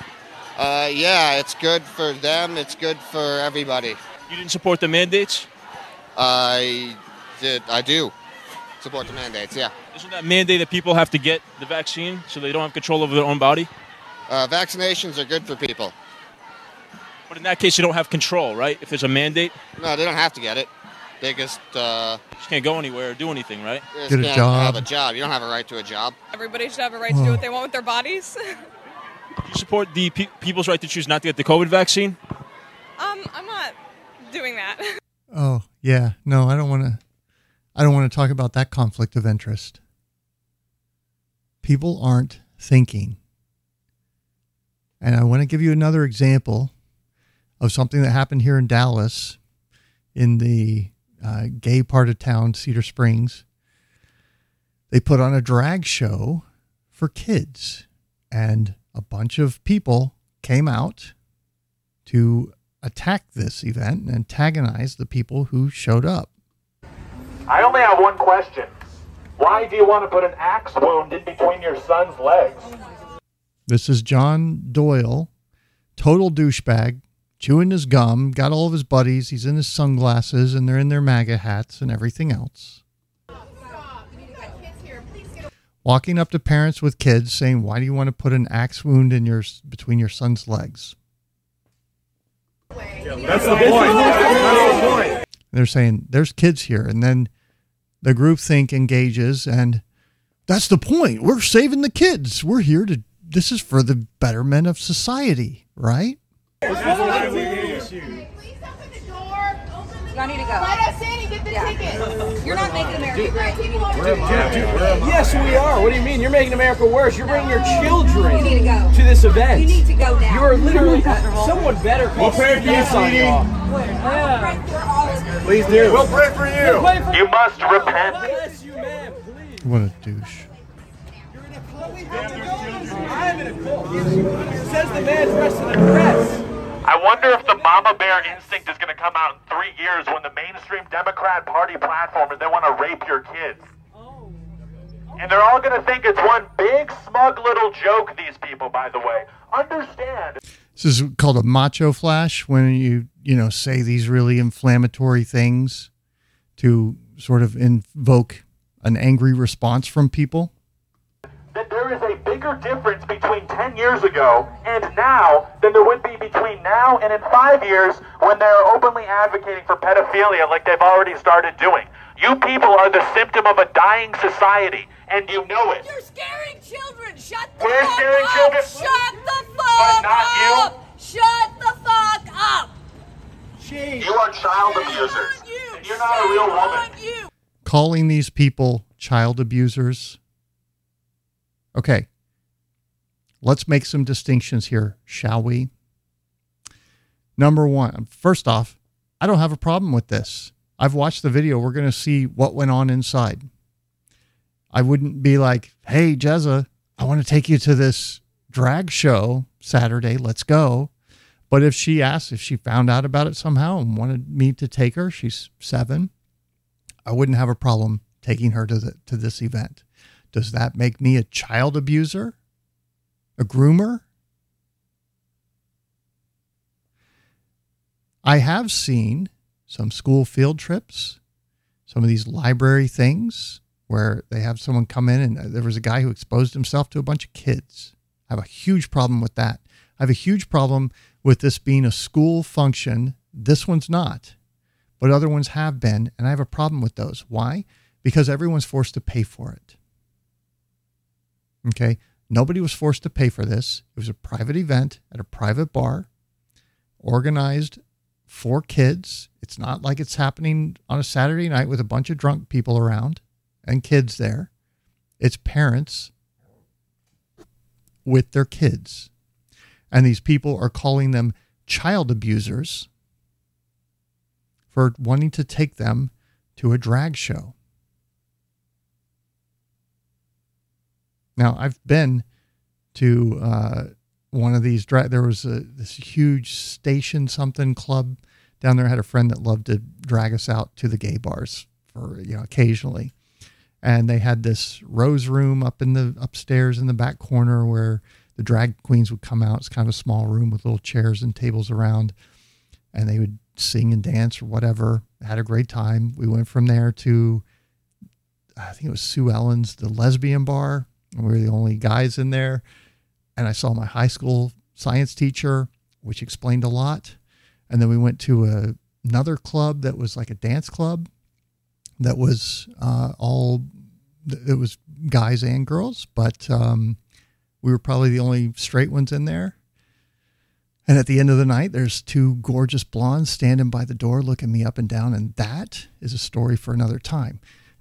Uh, yeah, it's good for them. It's good for everybody. You didn't support the mandates? I did. I do support the mandates. Yeah. Isn't that mandate that people have to get the vaccine so they don't have control over their own body? Uh, vaccinations are good for people. But in that case, you don't have control, right? If there's a mandate, No, they don't have to get it. They just uh, just can't go anywhere or do anything, right? they just Get a can't job. have a job. You don't have a right to a job. Everybody should have a right to do what they want with their bodies. Do you support the pe- people's right to choose not to get the COVID vaccine? um, I'm not doing that. Oh, yeah. No, I don't want to. I don't want to talk about that conflict of interest. People aren't thinking. And I want to give you another example of something that happened here in Dallas in the uh, gay part of town, Cedar Springs. They put on a drag show for kids, and a bunch of people came out to attack this event and antagonize the people who showed up. I only have one question. Why do you want to put an axe wound in between your son's legs? This is John Doyle, total douchebag, chewing his gum, got all of his buddies, he's in his sunglasses, and they're in their MAGA hats and everything else. Walking up to parents with kids saying, Why do you want to put an axe wound in your between your son's legs? That's the point. That's the point. They're saying there's kids here, and then the groupthink engages, and that's the point. We're saving the kids. We're here to. This is for the betterment of society, right? Y'all need to go. Let us in and get tickets. You're not making America great. You need to Yes, we are. What do you mean? You're making America worse. You're bringing your children You need to go. to this event. You need to go now. You are literally. Someone better call We'll pray for you, CPS sweetie. y'all. Please do. We'll pray for you. We'll pray for You must repent. What a douche. I'm in a cult. Says the man dressed in a dress. I wonder if the mama bear instinct is going to come out in three years when the mainstream Democrat Party platform is they want to rape your kids. And they're all going to think it's one big, smug little joke, these people, by the way. Understand. This is called a macho flash when you, you know, say these really inflammatory things to sort of invoke an angry response from people. that there is bigger difference between 10 years ago and now than there would be between now and in five years when they're openly advocating for pedophilia like they've already started doing. You people are the symptom of a dying society, and you know it. You're scaring children. Shut the We're fuck scaring up. children. Shut the fuck not you. Shut the fuck up. You are child abusers, and you're not a real woman. Calling these people child abusers. Okay. Let's make some distinctions here, shall we? Number one, first off, I don't have a problem with this. I've watched the video. We're going to see what went on inside. I wouldn't be like, hey, Jezza, I want to take you to this drag show Saturday. Let's go. But if she asked, if she found out about it somehow and wanted me to take her, she's seven, I wouldn't have a problem taking her to the to this event. Does that make me a child abuser? A groomer? I have seen some school field trips, some of these library things where they have someone come in and uh, there was a guy who exposed himself to a bunch of kids. I have a huge problem with that. I have a huge problem with this being a school function. This one's not, but other ones have been, and I have a problem with those. Why? Because everyone's forced to pay for it. Okay. Nobody was forced to pay for this. It was a private event at a private bar, organized for kids. It's not like it's happening on a Saturday night with a bunch of drunk people around and kids there. It's parents with their kids. And these people are calling them child abusers for wanting to take them to a drag show. Now, I've been to uh, one of these drag. There was a, this huge station something club down there. I had a friend that loved to drag us out to the gay bars for you know occasionally, and they had this rose room up in the upstairs in the back corner where the drag queens would come out. It's kind of a small room with little chairs and tables around, and they would sing and dance or whatever. Had a great time. We went from there to I think it was Sue Ellen's, the lesbian bar. We were the only guys in there. And I saw my high school science teacher, which explained a lot. And then we went to a, another club that was like a dance club that was uh, all, it was guys and girls, but um, we were probably the only straight ones in there. And at the end of the night, there's two gorgeous blondes standing by the door looking me up and down. And that is a story for another time.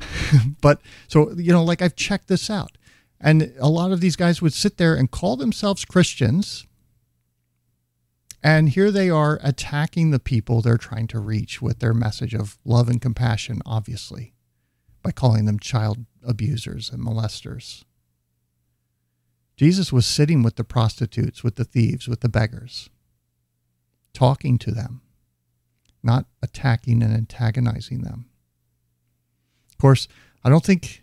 but so, you know, like I've checked this out. And a lot of these guys would sit there and call themselves Christians. And here they are attacking the people they're trying to reach with their message of love and compassion, obviously, by calling them child abusers and molesters. Jesus was sitting with the prostitutes, with the thieves, with the beggars, talking to them, not attacking and antagonizing them. Of course, I don't think.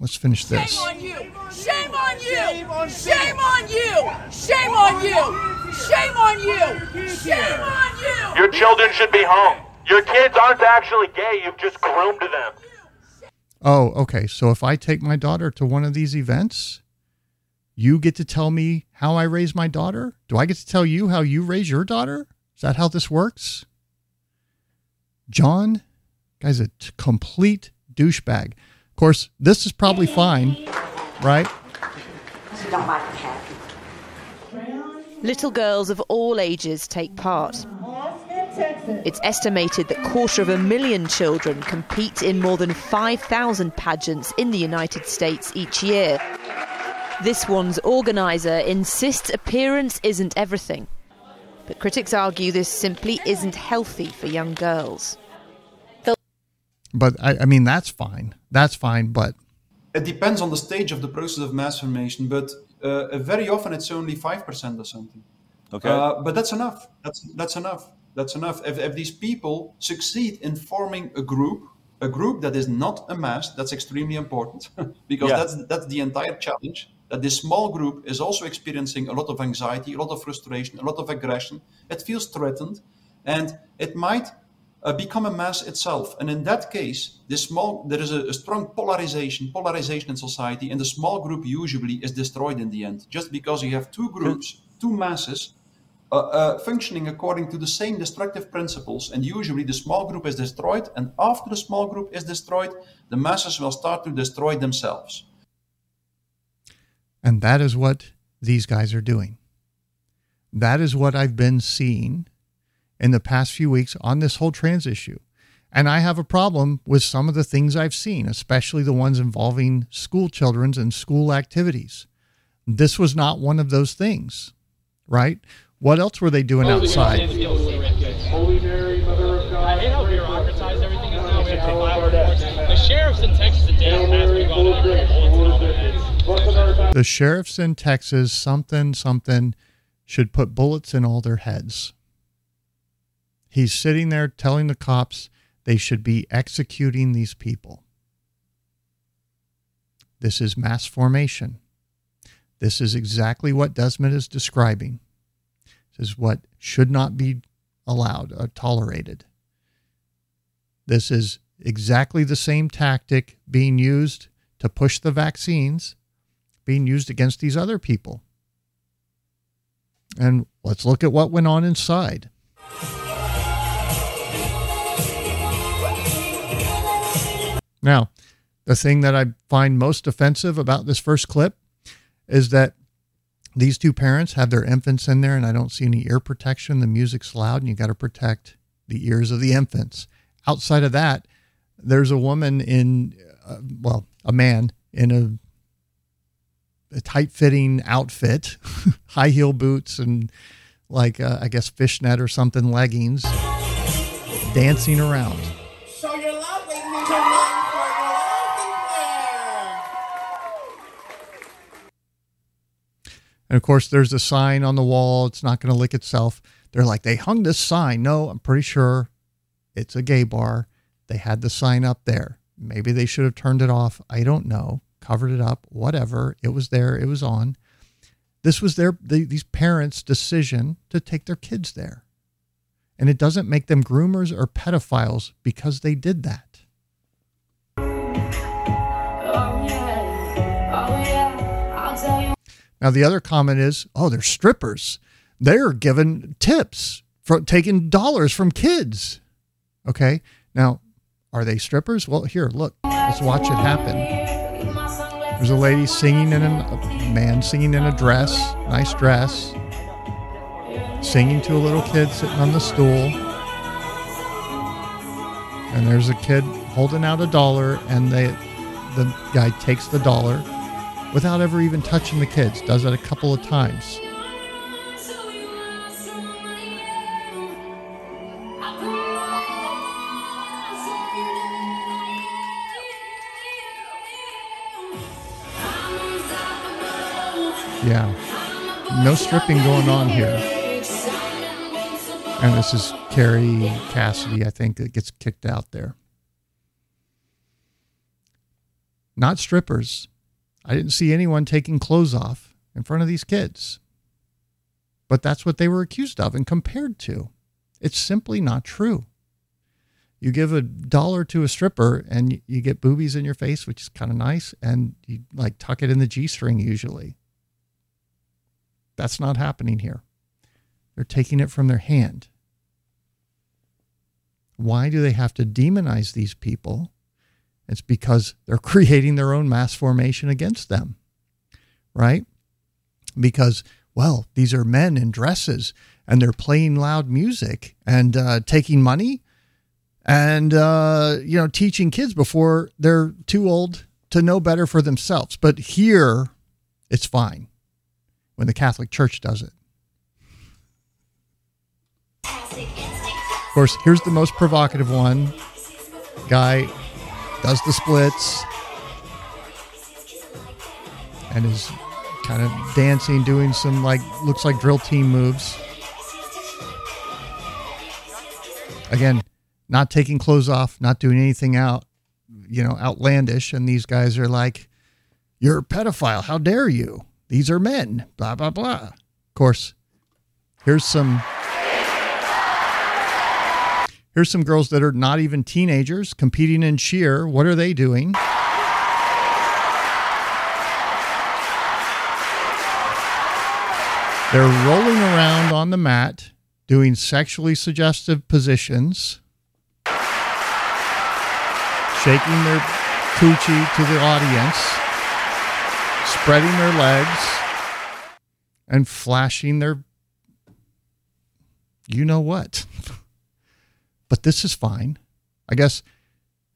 Let's finish this. Shame on you! Shame on you! Shame on you! Shame on you! Shame on you! Shame on you! Your children should be home. Your kids aren't actually gay, you've just groomed them. Oh, okay. So if I take my daughter to one of these events, you get to tell me how I raise my daughter? Do I get to tell you how you raise your daughter? Is that how this works? John, guy's a t- complete douchebag. Of course, this is probably fine, right? don't like the happy. Little girls of all ages take part. It's estimated that quarter of a million children compete in more than 5,000 pageants in the United States each year. This one's organizer insists appearance isn't everything. But critics argue this simply isn't healthy for young girls. But I, I mean, that's fine. That's fine. But it depends on the stage of the process of mass formation, but uh, very often it's only five percent or something. Okay. Uh, but that's enough. That's that's enough. That's enough. If, if these people succeed in forming a group, a group that is not a mass, that's extremely important because Yeah. that's that's the entire challenge. That this small group is also experiencing a lot of anxiety, a lot of frustration, a lot of aggression. It feels threatened, and it might uh, become a mass itself. And in that case, this small there is a, a strong polarization, polarization in society, and the small group usually is destroyed in the end, just because you have two groups, two masses uh, uh, functioning according to the same destructive principles. And usually the small group is destroyed, and after the small group is destroyed, the masses will start to destroy themselves. And that is what these guys are doing. That is what I've been seeing in the past few weeks on this whole trans issue. And I have a problem with some of the things I've seen, especially the ones involving school children's and school activities. This was not one of those things, right? What else were they doing outside? Holy Mary, Mother of God. I hate how bureaucratized everything is now. We have to file reports. The sheriffs in Texas today are asking about bullets in all their heads. The sheriffs in Texas, something, something, should put bullets in all their heads. He's sitting there telling the cops they should be executing these people. This is mass formation. This is exactly what Desmet is describing. This is what should not be allowed, uh, tolerated. This is exactly the same tactic being used to push the vaccines, being used against these other people. And let's look at what went on inside. Now, the thing that I find most offensive about this first clip is that these two parents have their infants in there, and I don't see any ear protection. The music's loud, and you got to protect the ears of the infants. Outside of that, there's a woman in, uh, well, a man in a, a tight fitting outfit, high heel boots, and like, uh, I guess, fishnet or something, leggings, dancing around. And of course, there's a sign on the wall. It's not going to lick itself. They're like, they hung this sign. No, I'm pretty sure it's a gay bar. They had the sign up there. Maybe they should have turned it off. I don't know. Covered it up, whatever. It was there. It was on. This was their the, these parents' decision to take their kids there, and it doesn't make them groomers or pedophiles because they did that. Now, the other comment is, oh, they're strippers. They're given tips for taking dollars from kids. Okay. Now, are they strippers? Well, here, look, let's watch it happen. There's a lady singing in a, a man singing in a dress, nice dress, singing to a little kid sitting on the stool. And there's a kid holding out a dollar, and they, the guy takes the dollar without ever even touching the kids. Does it a couple of times. Yeah. No stripping going on here. And this is Carrie Cassidy, I think, that gets kicked out there. Not strippers. I didn't see anyone taking clothes off in front of these kids. But that's what they were accused of and compared to. It's simply not true. You give a dollar to a stripper and you get boobies in your face, which is kind of nice, and you like tuck it in the G string usually. That's not happening here. They're taking it from their hand. Why do they have to demonize these people? It's because they're creating their own mass formation against them, right? Because, well, these are men in dresses and they're playing loud music and uh, taking money and, uh, you know, teaching kids before they're too old to know better for themselves. But here, it's fine when the Catholic Church does it. Of course, here's the most provocative one. Guy does the splits, and is kind of dancing, doing some like looks like drill team moves. Again, not taking clothes off, not doing anything out, you know, outlandish. And these guys are like, "You're a pedophile! How dare you? These are men!" Blah blah blah. Of course, here's some here's some girls that are not even teenagers competing in cheer. What are they doing? They're rolling around on the mat doing sexually suggestive positions, shaking their coochie to the audience, spreading their legs, and flashing their you know what. but this is fine. I guess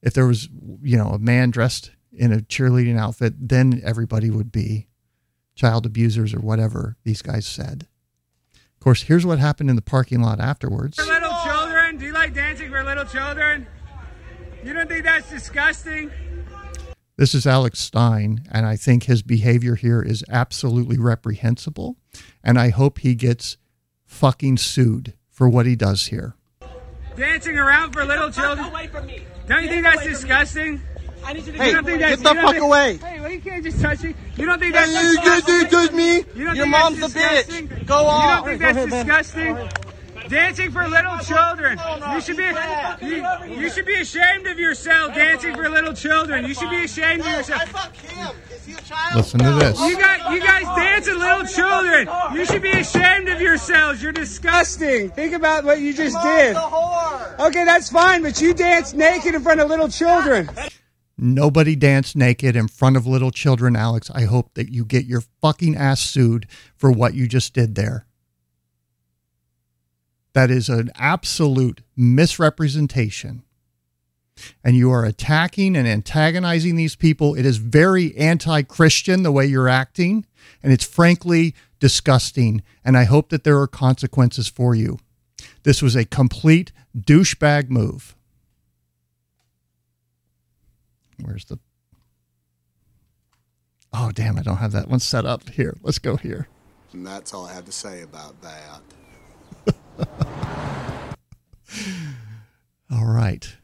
if there was, you know, a man dressed in a cheerleading outfit, then everybody would be child abusers or whatever these guys said. Of course, here's what happened in the parking lot afterwards. For little children, do you like dancing for little children? You don't think that's disgusting? This is Alex Stein, and I think his behavior here is absolutely reprehensible. And I hope he gets fucking sued for what he does here. Dancing around for little children? Away from me. Don't you think that's disgusting? I need you to You don't think get the fuck think- away. Hey, well, you can't just touch me. You don't think Hey, that's you can't do- touch me. You don't Your think mom's that's a bitch. disgusting? Go You don't think that's disgusting? Dancing for little children. You should be you, you should be ashamed of yourself dancing for little children. You should be ashamed of yourself. Listen to this. You got you guys dancing little children. You should be ashamed of yourselves. You're disgusting. Think about what you just did. Okay, that's fine, but you dance naked in front of little children. Nobody dance naked in front of little children, Alex. I hope that you get your fucking ass sued for what you just did there. That is an absolute misrepresentation. And you are attacking and antagonizing these people. It is very anti Christian the way you're acting. And it's frankly disgusting. And I hope that there are consequences for you. This was a complete douchebag move. Where's the. Oh, damn, I don't have that one set up. Here, let's go here. And that's all I have to say about that. All right.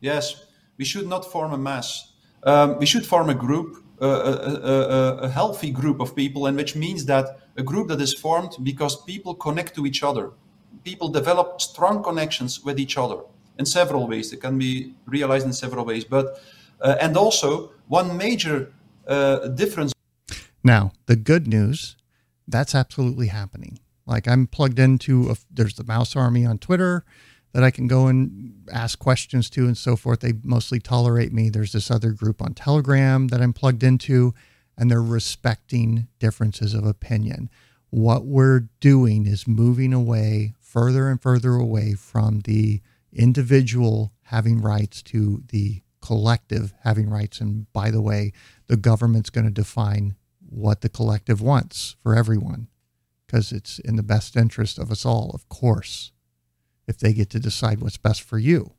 Yes, we should not form a mass. Um, we should form a group, uh, a, a, a, a healthy group of people, and which means that a group that is formed because people connect to each other. People develop strong connections with each other in several ways. It can be realized in several ways, but uh, and also one major uh, difference. Now, the good news, that's absolutely happening. Like I'm plugged into, a, there's the Mouse Army on Twitter that I can go and ask questions to and so forth. They mostly tolerate me. There's this other group on Telegram that I'm plugged into, and they're respecting differences of opinion. What we're doing is moving away further and further away from the individual having rights to the collective having rights. And by the way, the government's going to define what the collective wants for everyone because it's in the best interest of us all, of course, if they get to decide what's best for you.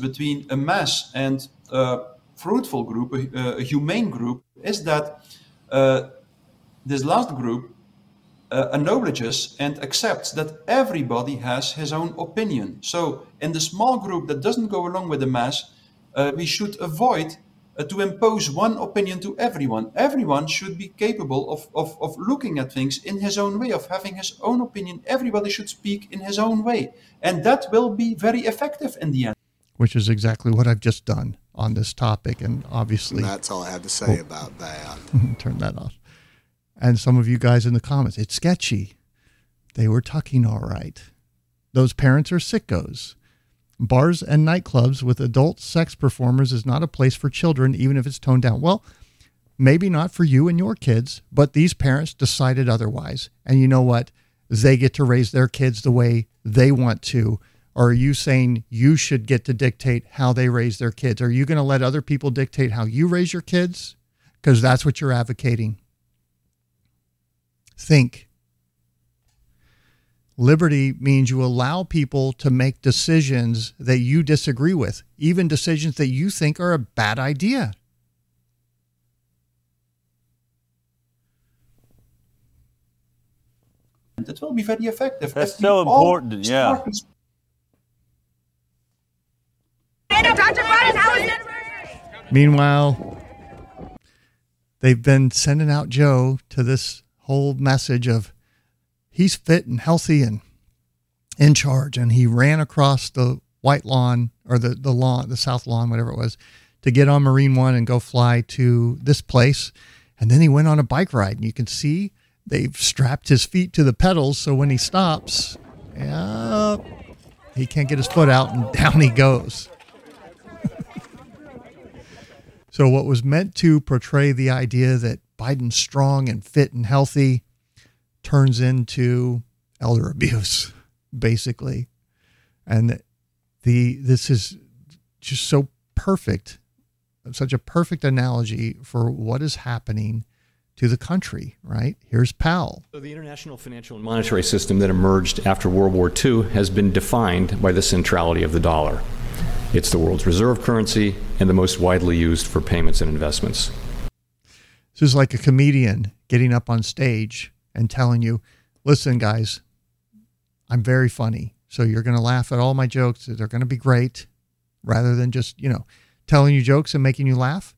between a mass and a fruitful group, a, a humane group, is that uh, this last group uh, acknowledges and accepts that everybody has his own opinion. So, in the small group that doesn't go along with the mass, uh, we should avoid Uh, to impose one opinion to everyone. Everyone should be capable of, of, of looking at things in his own way, of having his own opinion. Everybody should speak in his own way. And that will be very effective in the end. Which is exactly what I've just done on this topic. And obviously, And that's all I have to say oh. about that. turn that off. And some of you guys in the comments, it's sketchy. They were tucking all right. Those parents are sickos. Bars and nightclubs with adult sex performers is not a place for children, even if it's toned down. Well, maybe not for you and your kids, but these parents decided otherwise. And you know what? They get to raise their kids the way they want to. Or are you saying you should get to dictate how they raise their kids? Are you going to let other people dictate how you raise your kids? Because that's what you're advocating. Think. Liberty means you allow people to make decisions that you disagree with, even decisions that you think are a bad idea. It will be very effective. That's so important, yeah. Meanwhile, they've been sending out Joe to this whole message of he's fit and healthy and in charge. And he ran across the white lawn or the, the lawn, the south lawn, whatever it was, to get on Marine One and go fly to this place. And then he went on a bike ride. And you can see they've strapped his feet to the pedals. So when he stops, he can't get his foot out and down he goes. So, what was meant to portray the idea that Biden's strong and fit and healthy turns into elder abuse, basically. And the this is just so perfect, such a perfect analogy for what is happening to the country, right? Here's Powell. So the international financial and monetary system that emerged after World War II has been defined by the centrality of the dollar. It's the world's reserve currency and the most widely used for payments and investments. This is like a comedian getting up on stage and telling you, listen, guys, I'm very funny. So you're going to laugh at all my jokes. They're going to be great rather than just, you know, telling you jokes and making you laugh.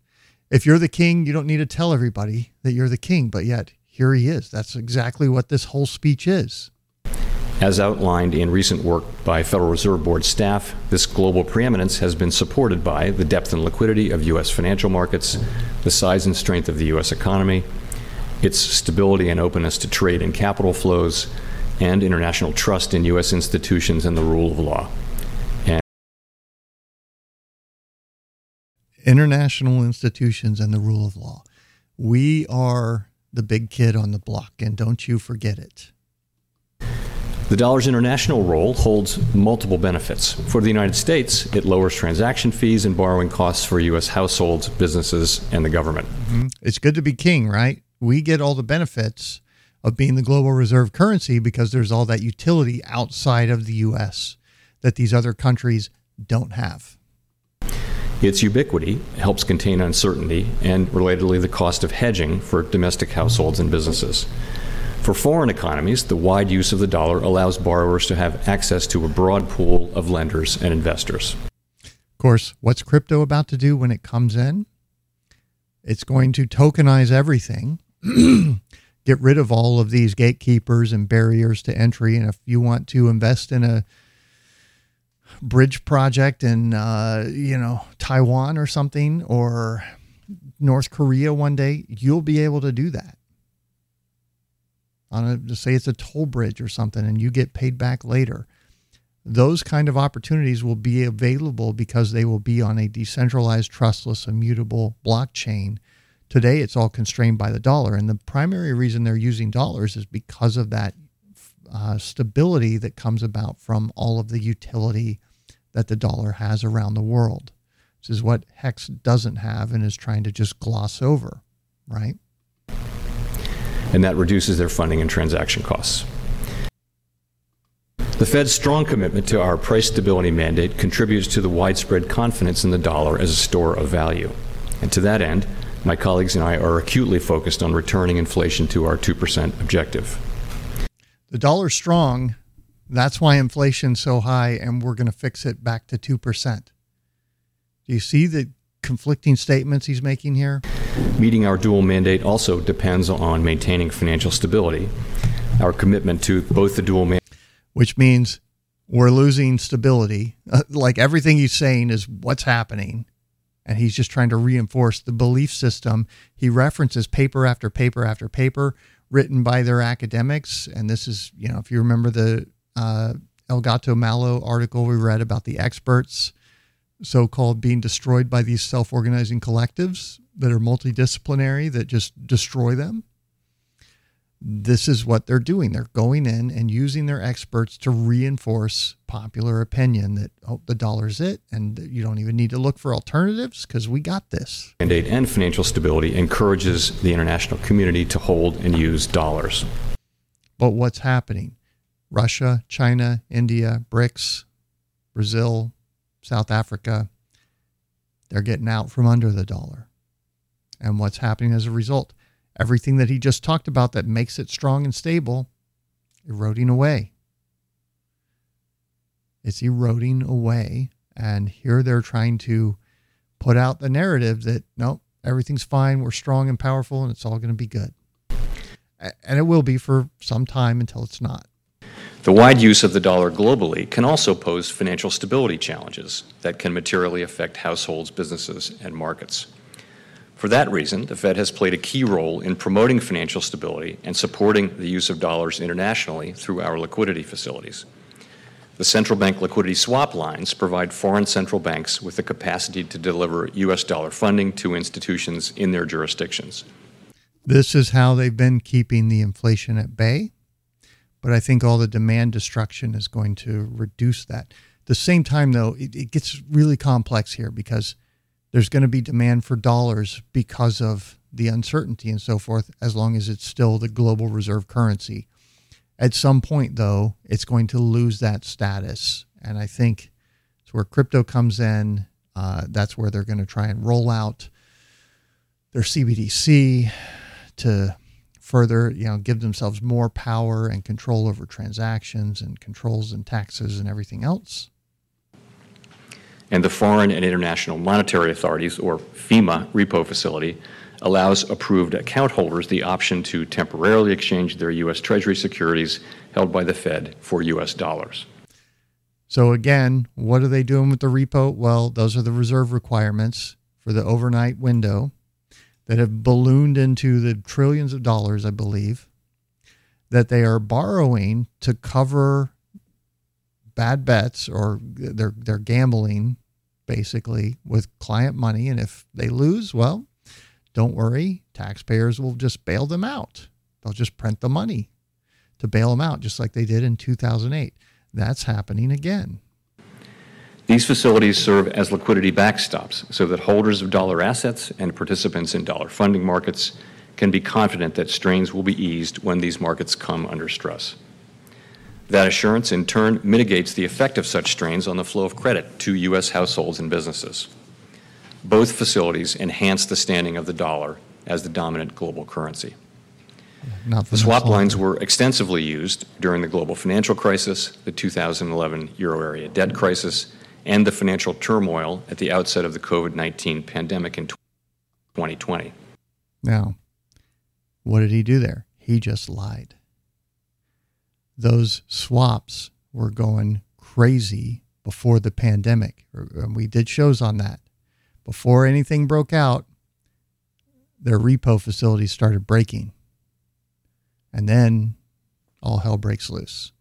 If you're the king, you don't need to tell everybody that you're the king, but yet here he is. That's exactly what this whole speech is. As outlined in recent work by Federal Reserve Board staff, this global preeminence has been supported by the depth and liquidity of U.S. financial markets, the size and strength of the U.S. economy, its stability and openness to trade and capital flows, and international trust in U.S. institutions and the rule of law. And International institutions and the rule of law. We are the big kid on the block, and don't you forget it. The dollar's international role holds multiple benefits. For the United States, it lowers transaction fees and borrowing costs for U.S. households, businesses, and the government. Mm-hmm. It's good to be king, right? We get all the benefits of being the global reserve currency because there's all that utility outside of the U.S. that these other countries don't have. Its ubiquity helps contain uncertainty and, relatedly, the cost of hedging for domestic households and businesses. For foreign economies, the wide use of the dollar allows borrowers to have access to a broad pool of lenders and investors. Of course, what's crypto about to do when it comes in? It's going to tokenize everything, get rid of all of these gatekeepers and barriers to entry. And if you want to invest in a bridge project in, uh, you know, Taiwan or something, or North Korea one day, you'll be able to do that on a to say it's a toll bridge or something and you get paid back later those kind of opportunities will be available because they will be on a decentralized trustless immutable blockchain today it's all constrained by the dollar and the primary reason they're using dollars is because of that uh, stability that comes about from all of the utility that the dollar has around the world this is what hex doesn't have and is trying to just gloss over right and that reduces their funding and transaction costs. The Fed's strong commitment to our price stability mandate contributes to the widespread confidence in the dollar as a store of value. And to that end, my colleagues and I are acutely focused on returning inflation to our 2% objective. The dollar's strong. That's why inflation's so high, and we're going to fix it back to 2%. Do you see the conflicting statements he's making here? Meeting our dual mandate also depends on maintaining financial stability. Our commitment to both the dual mandate, which means we're losing stability. Like everything he's saying is what's happening. And he's just trying to reinforce the belief system. He references paper after paper after paper written by their academics. And this is, you know, if you remember the uh, El Gato Malo article we read about the experts so called being destroyed by these self organizing collectives that are multidisciplinary that just destroy them. This is what they're doing. They're going in and using their experts to reinforce popular opinion that, oh, the dollar's it, and you don't even need to look for alternatives because we got this. Mandate and financial stability encourages the international community to hold and use dollars. But what's happening? Russia, China, India, BRICS, Brazil, South Africa, they're getting out from under the dollar. And what's happening as a result? Everything that he just talked about that makes it strong and stable eroding away. It's eroding away. And here they're trying to put out the narrative that, no, everything's fine. We're strong and powerful and it's all going to be good. And it will be for some time until it's not. The wide use of the dollar globally can also pose financial stability challenges that can materially affect households, businesses, and markets. For that reason, the Fed has played a key role in promoting financial stability and supporting the use of dollars internationally through our liquidity facilities. The central bank liquidity swap lines provide foreign central banks with the capacity to deliver U.S. dollar funding to institutions in their jurisdictions. This is how they've been keeping the inflation at bay but I think all the demand destruction is going to reduce that. At the same time, though, it, it gets really complex here because there's going to be demand for dollars because of the uncertainty and so forth, as long as it's still the global reserve currency. At some point, though, it's going to lose that status. And I think it's where crypto comes in. Uh, that's where they're going to try and roll out their CBDC to further, you know, give themselves more power and control over transactions and controls and taxes and everything else. And the Foreign and International Monetary Authorities, or FIMA, repo facility allows approved account holders the option to temporarily exchange their U.S. Treasury securities held by the Fed for U.S. dollars. So, again, what are they doing with the repo? Well, those are the reserve requirements for the overnight window that have ballooned into the trillions of dollars, I believe, that they are borrowing to cover bad bets or they're they're gambling basically with client money and if they lose, well, don't worry, taxpayers will just bail them out. They'll just print the money to bail them out just like they did in 2008. That's happening again. These facilities serve as liquidity backstops so that holders of dollar assets and participants in dollar funding markets can be confident that strains will be eased when these markets come under stress. That assurance, in turn, mitigates the effect of such strains on the flow of credit to U.S. households and businesses. Both facilities enhance the standing of the dollar as the dominant global currency. the swap lines were extensively used during the global financial crisis, the 2011 euro area debt crisis, and the financial turmoil at the outset of the COVID 19 pandemic in 2020. Now, what did he do there? He just lied. Those swaps were going crazy before the pandemic. And um, we did shows on that. Before anything broke out, their repo facilities started breaking. And then all hell breaks loose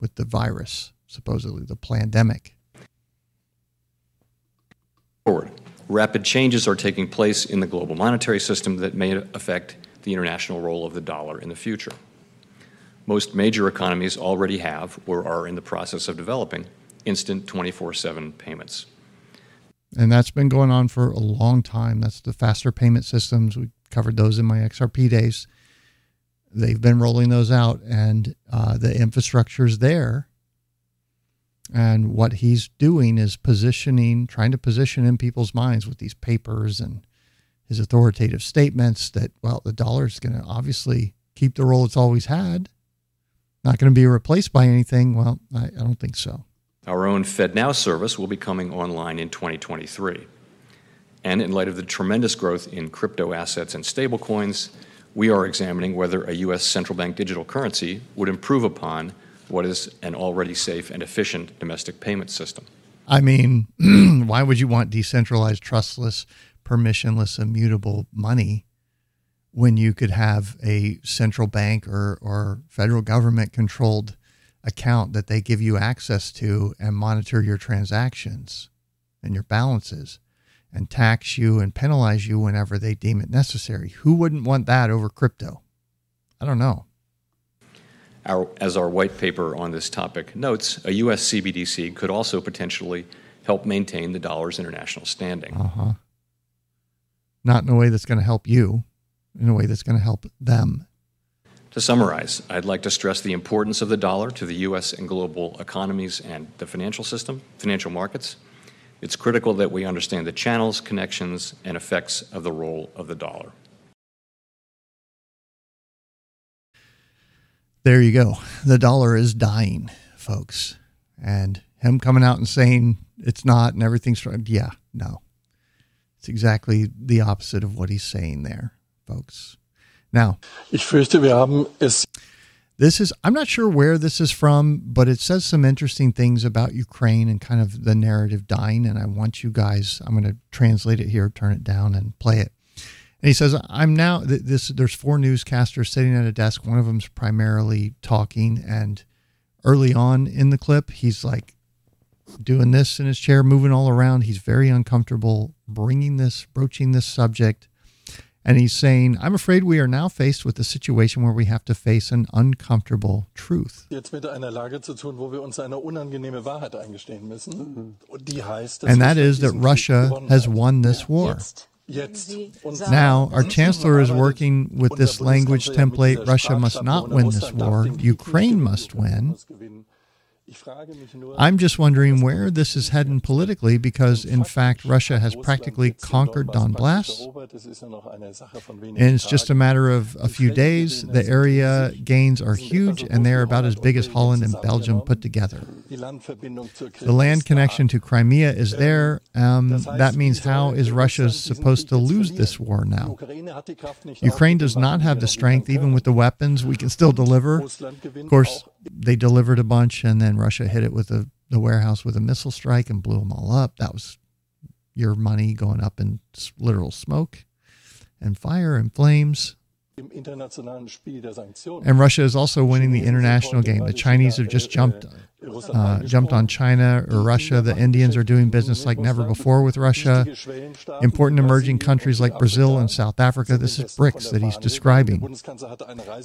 with the virus, supposedly the pandemic forward. Rapid changes are taking place in the global monetary system that may affect the international role of the dollar in the future. Most major economies already have or are in the process of developing instant 24 7 payments. And that's been going on for a long time. That's the faster payment systems. We covered those in my XRP days. They've been rolling those out, and uh, the infrastructure is there and what he's doing is positioning, trying to position in people's minds with these papers and his authoritative statements that, well, the dollar is going to obviously keep the role it's always had, not going to be replaced by anything. Well, I, I don't think so. Our own FedNow service will be coming online in 2023. And in light of the tremendous growth in crypto assets and stablecoins, we are examining whether a U.S. central bank digital currency would improve upon what is an already safe and efficient domestic payment system. I mean, why would you want decentralized, trustless, permissionless, immutable money when you could have a central bank or, or federal government controlled account that they give you access to and monitor your transactions and your balances and tax you and penalize you whenever they deem it necessary? Who wouldn't want that over crypto? I don't know. Our, as our white paper on this topic notes, a U.S. CBDC could also potentially help maintain the dollar's international standing. Uh-huh. Not in a way that's going to help you, in a way that's going to help them. To summarize, I'd like to stress the importance of the dollar to the U.S. and global economies and the financial system, financial markets. It's critical that we understand the channels, connections, and effects of the role of the dollar. there you go. The dollar is dying, folks. And him coming out and saying it's not and everything's right. Yeah, no. It's exactly the opposite of what he's saying there, folks. Now, ich fürchte, wir haben es. This is, I'm not sure where this is from, but it says some interesting things about Ukraine and kind of the narrative dying. And I want you guys, I'm going to translate it here, turn it down, and play it. And he says, I'm now, this, there's four newscasters sitting at a desk. One of them's primarily talking. And early on in the clip, he's like doing this in his chair, moving all around. He's very uncomfortable bringing this, broaching this subject. And he's saying, I'm afraid we are now faced with a situation where we have to face an uncomfortable truth. Jetzt mit einer Lage zu tun, wo wir uns eine unangenehme Wahrheit eingestehen müssen. Die heißt, and that is that Russia has won this war. Now, our chancellor is working with this language template Russia must not win this war, Ukraine must win. I'm just wondering where this is heading politically because, in fact, Russia has practically conquered Donbass. And it's just a matter of a few days. The area gains are huge and they're about as big as Holland and Belgium put together. The land connection to Crimea is there. Um, that means how is Russia supposed to lose this war now? Ukraine does not have the strength, even with the weapons we can still deliver. Of course, they delivered a bunch and then Russia hit it with a, the warehouse with a missile strike and blew them all up. That was your money going up in literal smoke and fire and flames. And Russia is also winning the international game. The Chinese have just jumped uh, jumped on China or Russia. The Indians are doing business like never before with Russia. Important emerging countries like Brazil and South Africa. This is BRICS that he's describing.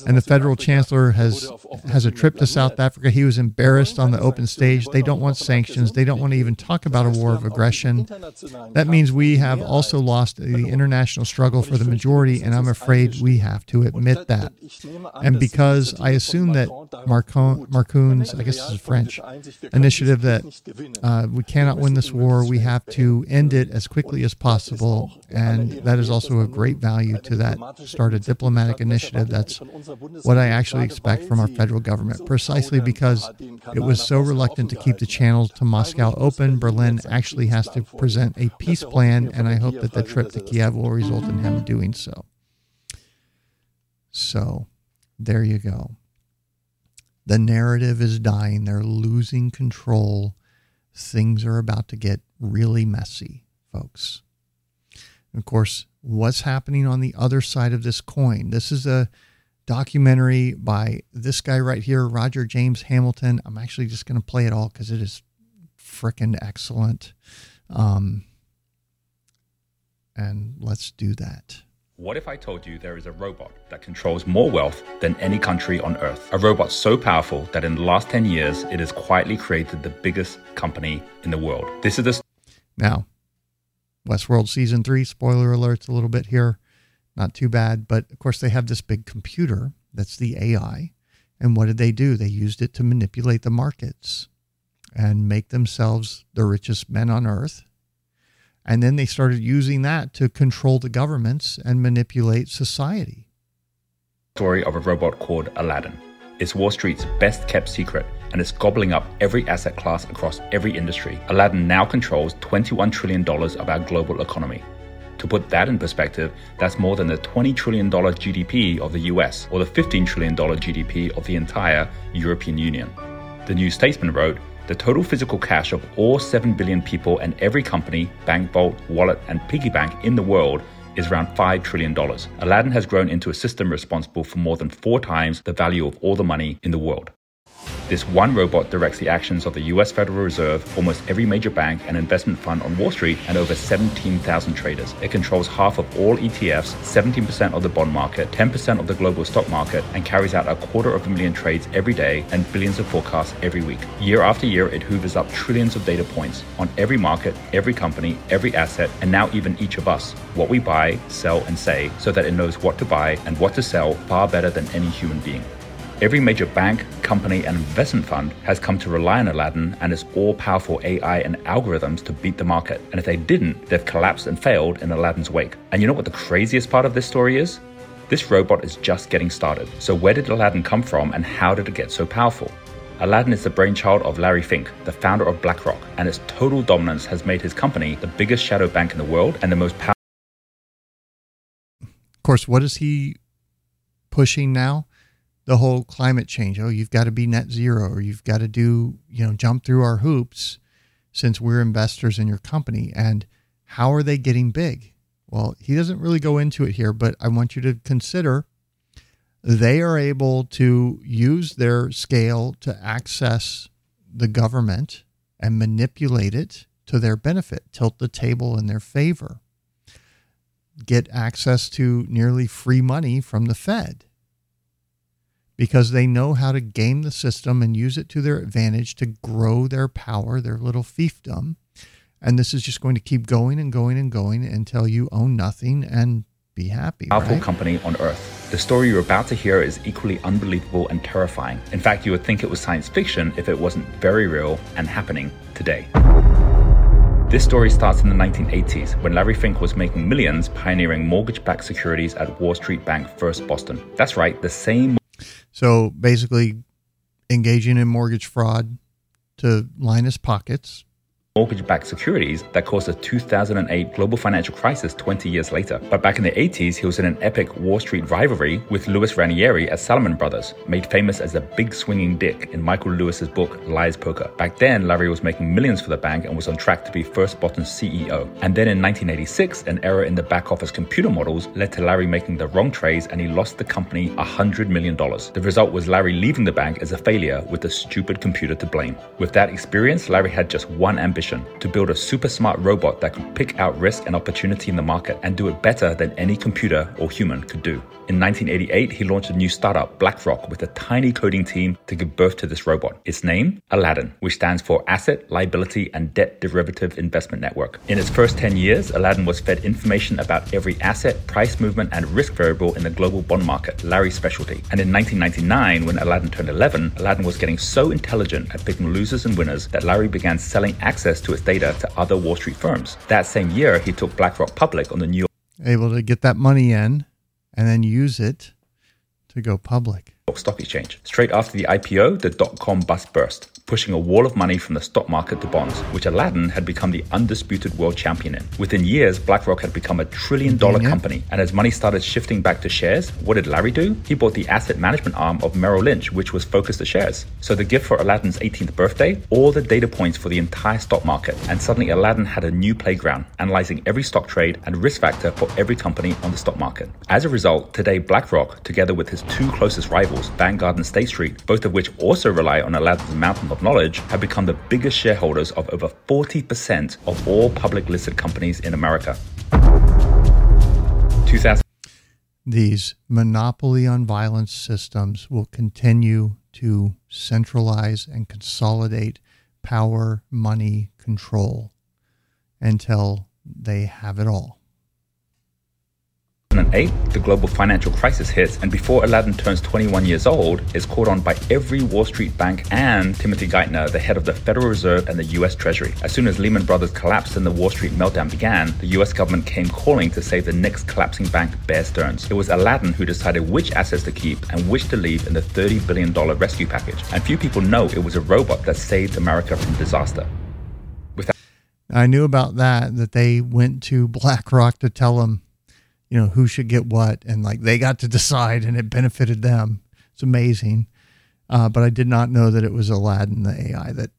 And the federal chancellor has has a trip to South Africa. He was embarrassed on the open stage. They don't want sanctions. They don't want to even talk about a war of aggression. That means we have also lost the international struggle for the majority, and I'm afraid we have to admit that. And because I assume that Marcon, Marcoons, I guess this is a French initiative that uh, we cannot win this war. We have to end it as quickly as possible. And that is also a great value to that start a diplomatic initiative. That's what I actually expect from our federal government, precisely because it was so reluctant to keep the channels to Moscow open. Berlin actually has to present a peace plan, and I hope that the trip to Kiev will result in him doing so. So, there you go. The narrative is dying. They're losing control. Things are about to get really messy, folks. And of course, what's happening on the other side of this coin? This is a documentary by this guy right here, Roger James Hamilton. I'm actually just going to play it all because it is freaking excellent. Um, and let's do that. What if I told you there is a robot that controls more wealth than any country on earth? A robot so powerful that in the last 10 years, it has quietly created the biggest company in the world. This is the. Now, Westworld Season 3, spoiler alerts a little bit here. Not too bad. But of course, they have this big computer that's the AI. And what did they do? They used it to manipulate the markets and make themselves the richest men on earth and then they started using that to control the governments and manipulate society. Story of a robot called Aladdin. It's Wall Street's best kept secret and it's gobbling up every asset class across every industry. Aladdin now controls $21 trillion of our global economy. To put that in perspective, that's more than the $20 trillion GDP of the US or the $15 trillion GDP of the entire European Union. The New Statesman wrote the total physical cash of all 7 billion people and every company, bank vault, wallet, and piggy bank in the world is around $5 trillion. Aladdin has grown into a system responsible for more than four times the value of all the money in the world. This one robot directs the actions of the US Federal Reserve, almost every major bank and investment fund on Wall Street, and over 17,000 traders. It controls half of all ETFs, 17% of the bond market, 10% of the global stock market, and carries out a quarter of a million trades every day and billions of forecasts every week. Year after year, it hoovers up trillions of data points on every market, every company, every asset, and now even each of us, what we buy, sell, and say, so that it knows what to buy and what to sell far better than any human being. Every major bank, company, and investment fund has come to rely on Aladdin and its all powerful AI and algorithms to beat the market. And if they didn't, they've collapsed and failed in Aladdin's wake. And you know what the craziest part of this story is? This robot is just getting started. So, where did Aladdin come from and how did it get so powerful? Aladdin is the brainchild of Larry Fink, the founder of BlackRock, and its total dominance has made his company the biggest shadow bank in the world and the most powerful. Of course, what is he pushing now? The whole climate change. Oh, you've got to be net zero or you've got to do, you know, jump through our hoops since we're investors in your company. And how are they getting big? Well, he doesn't really go into it here, but I want you to consider they are able to use their scale to access the government and manipulate it to their benefit, tilt the table in their favor, get access to nearly free money from the Fed because they know how to game the system and use it to their advantage to grow their power, their little fiefdom. And this is just going to keep going and going and going until you own nothing and be happy. Powerful right? company on earth. The story you're about to hear is equally unbelievable and terrifying. In fact, you would think it was science fiction if it wasn't very real and happening today. This story starts in the 1980s when Larry Fink was making millions pioneering mortgage backed securities at Wall Street Bank First Boston. That's right, the same. So basically, engaging in mortgage fraud to line his pockets mortgage backed securities that caused the 2008 global financial crisis 20 years later. But back in the 80s, he was in an epic Wall Street rivalry with Lewis Ranieri at Salomon Brothers, made famous as the big swinging dick in Michael Lewis's book Liar's Poker. Back then, Larry was making millions for the bank and was on track to be First Boston's CEO. And then in 1986, an error in the back office computer models led to Larry making the wrong trades and he lost the company $100 million. The result was Larry leaving the bank as a failure with the stupid computer to blame. With that experience, Larry had just one ambition to build a super smart robot that could pick out risk and opportunity in the market and do it better than any computer or human could do. In 1988, he launched a new startup, BlackRock, with a tiny coding team to give birth to this robot. Its name, Aladdin, which stands for Asset, Liability, and Debt Derivative Investment Network. In its first 10 years, Aladdin was fed information about every asset, price movement, and risk variable in the global bond market, Larry's specialty. And in 1999, when Aladdin turned 11, Aladdin was getting so intelligent at picking losers and winners that Larry began selling access to its data to other Wall Street firms. That same year, he took BlackRock public on the New York. Able to get that money in and then use it to go public. Stock Exchange. Straight after the IPO, the dot com bust burst pushing a wall of money from the stock market to bonds, which Aladdin had become the undisputed world champion in. Within years, BlackRock had become a trillion dollar company, and as money started shifting back to shares, what did Larry do? He bought the asset management arm of Merrill Lynch, which was focused to shares. So the gift for Aladdin's 18th birthday, all the data points for the entire stock market, and suddenly Aladdin had a new playground, analyzing every stock trade and risk factor for every company on the stock market. As a result, today BlackRock, together with his two closest rivals, Vanguard and State Street, both of which also rely on Aladdin's mountain of knowledge have become the biggest shareholders of over 40% of all public listed companies in America. 2000 These monopoly on violence systems will continue to centralize and consolidate power, money, control until they have it all. 2008, the global financial crisis hits, and before Aladdin turns 21 years old, is called on by every Wall Street bank and Timothy Geithner, the head of the Federal Reserve and the US Treasury. As soon as Lehman Brothers collapsed and the Wall Street meltdown began, the US government came calling to save the next collapsing bank, Bear Stearns. It was Aladdin who decided which assets to keep and which to leave in the $30 billion rescue package. And few people know it was a robot that saved America from disaster. Without- I knew about that, that they went to BlackRock to tell them you know, who should get what. And like they got to decide and it benefited them. It's amazing. Uh, but I did not know that it was Aladdin, the AI, that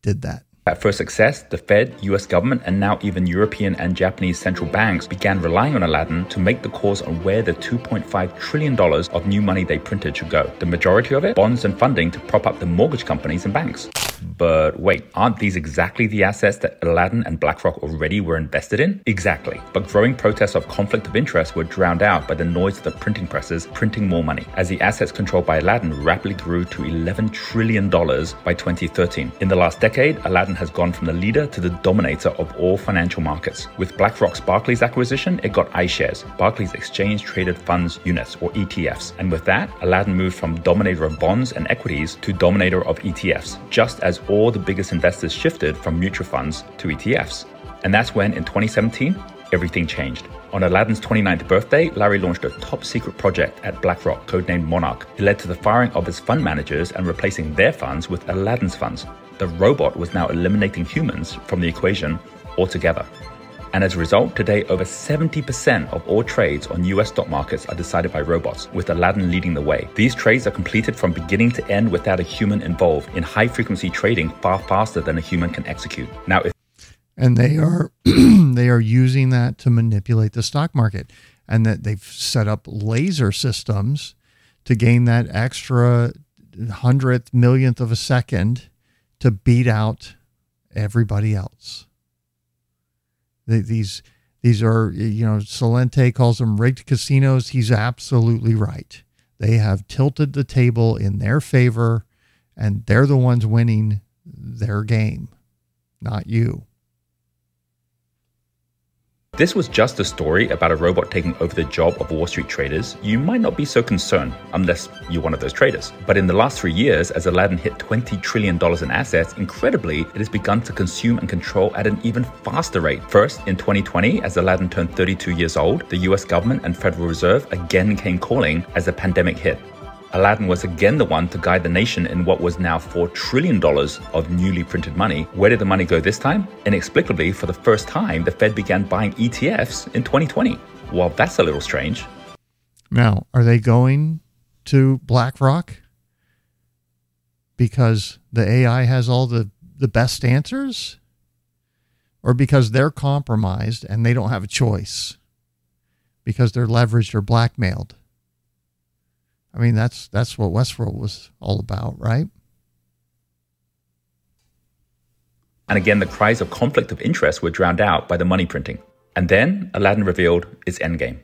did that. For success, the Fed, US government, and now even European and Japanese central banks began relying on Aladdin to make the calls on where the $2.5 trillion of new money they printed should go. The majority of it, bonds and funding to prop up the mortgage companies and banks. But wait, aren't these exactly the assets that Aladdin and BlackRock already were invested in? Exactly. But growing protests of conflict of interest were drowned out by the noise of the printing presses printing more money, as the assets controlled by Aladdin rapidly grew to $11 trillion by 2013. In the last decade, Aladdin has gone from the leader to the dominator of all financial markets. With BlackRock's Barclays acquisition, it got iShares, Barclays Exchange Traded Funds Units, or ETFs. And with that, Aladdin moved from dominator of bonds and equities to dominator of ETFs, just as all the biggest investors shifted from mutual funds to ETFs. And that's when, in 2017, everything changed. On Aladdin's 29th birthday, Larry launched a top secret project at BlackRock, codenamed Monarch. It led to the firing of his fund managers and replacing their funds with Aladdin's funds. The robot was now eliminating humans from the equation altogether. And as a result, today over 70% of all trades on US stock markets are decided by robots, with Aladdin leading the way. These trades are completed from beginning to end without a human involved in high frequency trading far faster than a human can execute. Now, if and they are they are using that to manipulate the stock market and that they've set up laser systems to gain that extra hundredth millionth of a second to beat out everybody else these these are you know Celente calls them rigged casinos. He's absolutely right. They have tilted the table in their favor, and they're the ones winning their game, not you. This was just a story about a robot taking over the job of Wall Street traders, you might not be so concerned unless you're one of those traders. But in the last three years, as Aladdin hit $20 trillion in assets, incredibly, it has begun to consume and control at an even faster rate. First, in 2020, as Aladdin turned 32 years old, the US government and Federal Reserve again came calling as the pandemic hit. Aladdin was again the one to guide the nation in what was now $4 trillion of newly printed money. Where did the money go this time? Inexplicably, for the first time, the Fed began buying ETFs in 2020. Well, that's a little strange. Now, are they going to BlackRock because the AI has all the, the best answers? Or because they're compromised and they don't have a choice? Because they're leveraged or blackmailed? I mean, that's that's what Westworld was all about, right? And again, the cries of conflict of interest were drowned out by the money printing. And then Aladdin revealed its endgame.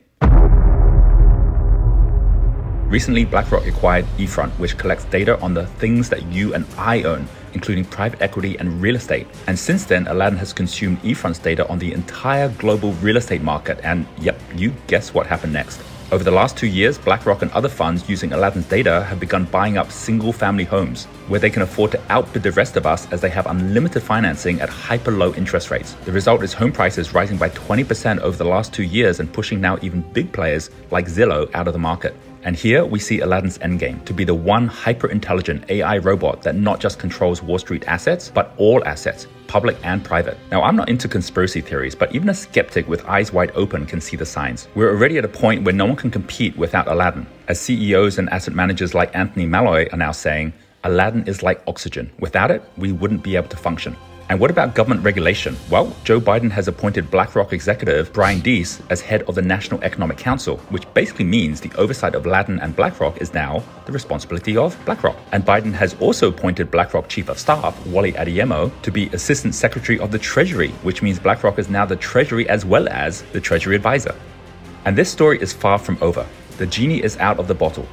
Recently, BlackRock acquired eFront, which collects data on the things that you and I own, including private equity and real estate. And since then, Aladdin has consumed eFront's data on the entire global real estate market. And yep, you guess what happened next. Over the last two years, BlackRock and other funds using Aladdin's data have begun buying up single family homes where they can afford to outbid the rest of us as they have unlimited financing at hyper low interest rates. The result is home prices rising by 20% over the last two years and pushing now even big players like Zillow out of the market. And here we see Aladdin's endgame to be the one hyper intelligent AI robot that not just controls Wall Street assets, but all assets, public and private. Now, I'm not into conspiracy theories, but even a skeptic with eyes wide open can see the signs. We're already at a point where no one can compete without Aladdin. As CEOs and asset managers like Anthony Malloy are now saying, Aladdin is like oxygen. Without it, we wouldn't be able to function. And what about government regulation? Well, Joe Biden has appointed BlackRock executive Brian Deese as head of the National Economic Council, which basically means the oversight of Aladdin and BlackRock is now the responsibility of BlackRock. And Biden has also appointed BlackRock Chief of Staff Wally Adeyemo to be Assistant Secretary of the Treasury, which means BlackRock is now the Treasury as well as the Treasury Advisor. And this story is far from over. The genie is out of the bottle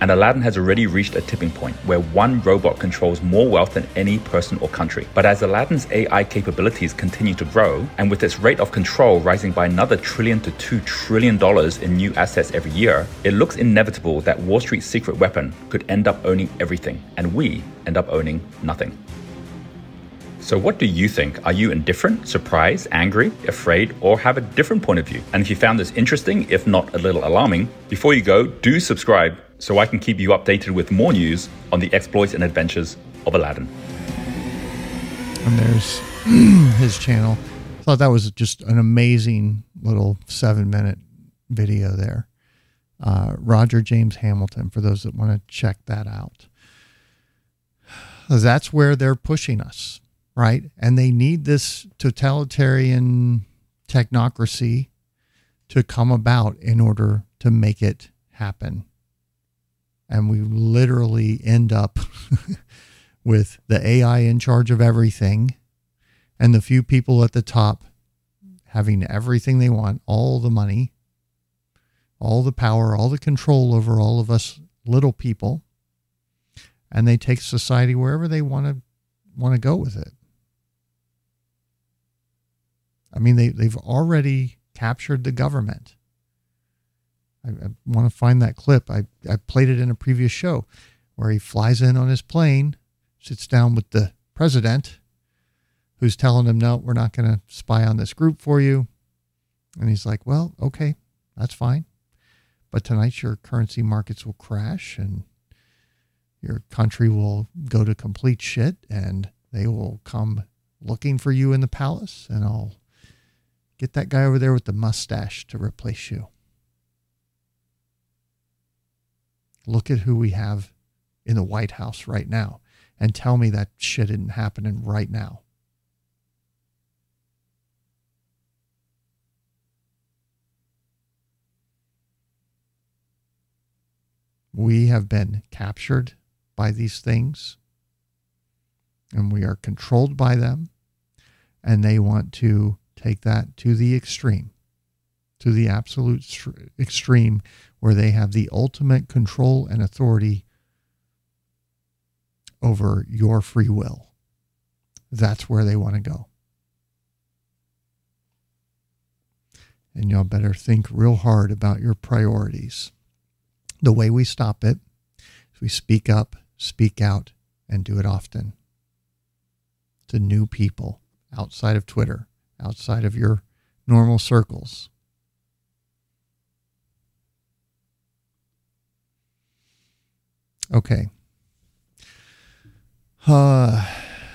and Aladdin has already reached a tipping point where one robot controls more wealth than any person or country. But as Aladdin's AI capabilities continue to grow, and with its rate of control rising by another trillion to two trillion dollars in new assets every year, it looks inevitable that Wall Street's secret weapon could end up owning everything, and we end up owning nothing. So, what do you think? Are you indifferent, surprised, angry, afraid, or have a different point of view? And if you found this interesting, if not a little alarming, before you go, do subscribe so I can keep you updated with more news on the exploits and adventures of Aladdin. And there's his channel. I thought that was just an amazing little seven minute video there. Uh, Roger James Hamilton, for those that want to check that out. That's where they're pushing us, right? And they need this totalitarian technocracy to come about in order to make it happen and we literally end up with the AI in charge of everything and the few people at the top having everything they want, all the money, all the power, all the control over all of us little people. And they take society wherever they want to want to go with it. I mean, they, they've already captured the government. I, I want to find that clip. I, I played it in a previous show where he flies in on his plane, sits down with the president, who's telling him, no, we're not going to spy on this group for you. And he's like, well, okay, that's fine. But tonight your currency markets will crash and your country will go to complete shit and they will come looking for you in the palace and I'll get that guy over there with the mustache to replace you. Look at who we have in the White House right now and tell me that shit isn't happening right now. We have been captured by these things and we are controlled by them, and they want to take that to the extreme, to the absolute extreme, where they have the ultimate control and authority over your free will. That's where they want to go. And y'all better think real hard about your priorities. The way we stop it is we speak up, speak out, and do it often to new people outside of Twitter, outside of your normal circles. Okay. Uh,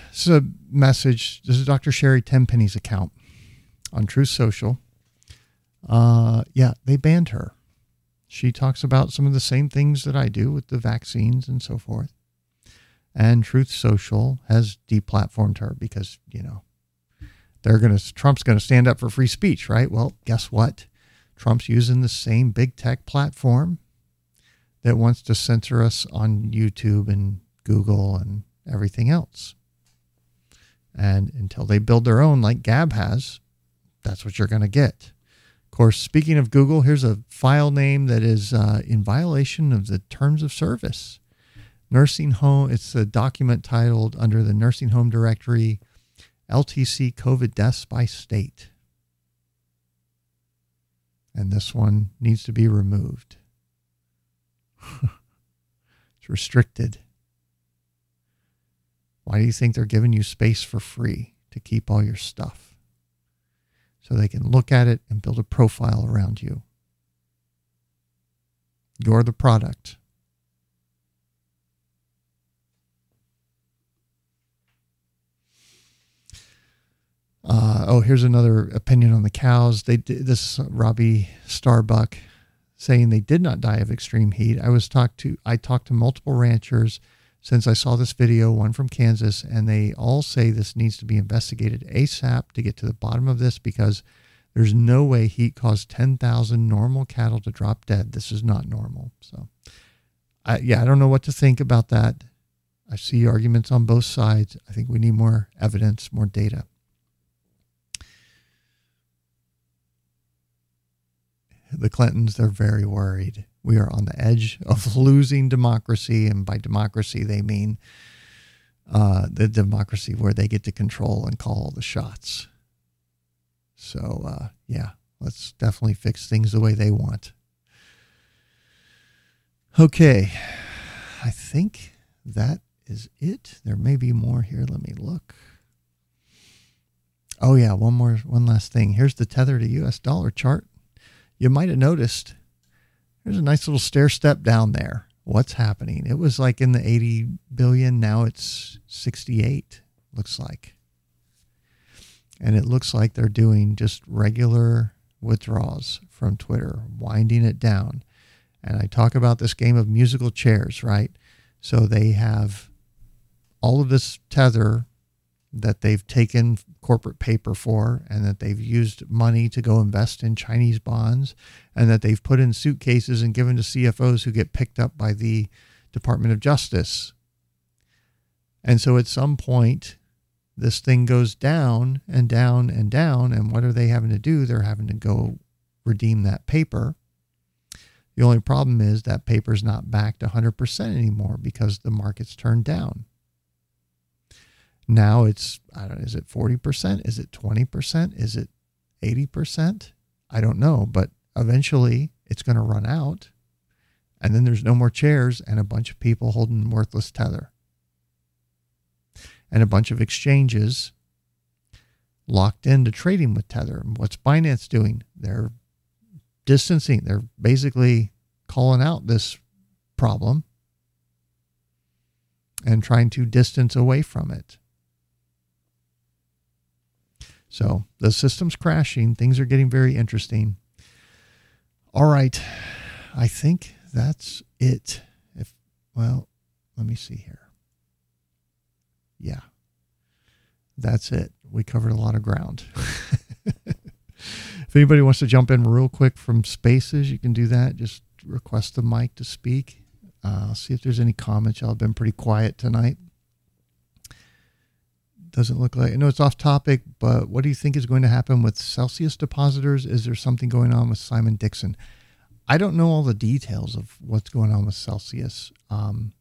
this is a message. This is Dr. Sherri Tenpenny's account on Truth Social. Uh, yeah, they banned her. She talks about some of the same things that I do with the vaccines and so forth. And Truth Social has deplatformed her because, you know, they're going to, Trump's going to stand up for free speech, right? Well, guess what? Trump's using the same big tech platform that wants to censor us on YouTube and Google and everything else. And until they build their own, like Gab has, that's what you're going to get. Of course, speaking of Google, here's a file name that is uh, in violation of the terms of service nursing home. It's a document titled under the nursing home directory, LTC COVID deaths by state. And this one needs to be removed. it's restricted. Why do you think they're giving you space for free to keep all your stuff? So they can look at it and build a profile around you. You're the product. Uh, oh, here's another opinion on the cows. They this Robbie Starbuck saying they did not die of extreme heat. I was talked to I talked to multiple ranchers since I saw this video, one from Kansas, and they all say this needs to be investigated ASAP to get to the bottom of this because there's no way heat caused 10,000 normal cattle to drop dead. This is not normal. So, I, yeah, I don't know what to think about that. I see arguments on both sides. I think we need more evidence, more data. The Clintons, they're very worried. We are on the edge of losing democracy. And by democracy, they mean uh, the democracy where they get to control and call the shots. So, uh, yeah, let's definitely fix things the way they want. Okay, I think that is it. There may be more here. Let me look. Oh, yeah, one more, one last thing. Here's the tether to US dollar chart you might have noticed there's a nice little stair step down there. What's happening? It was like in the 80 billion. Now it's 68, looks like. And it looks like they're doing just regular withdrawals from Tether, winding it down. And I talk about this game of musical chairs, right? So they have all of this tether that they've taken corporate paper for and that they've used money to go invest in Chinese bonds and that they've put in suitcases and given to CFOs who get picked up by the Department of Justice. And so at some point, this thing goes down and down and down. And what are they having to do? They're having to go redeem that paper. The only problem is that paper is not backed 100% anymore because the market's turned down. Now it's, I don't know, is it 40%? Is it 20%? Is it 80%? I don't know, but eventually it's going to run out. And then there's no more chairs and a bunch of people holding worthless tether. And a bunch of exchanges locked into trading with Tether. What's Binance doing? They're distancing. They're basically calling out this problem and trying to distance away from it. So the system's crashing. Things are getting very interesting. All right. I think that's it. If well, let me see here. Yeah. That's it. We covered a lot of ground. if anybody wants to jump in real quick from spaces, you can do that. Just request the mic to speak. Uh, see if there's any comments. Y'all have been pretty quiet tonight. Doesn't look like I know it's off topic, but what do you think is going to happen with Celsius depositors? Is there something going on with Simon Dixon? I don't know all the details of what's going on with Celsius. Um,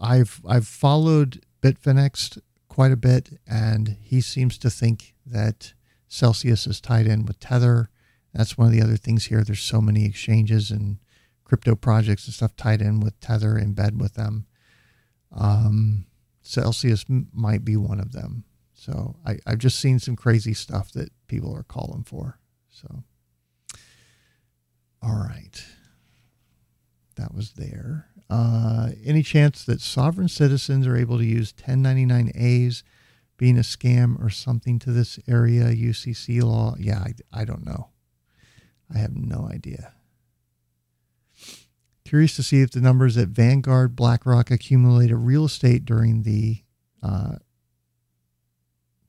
I've I've followed Bitfinex quite a bit, and he seems to think that Celsius is tied in with Tether. That's one of the other things here. There's so many exchanges and crypto projects and stuff tied in with Tether, in bed with them. Um, Celsius might be one of them. So I, I've just seen some crazy stuff that people are calling for. So, all right. That was there. Uh, any chance that sovereign citizens are able to use 1099As being a scam or something to this area UCC law? Yeah, I, I don't know. I have no idea. Curious to see if the numbers at Vanguard, BlackRock accumulated real estate during the uh,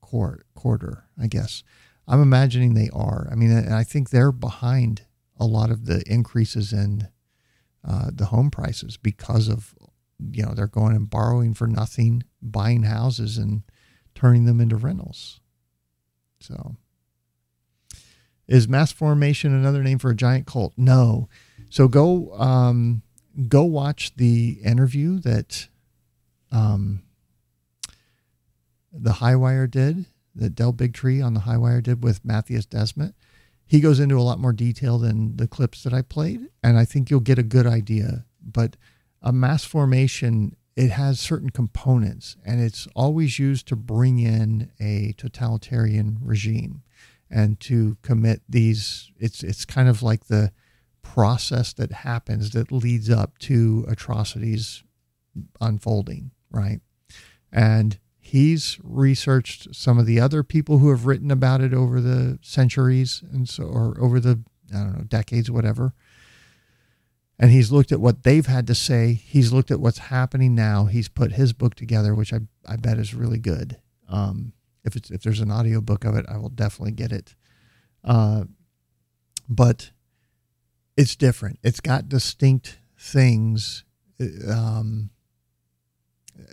quarter, I guess. I'm imagining they are. I mean, I think they're behind a lot of the increases in uh, the home prices because of, you know, they're going and borrowing for nothing, buying houses and turning them into rentals. So, is mass formation another name for a giant cult? No. So go um, go watch the interview that um, the Highwire did, that Del Bigtree on the Highwire did with Mattias Desmet. He goes into a lot more detail than the clips that I played, and I think you'll get a good idea. But a mass formation, it has certain components, and it's always used to bring in a totalitarian regime and to commit these. It's it's kind of like the process that happens that leads up to atrocities unfolding, right? And he's researched some of the other people who have written about it over the centuries and so or over the I don't know decades whatever. And he's looked at what they've had to say. He's looked at what's happening now. He's put his book together, which I, I bet is really good. Um, if it's if there's an audio book of it, I will definitely get it. Uh, but it's different. It's got distinct things. Um,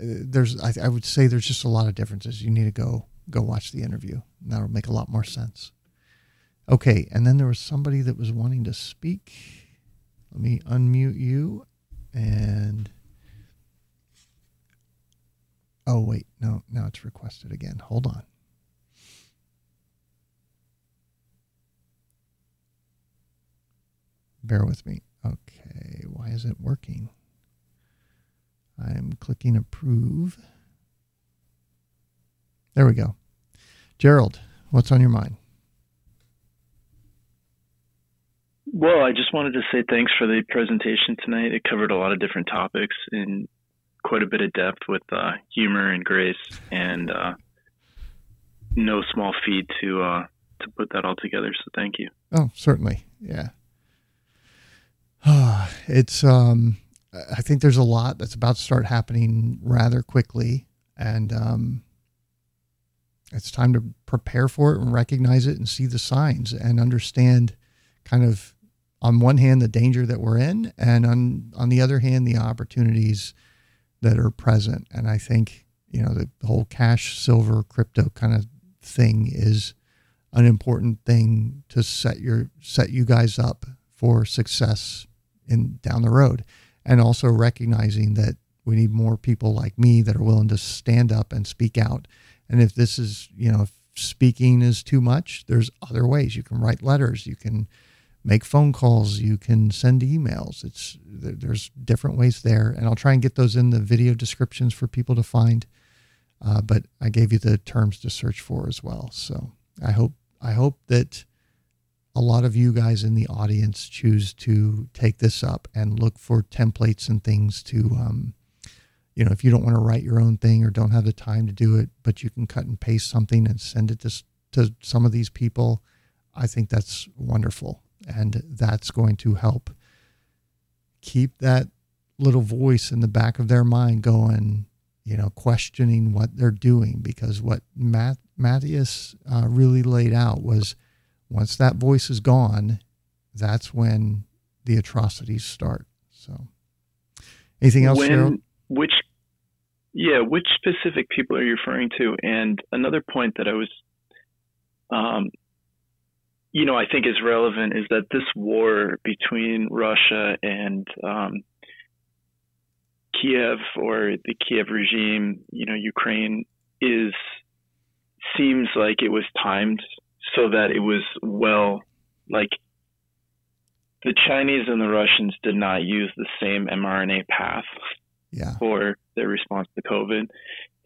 there's, I, I, would say, there's just a lot of differences. You need to go go watch the interview. That'll make a lot more sense. Okay, and then there was somebody that was wanting to speak. Let me unmute you, and oh wait, no, now it's requested again. Hold on. Bear with me. Okay, why is it working? I'm clicking approve. There we go. Gerald, what's on your mind? Well, I just wanted to say thanks for the presentation tonight. It covered a lot of different topics in quite a bit of depth with uh, humor and grace, and uh, no small feat to uh, to put that all together. So thank you. Oh, certainly, yeah. it's um, I think there's a lot that's about to start happening rather quickly, and um, it's time to prepare for it and recognize it and see the signs and understand, kind of, on one hand the danger that we're in, and on on the other hand the opportunities that are present. And I think you know the, the whole cash, silver, crypto kind of thing is an important thing to set your set you guys up for success in down the road. And also recognizing that we need more people like me that are willing to stand up and speak out. And if this is you know if speaking is too much there's other ways. You can write letters. You can make phone calls. You can send emails. It's there's different ways there. And i'll try and get those in the video descriptions for people to find. Uh, but I gave you the terms to search for as well. So I hope I hope that a lot of you guys in the audience choose to take this up and look for templates and things to, um, you know, if you don't want to write your own thing or don't have the time to do it, but you can cut and paste something and send it to to some of these people. I think that's wonderful, and that's going to help keep that little voice in the back of their mind going you know, questioning what they're doing because what Matt, Mattias uh, really laid out was once that voice is gone, that's when the atrocities start. So, anything else, when, Cheryl? Which, yeah, which specific people are you referring to? And another point that I was, um, you know, I think is relevant is that this war between Russia and um, Kiev or the Kiev regime, you know, Ukraine is seems like it was timed so that it was well like the Chinese and the Russians did not use the same mRNA path yeah. for their response to COVID,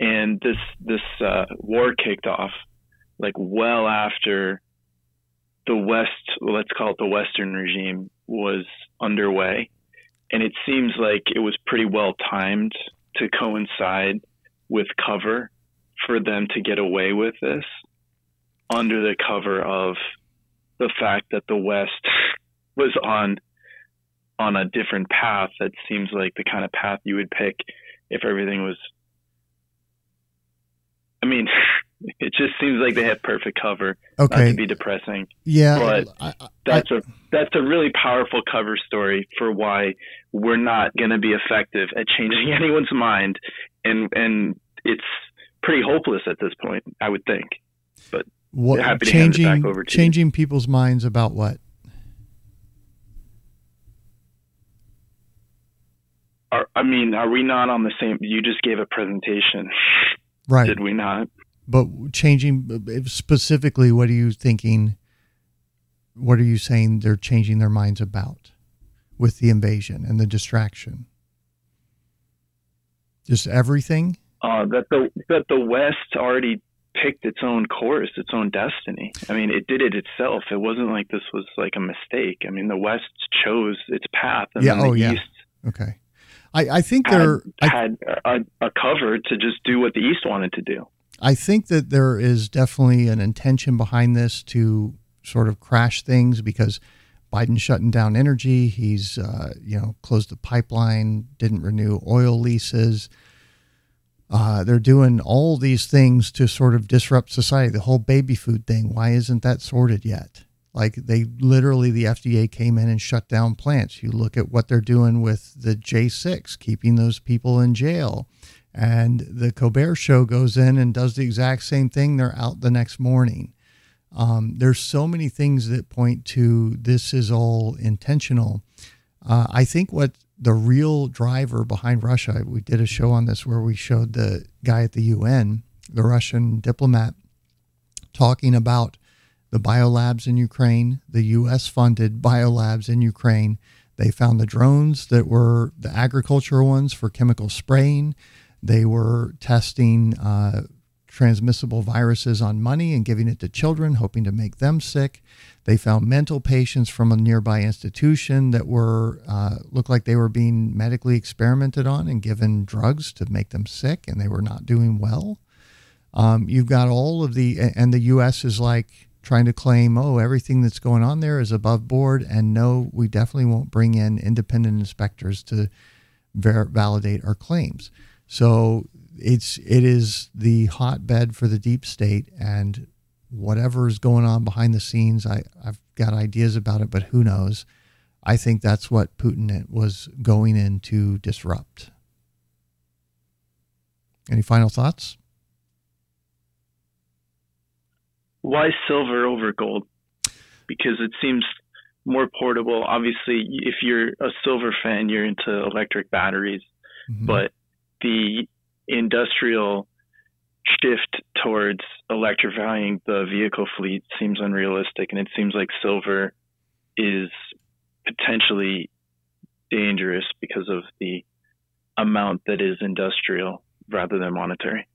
and this this uh, war kicked off like well after the West, let's call it the Western regime, was underway, and it seems like it was pretty well timed to coincide with cover for them to get away with this under the cover of the fact that the West was on on a different path that seems like the kind of path you would pick if everything was I mean, it just seems like they have perfect cover. Okay. Not to be depressing. Yeah. But I, I, that's a that's a really powerful cover story for why we're not going to be effective at changing anyone's mind, and and it's pretty hopeless at this point. I would think. But what, happy changing hand it back over to changing you. people's minds about what? Are, I mean, are we not on the same? You just gave a presentation. Right. Did we not? But changing specifically, what are you thinking? What are you saying they're changing their minds about with the invasion and the distraction? Just everything? Uh, that the that the West already picked its own course, its own destiny. I mean, it did it itself. It wasn't like this was like a mistake. I mean, the West chose its path, and yeah. then the oh, yeah. East Okay. I, I think had, there I, had a, a cover to just do what the East wanted to do. I think that there is definitely an intention behind this to sort of crash things because Biden's shutting down energy. He's, uh, you know, closed the pipeline, didn't renew oil leases. Uh, they're doing all these things to sort of disrupt society. The whole baby food thing. Why isn't that sorted yet? Like they literally, the FDA came in and shut down plants. You look at what they're doing with the J6, keeping those people in jail. And the Colbert Show goes in and does the exact same thing. They're out the next morning. Um, there's so many things that point to this is all intentional. Uh, I think what the real driver behind Russia, we did a show on this where we showed the guy at the UN, the Russian diplomat, talking about the biolabs in Ukraine, the U.S. funded biolabs in Ukraine. They found the drones that were the agricultural ones for chemical spraying. They were testing uh, transmissible viruses on money and giving it to children, hoping to make them sick. They found mental patients from a nearby institution that were uh, looked like they were being medically experimented on and given drugs to make them sick, and they were not doing well. Um, you've got all of the, and the U.S. is like trying to claim, oh, everything that's going on there is above board, and no, we definitely won't bring in independent inspectors to ver- validate our claims. So it's it is the hotbed for the deep state, and whatever is going on behind the scenes, I I've got ideas about it, but who knows? I think that's what Putin was going in to disrupt. Any final thoughts? Why silver over gold? Because it seems more portable. Obviously, if you're a silver fan, you're into electric batteries, Mm-hmm. but the industrial shift towards electrifying the vehicle fleet seems unrealistic, and it seems like silver is potentially dangerous because of the amount that is industrial rather than monetary.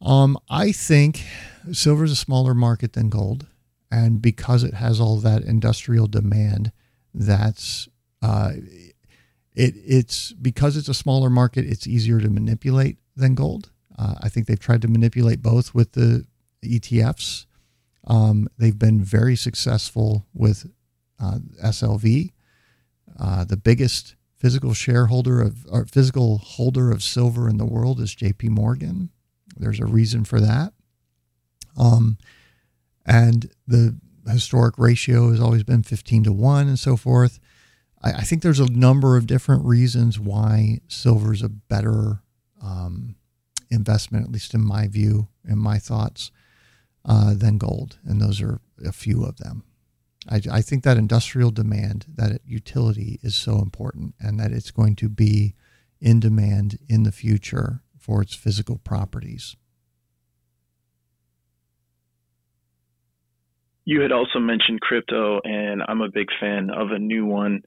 Um, I think silver is a smaller market than gold, and because it has all that industrial demand, that's uh, it. It's because it's a smaller market. It's easier to manipulate than gold. Uh, I think they've tried to manipulate both with the ETFs. Um, they've been very successful with uh, SLV, uh, the biggest physical shareholder of or physical holder of silver in the world is J.P. Morgan. There's a reason for that. Um, and the historic ratio has always been 15 to 1 and so forth. I, I think there's a number of different reasons why silver is a better um, investment, at least in my view and my thoughts, uh, than gold. And those are a few of them. I, I think that industrial demand, that utility is so important and that it's going to be in demand in the future for its physical properties. You had also mentioned crypto, and I'm a big fan of a new one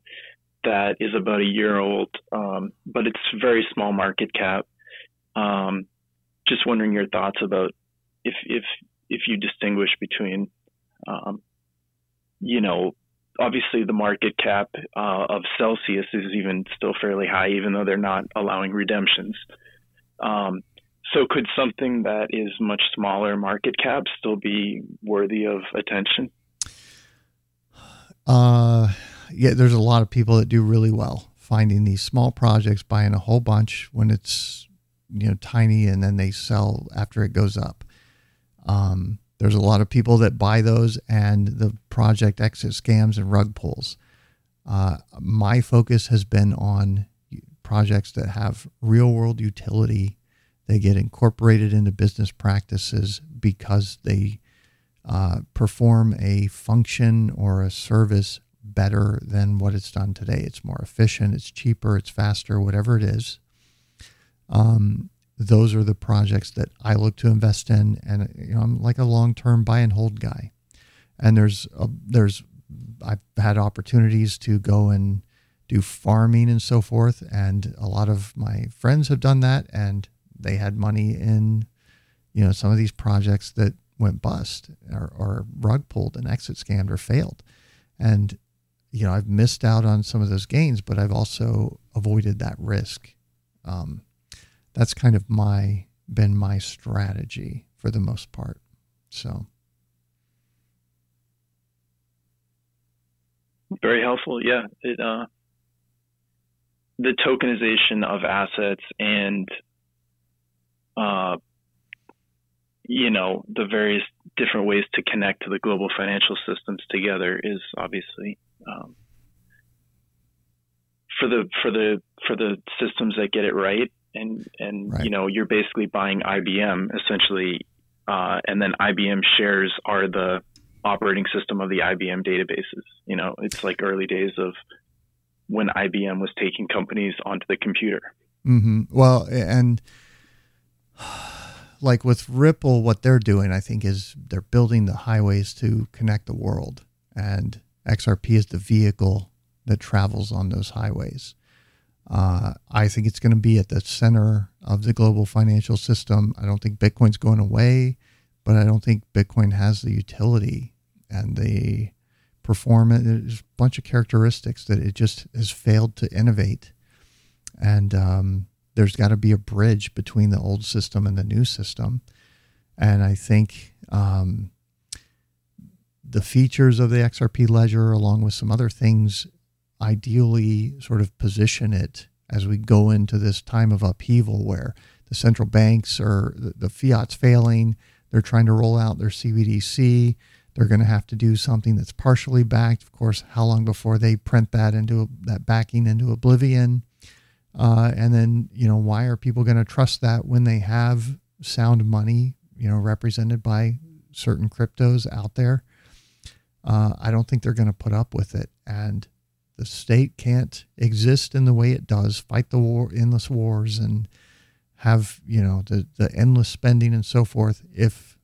that is about a year old, um, but it's very small market cap. Um, just wondering your thoughts about if if if you distinguish between um, you know, obviously the market cap uh, of Celsius is even still fairly high, even though they're not allowing redemptions. Um, so could something that is much smaller market cap still be worthy of attention? Uh, yeah, there's a lot of people that do really well finding these small projects, buying a whole bunch when it's you know tiny, and then they sell after it goes up. Um, there's a lot of people that buy those and the project exit scams and rug pulls. Uh, my focus has been on projects that have real world utility. They get incorporated into business practices because they uh, perform a function or a service better than what it's done today. It's more efficient, it's cheaper, it's faster, whatever it is. Um, those are the projects that I look to invest in, and you know, I'm like a long-term buy and hold guy. And there's a, there's I've had opportunities to go and do farming and so forth, and a lot of my friends have done that, and they had money in you know some of these projects that went bust or, or rug pulled and exit scammed or failed, and you know I've missed out on some of those gains, but I've also avoided that risk. Um, that's kind of my been my strategy for the most part. So very helpful. Yeah, it uh, the tokenization of assets and uh, you know the various different ways to connect to the global financial systems together is obviously um, for the for the for the systems that get it right and and right. you know you're basically buying IBM essentially, uh, and then IBM shares are the operating system of the IBM databases. You know, it's like early days of when IBM was taking companies onto the computer. Mm-hmm. Well, and like with Ripple, what they're doing, I think, is they're building the highways to connect the world, and XRP is the vehicle that travels on those highways. Uh, I think it's going to be at the center of the global financial system. I don't think Bitcoin's going away, but I don't think Bitcoin has the utility and the performance. There's a bunch of characteristics that it just has failed to innovate. And um, there's got to be a bridge between the old system and the new system. And I think um, the features of the XRP ledger, along with some other things ideally sort of position it as we go into this time of upheaval where the central banks are the, the fiat's failing they're trying to roll out their cbdc they're going to have to do something that's partially backed of course how long before they print that into that backing into oblivion uh, and then you know why are people going to trust that when they have sound money you know represented by certain cryptos out there? Uh, i don't think they're going to put up with it. And the state can't exist in the way it does, fight the war, endless wars, and have you know the the endless spending and so forth if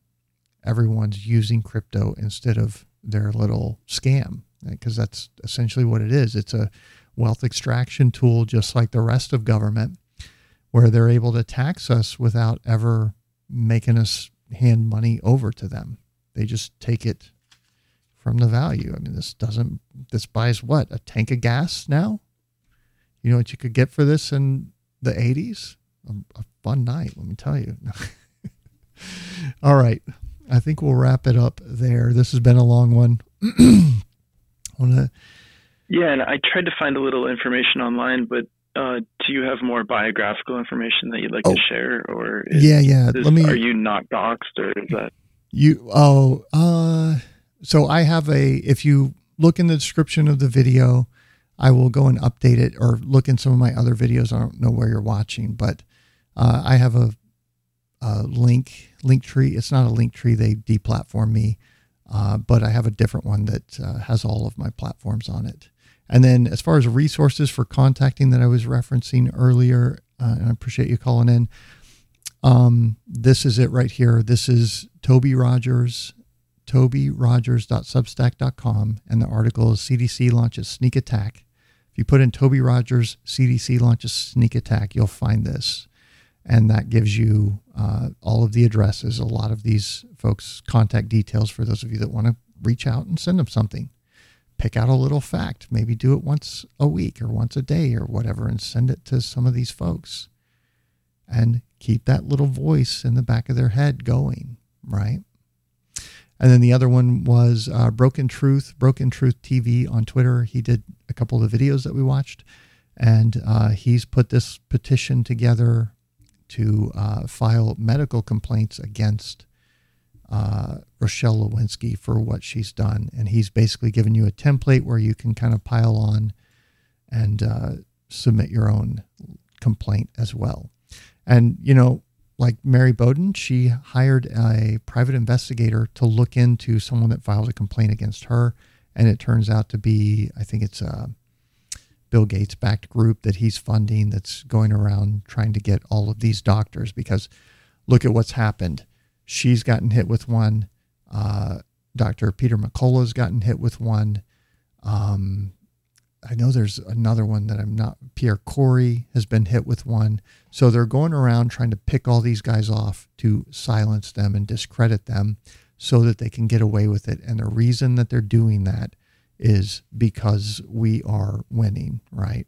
everyone's using crypto instead of their little scam because that's essentially what it is. It's a wealth extraction tool, just like the rest of government, where they're able to tax us without ever making us hand money over to them. They just take it from the value. I mean, this doesn't, this buys what? A tank of gas now? You know what you could get for this in the 80s? A, um, a fun night, let me tell you. All right. I think we'll wrap it up there. This has been a long one. I wanna... Yeah, and I tried to find a little information online, but uh, do you have more biographical information that you'd like Oh. to share, or is, Yeah, yeah. is- Let me- Are you not doxxed, or is that? You oh uh so I have a if you look in the description of the video, I will go and update it or look in some of my other videos. I don't know where you're watching, but uh, I have a, a link link tree. It's not a link tree. They deplatform me, uh, but I have a different one that uh, has all of my platforms on it. And then as far as resources for contacting that I was referencing earlier, uh, and I appreciate you calling in. Um, this is it right here. This is Toby Rogers, tobyrogers.substack.com, and the article is CDC launches sneak attack. If you put in Toby Rogers, CDC launches sneak attack, you'll find this. And that gives you uh, all of the addresses, a lot of these folks' contact details for those of you that want to reach out and send them something. Pick out a little fact, maybe do it once a week or once a day or whatever, and send it to some of these folks and keep that little voice in the back of their head going, right? And then the other one was uh, Broken Truth, Broken Truth TV on Twitter. He did a couple of videos that we watched, and uh, he's put this petition together to uh, file medical complaints against uh, Rochelle Walensky for what she's done. And he's basically given you a template where you can kind of pile on and uh, submit your own complaint as well. And, you know, like Mary Bowden, she hired a private investigator to look into someone that filed a complaint against her. And it turns out to be, I think it's a Bill Gates backed group that he's funding that's going around trying to get all of these doctors because look at what's happened. She's gotten hit with one. Uh, Dr. Peter McCullough's gotten hit with one. Um, I know there's another one that I'm not. Pierre Kory has been hit with one. So they're going around trying to pick all these guys off to silence them and discredit them so that they can get away with it. And the reason that they're doing that is because we are winning, right?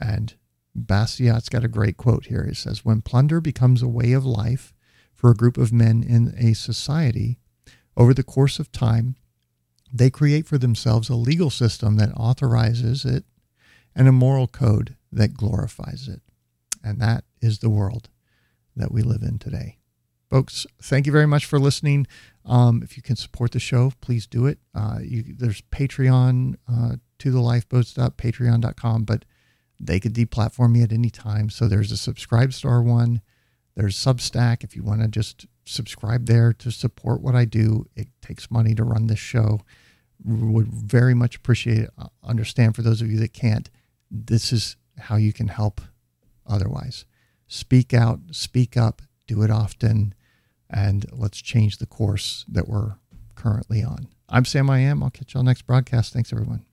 And Bastiat's got a great quote here. He says, When plunder becomes a way of life for a group of men in a society, over the course of time, they create for themselves a legal system that authorizes it and a moral code that glorifies it. And that is the world that we live in today. Folks, thank you very much for listening. Um, if you can support the show, please do it. Uh, you, there's Patreon uh, to the lifeboats.patreon.com, but they could deplatform me at any time. So there's a subscribe star one. There's Substack. If you want to just subscribe there to support what I do, it takes money to run this show. Would very much appreciate it. Understand for those of you that can't, this is how you can help otherwise. Speak out, speak up, do it often, and let's change the course that we're currently on. I'm Sam I am. I'll catch y'all next broadcast. Thanks, everyone.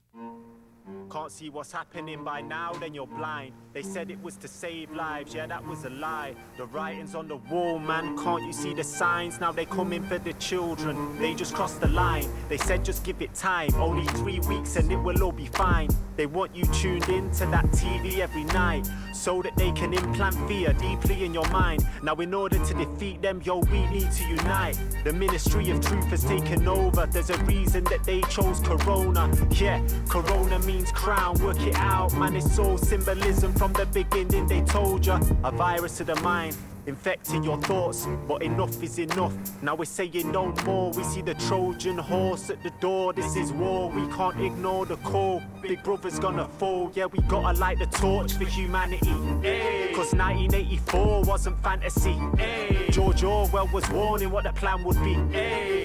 Can't see what's happening by now, then you're blind. They said it was to save lives, yeah, that was a lie. The writing's on the wall, man, can't you see the signs? Now they coming for the children, they just crossed the line. They said just give it time, only three weeks and it will all be fine. They want you tuned in to that TV every night, so that they can implant fear deeply in your mind. Now, in order to defeat them, yo, we need to unite. The ministry of truth has taken over. There's a reason that they chose Corona. Yeah, Corona means crown, work it out, man. It's all symbolism from the beginning. They told ya a virus to the mind. Infecting your thoughts, but enough is enough. Now we're saying no more. We see the Trojan horse at the door. This is war. We can't ignore the call. Big brother's gonna fall. Yeah, we gotta light the torch for humanity. Cause 1984 wasn't fantasy. George Orwell was warning what the plan would be.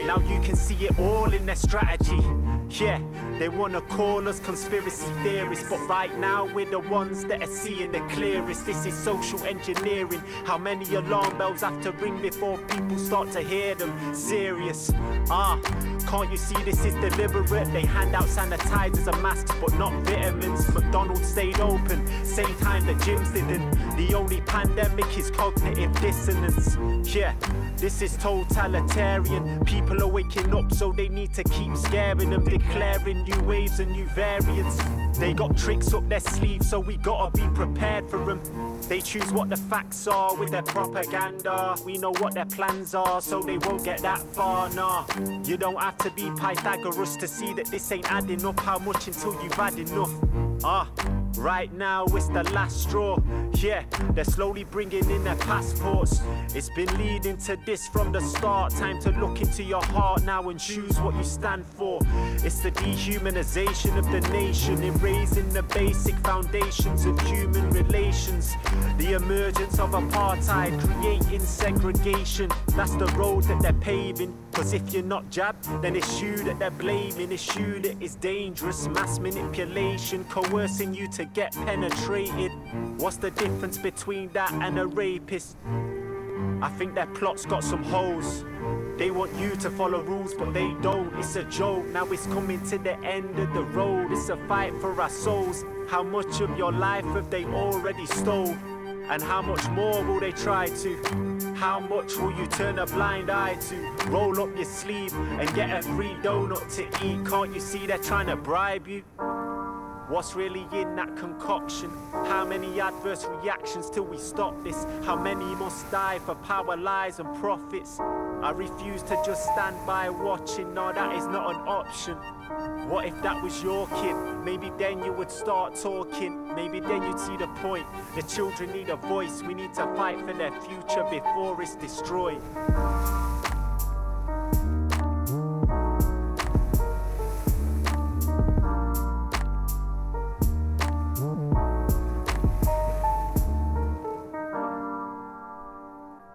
Now you can see it all in their strategy. Yeah, they wanna call us conspiracy theorists, but right now we're the ones that are seeing the clearest. This is social engineering. How many alarm bells have to ring before people start to hear them? Serious. Ah, can't you see this is deliberate? They hand out sanitizers and masks, but not vitamins. McDonald's stayed open, same time the gyms didn't. The only pandemic is cognitive dissonance. Yeah, this is totalitarian. People are waking up, so they need to keep scaring them, declaring new waves and new variants. They got tricks up their sleeves, so we gotta be prepared for them. They choose what the facts are with their propaganda. We know what their plans are, so they won't get that far. Nah, you don't have to be Pythagoras to see that this ain't adding up. How much until you've had enough? Ah. Right now, it's the last straw. Yeah, they're slowly bringing in their passports. It's been leading to this from the start. Time to look into your heart now and choose what you stand for. It's the dehumanization of the nation, erasing the basic foundations of human relations. The emergence of apartheid, creating segregation. That's the road that they're paving. Cause if you're not jabbed, then it's you that they're blaming. It's you that is dangerous. Mass manipulation, coercing you get penetrated. What's the difference between that and a rapist? I think their plot's got some holes. They want you to follow rules, but they don't. It's a joke. Now it's coming to the end of the road. It's a fight for our souls. How much of your life have they already stole? And how much more will they try to? How much will you turn a blind eye to? Roll up your sleeve and get a free donut to eat. Can't you see they're trying to bribe you? What's really in that concoction? How many adverse reactions till we stop this? How many must die for power, lies, and profits? I refuse to just stand by watching. No, that is not an option. What if that was your kid? Maybe then you would start talking. Maybe then you'd see the point. The children need a voice. We need to fight for their future before it's destroyed.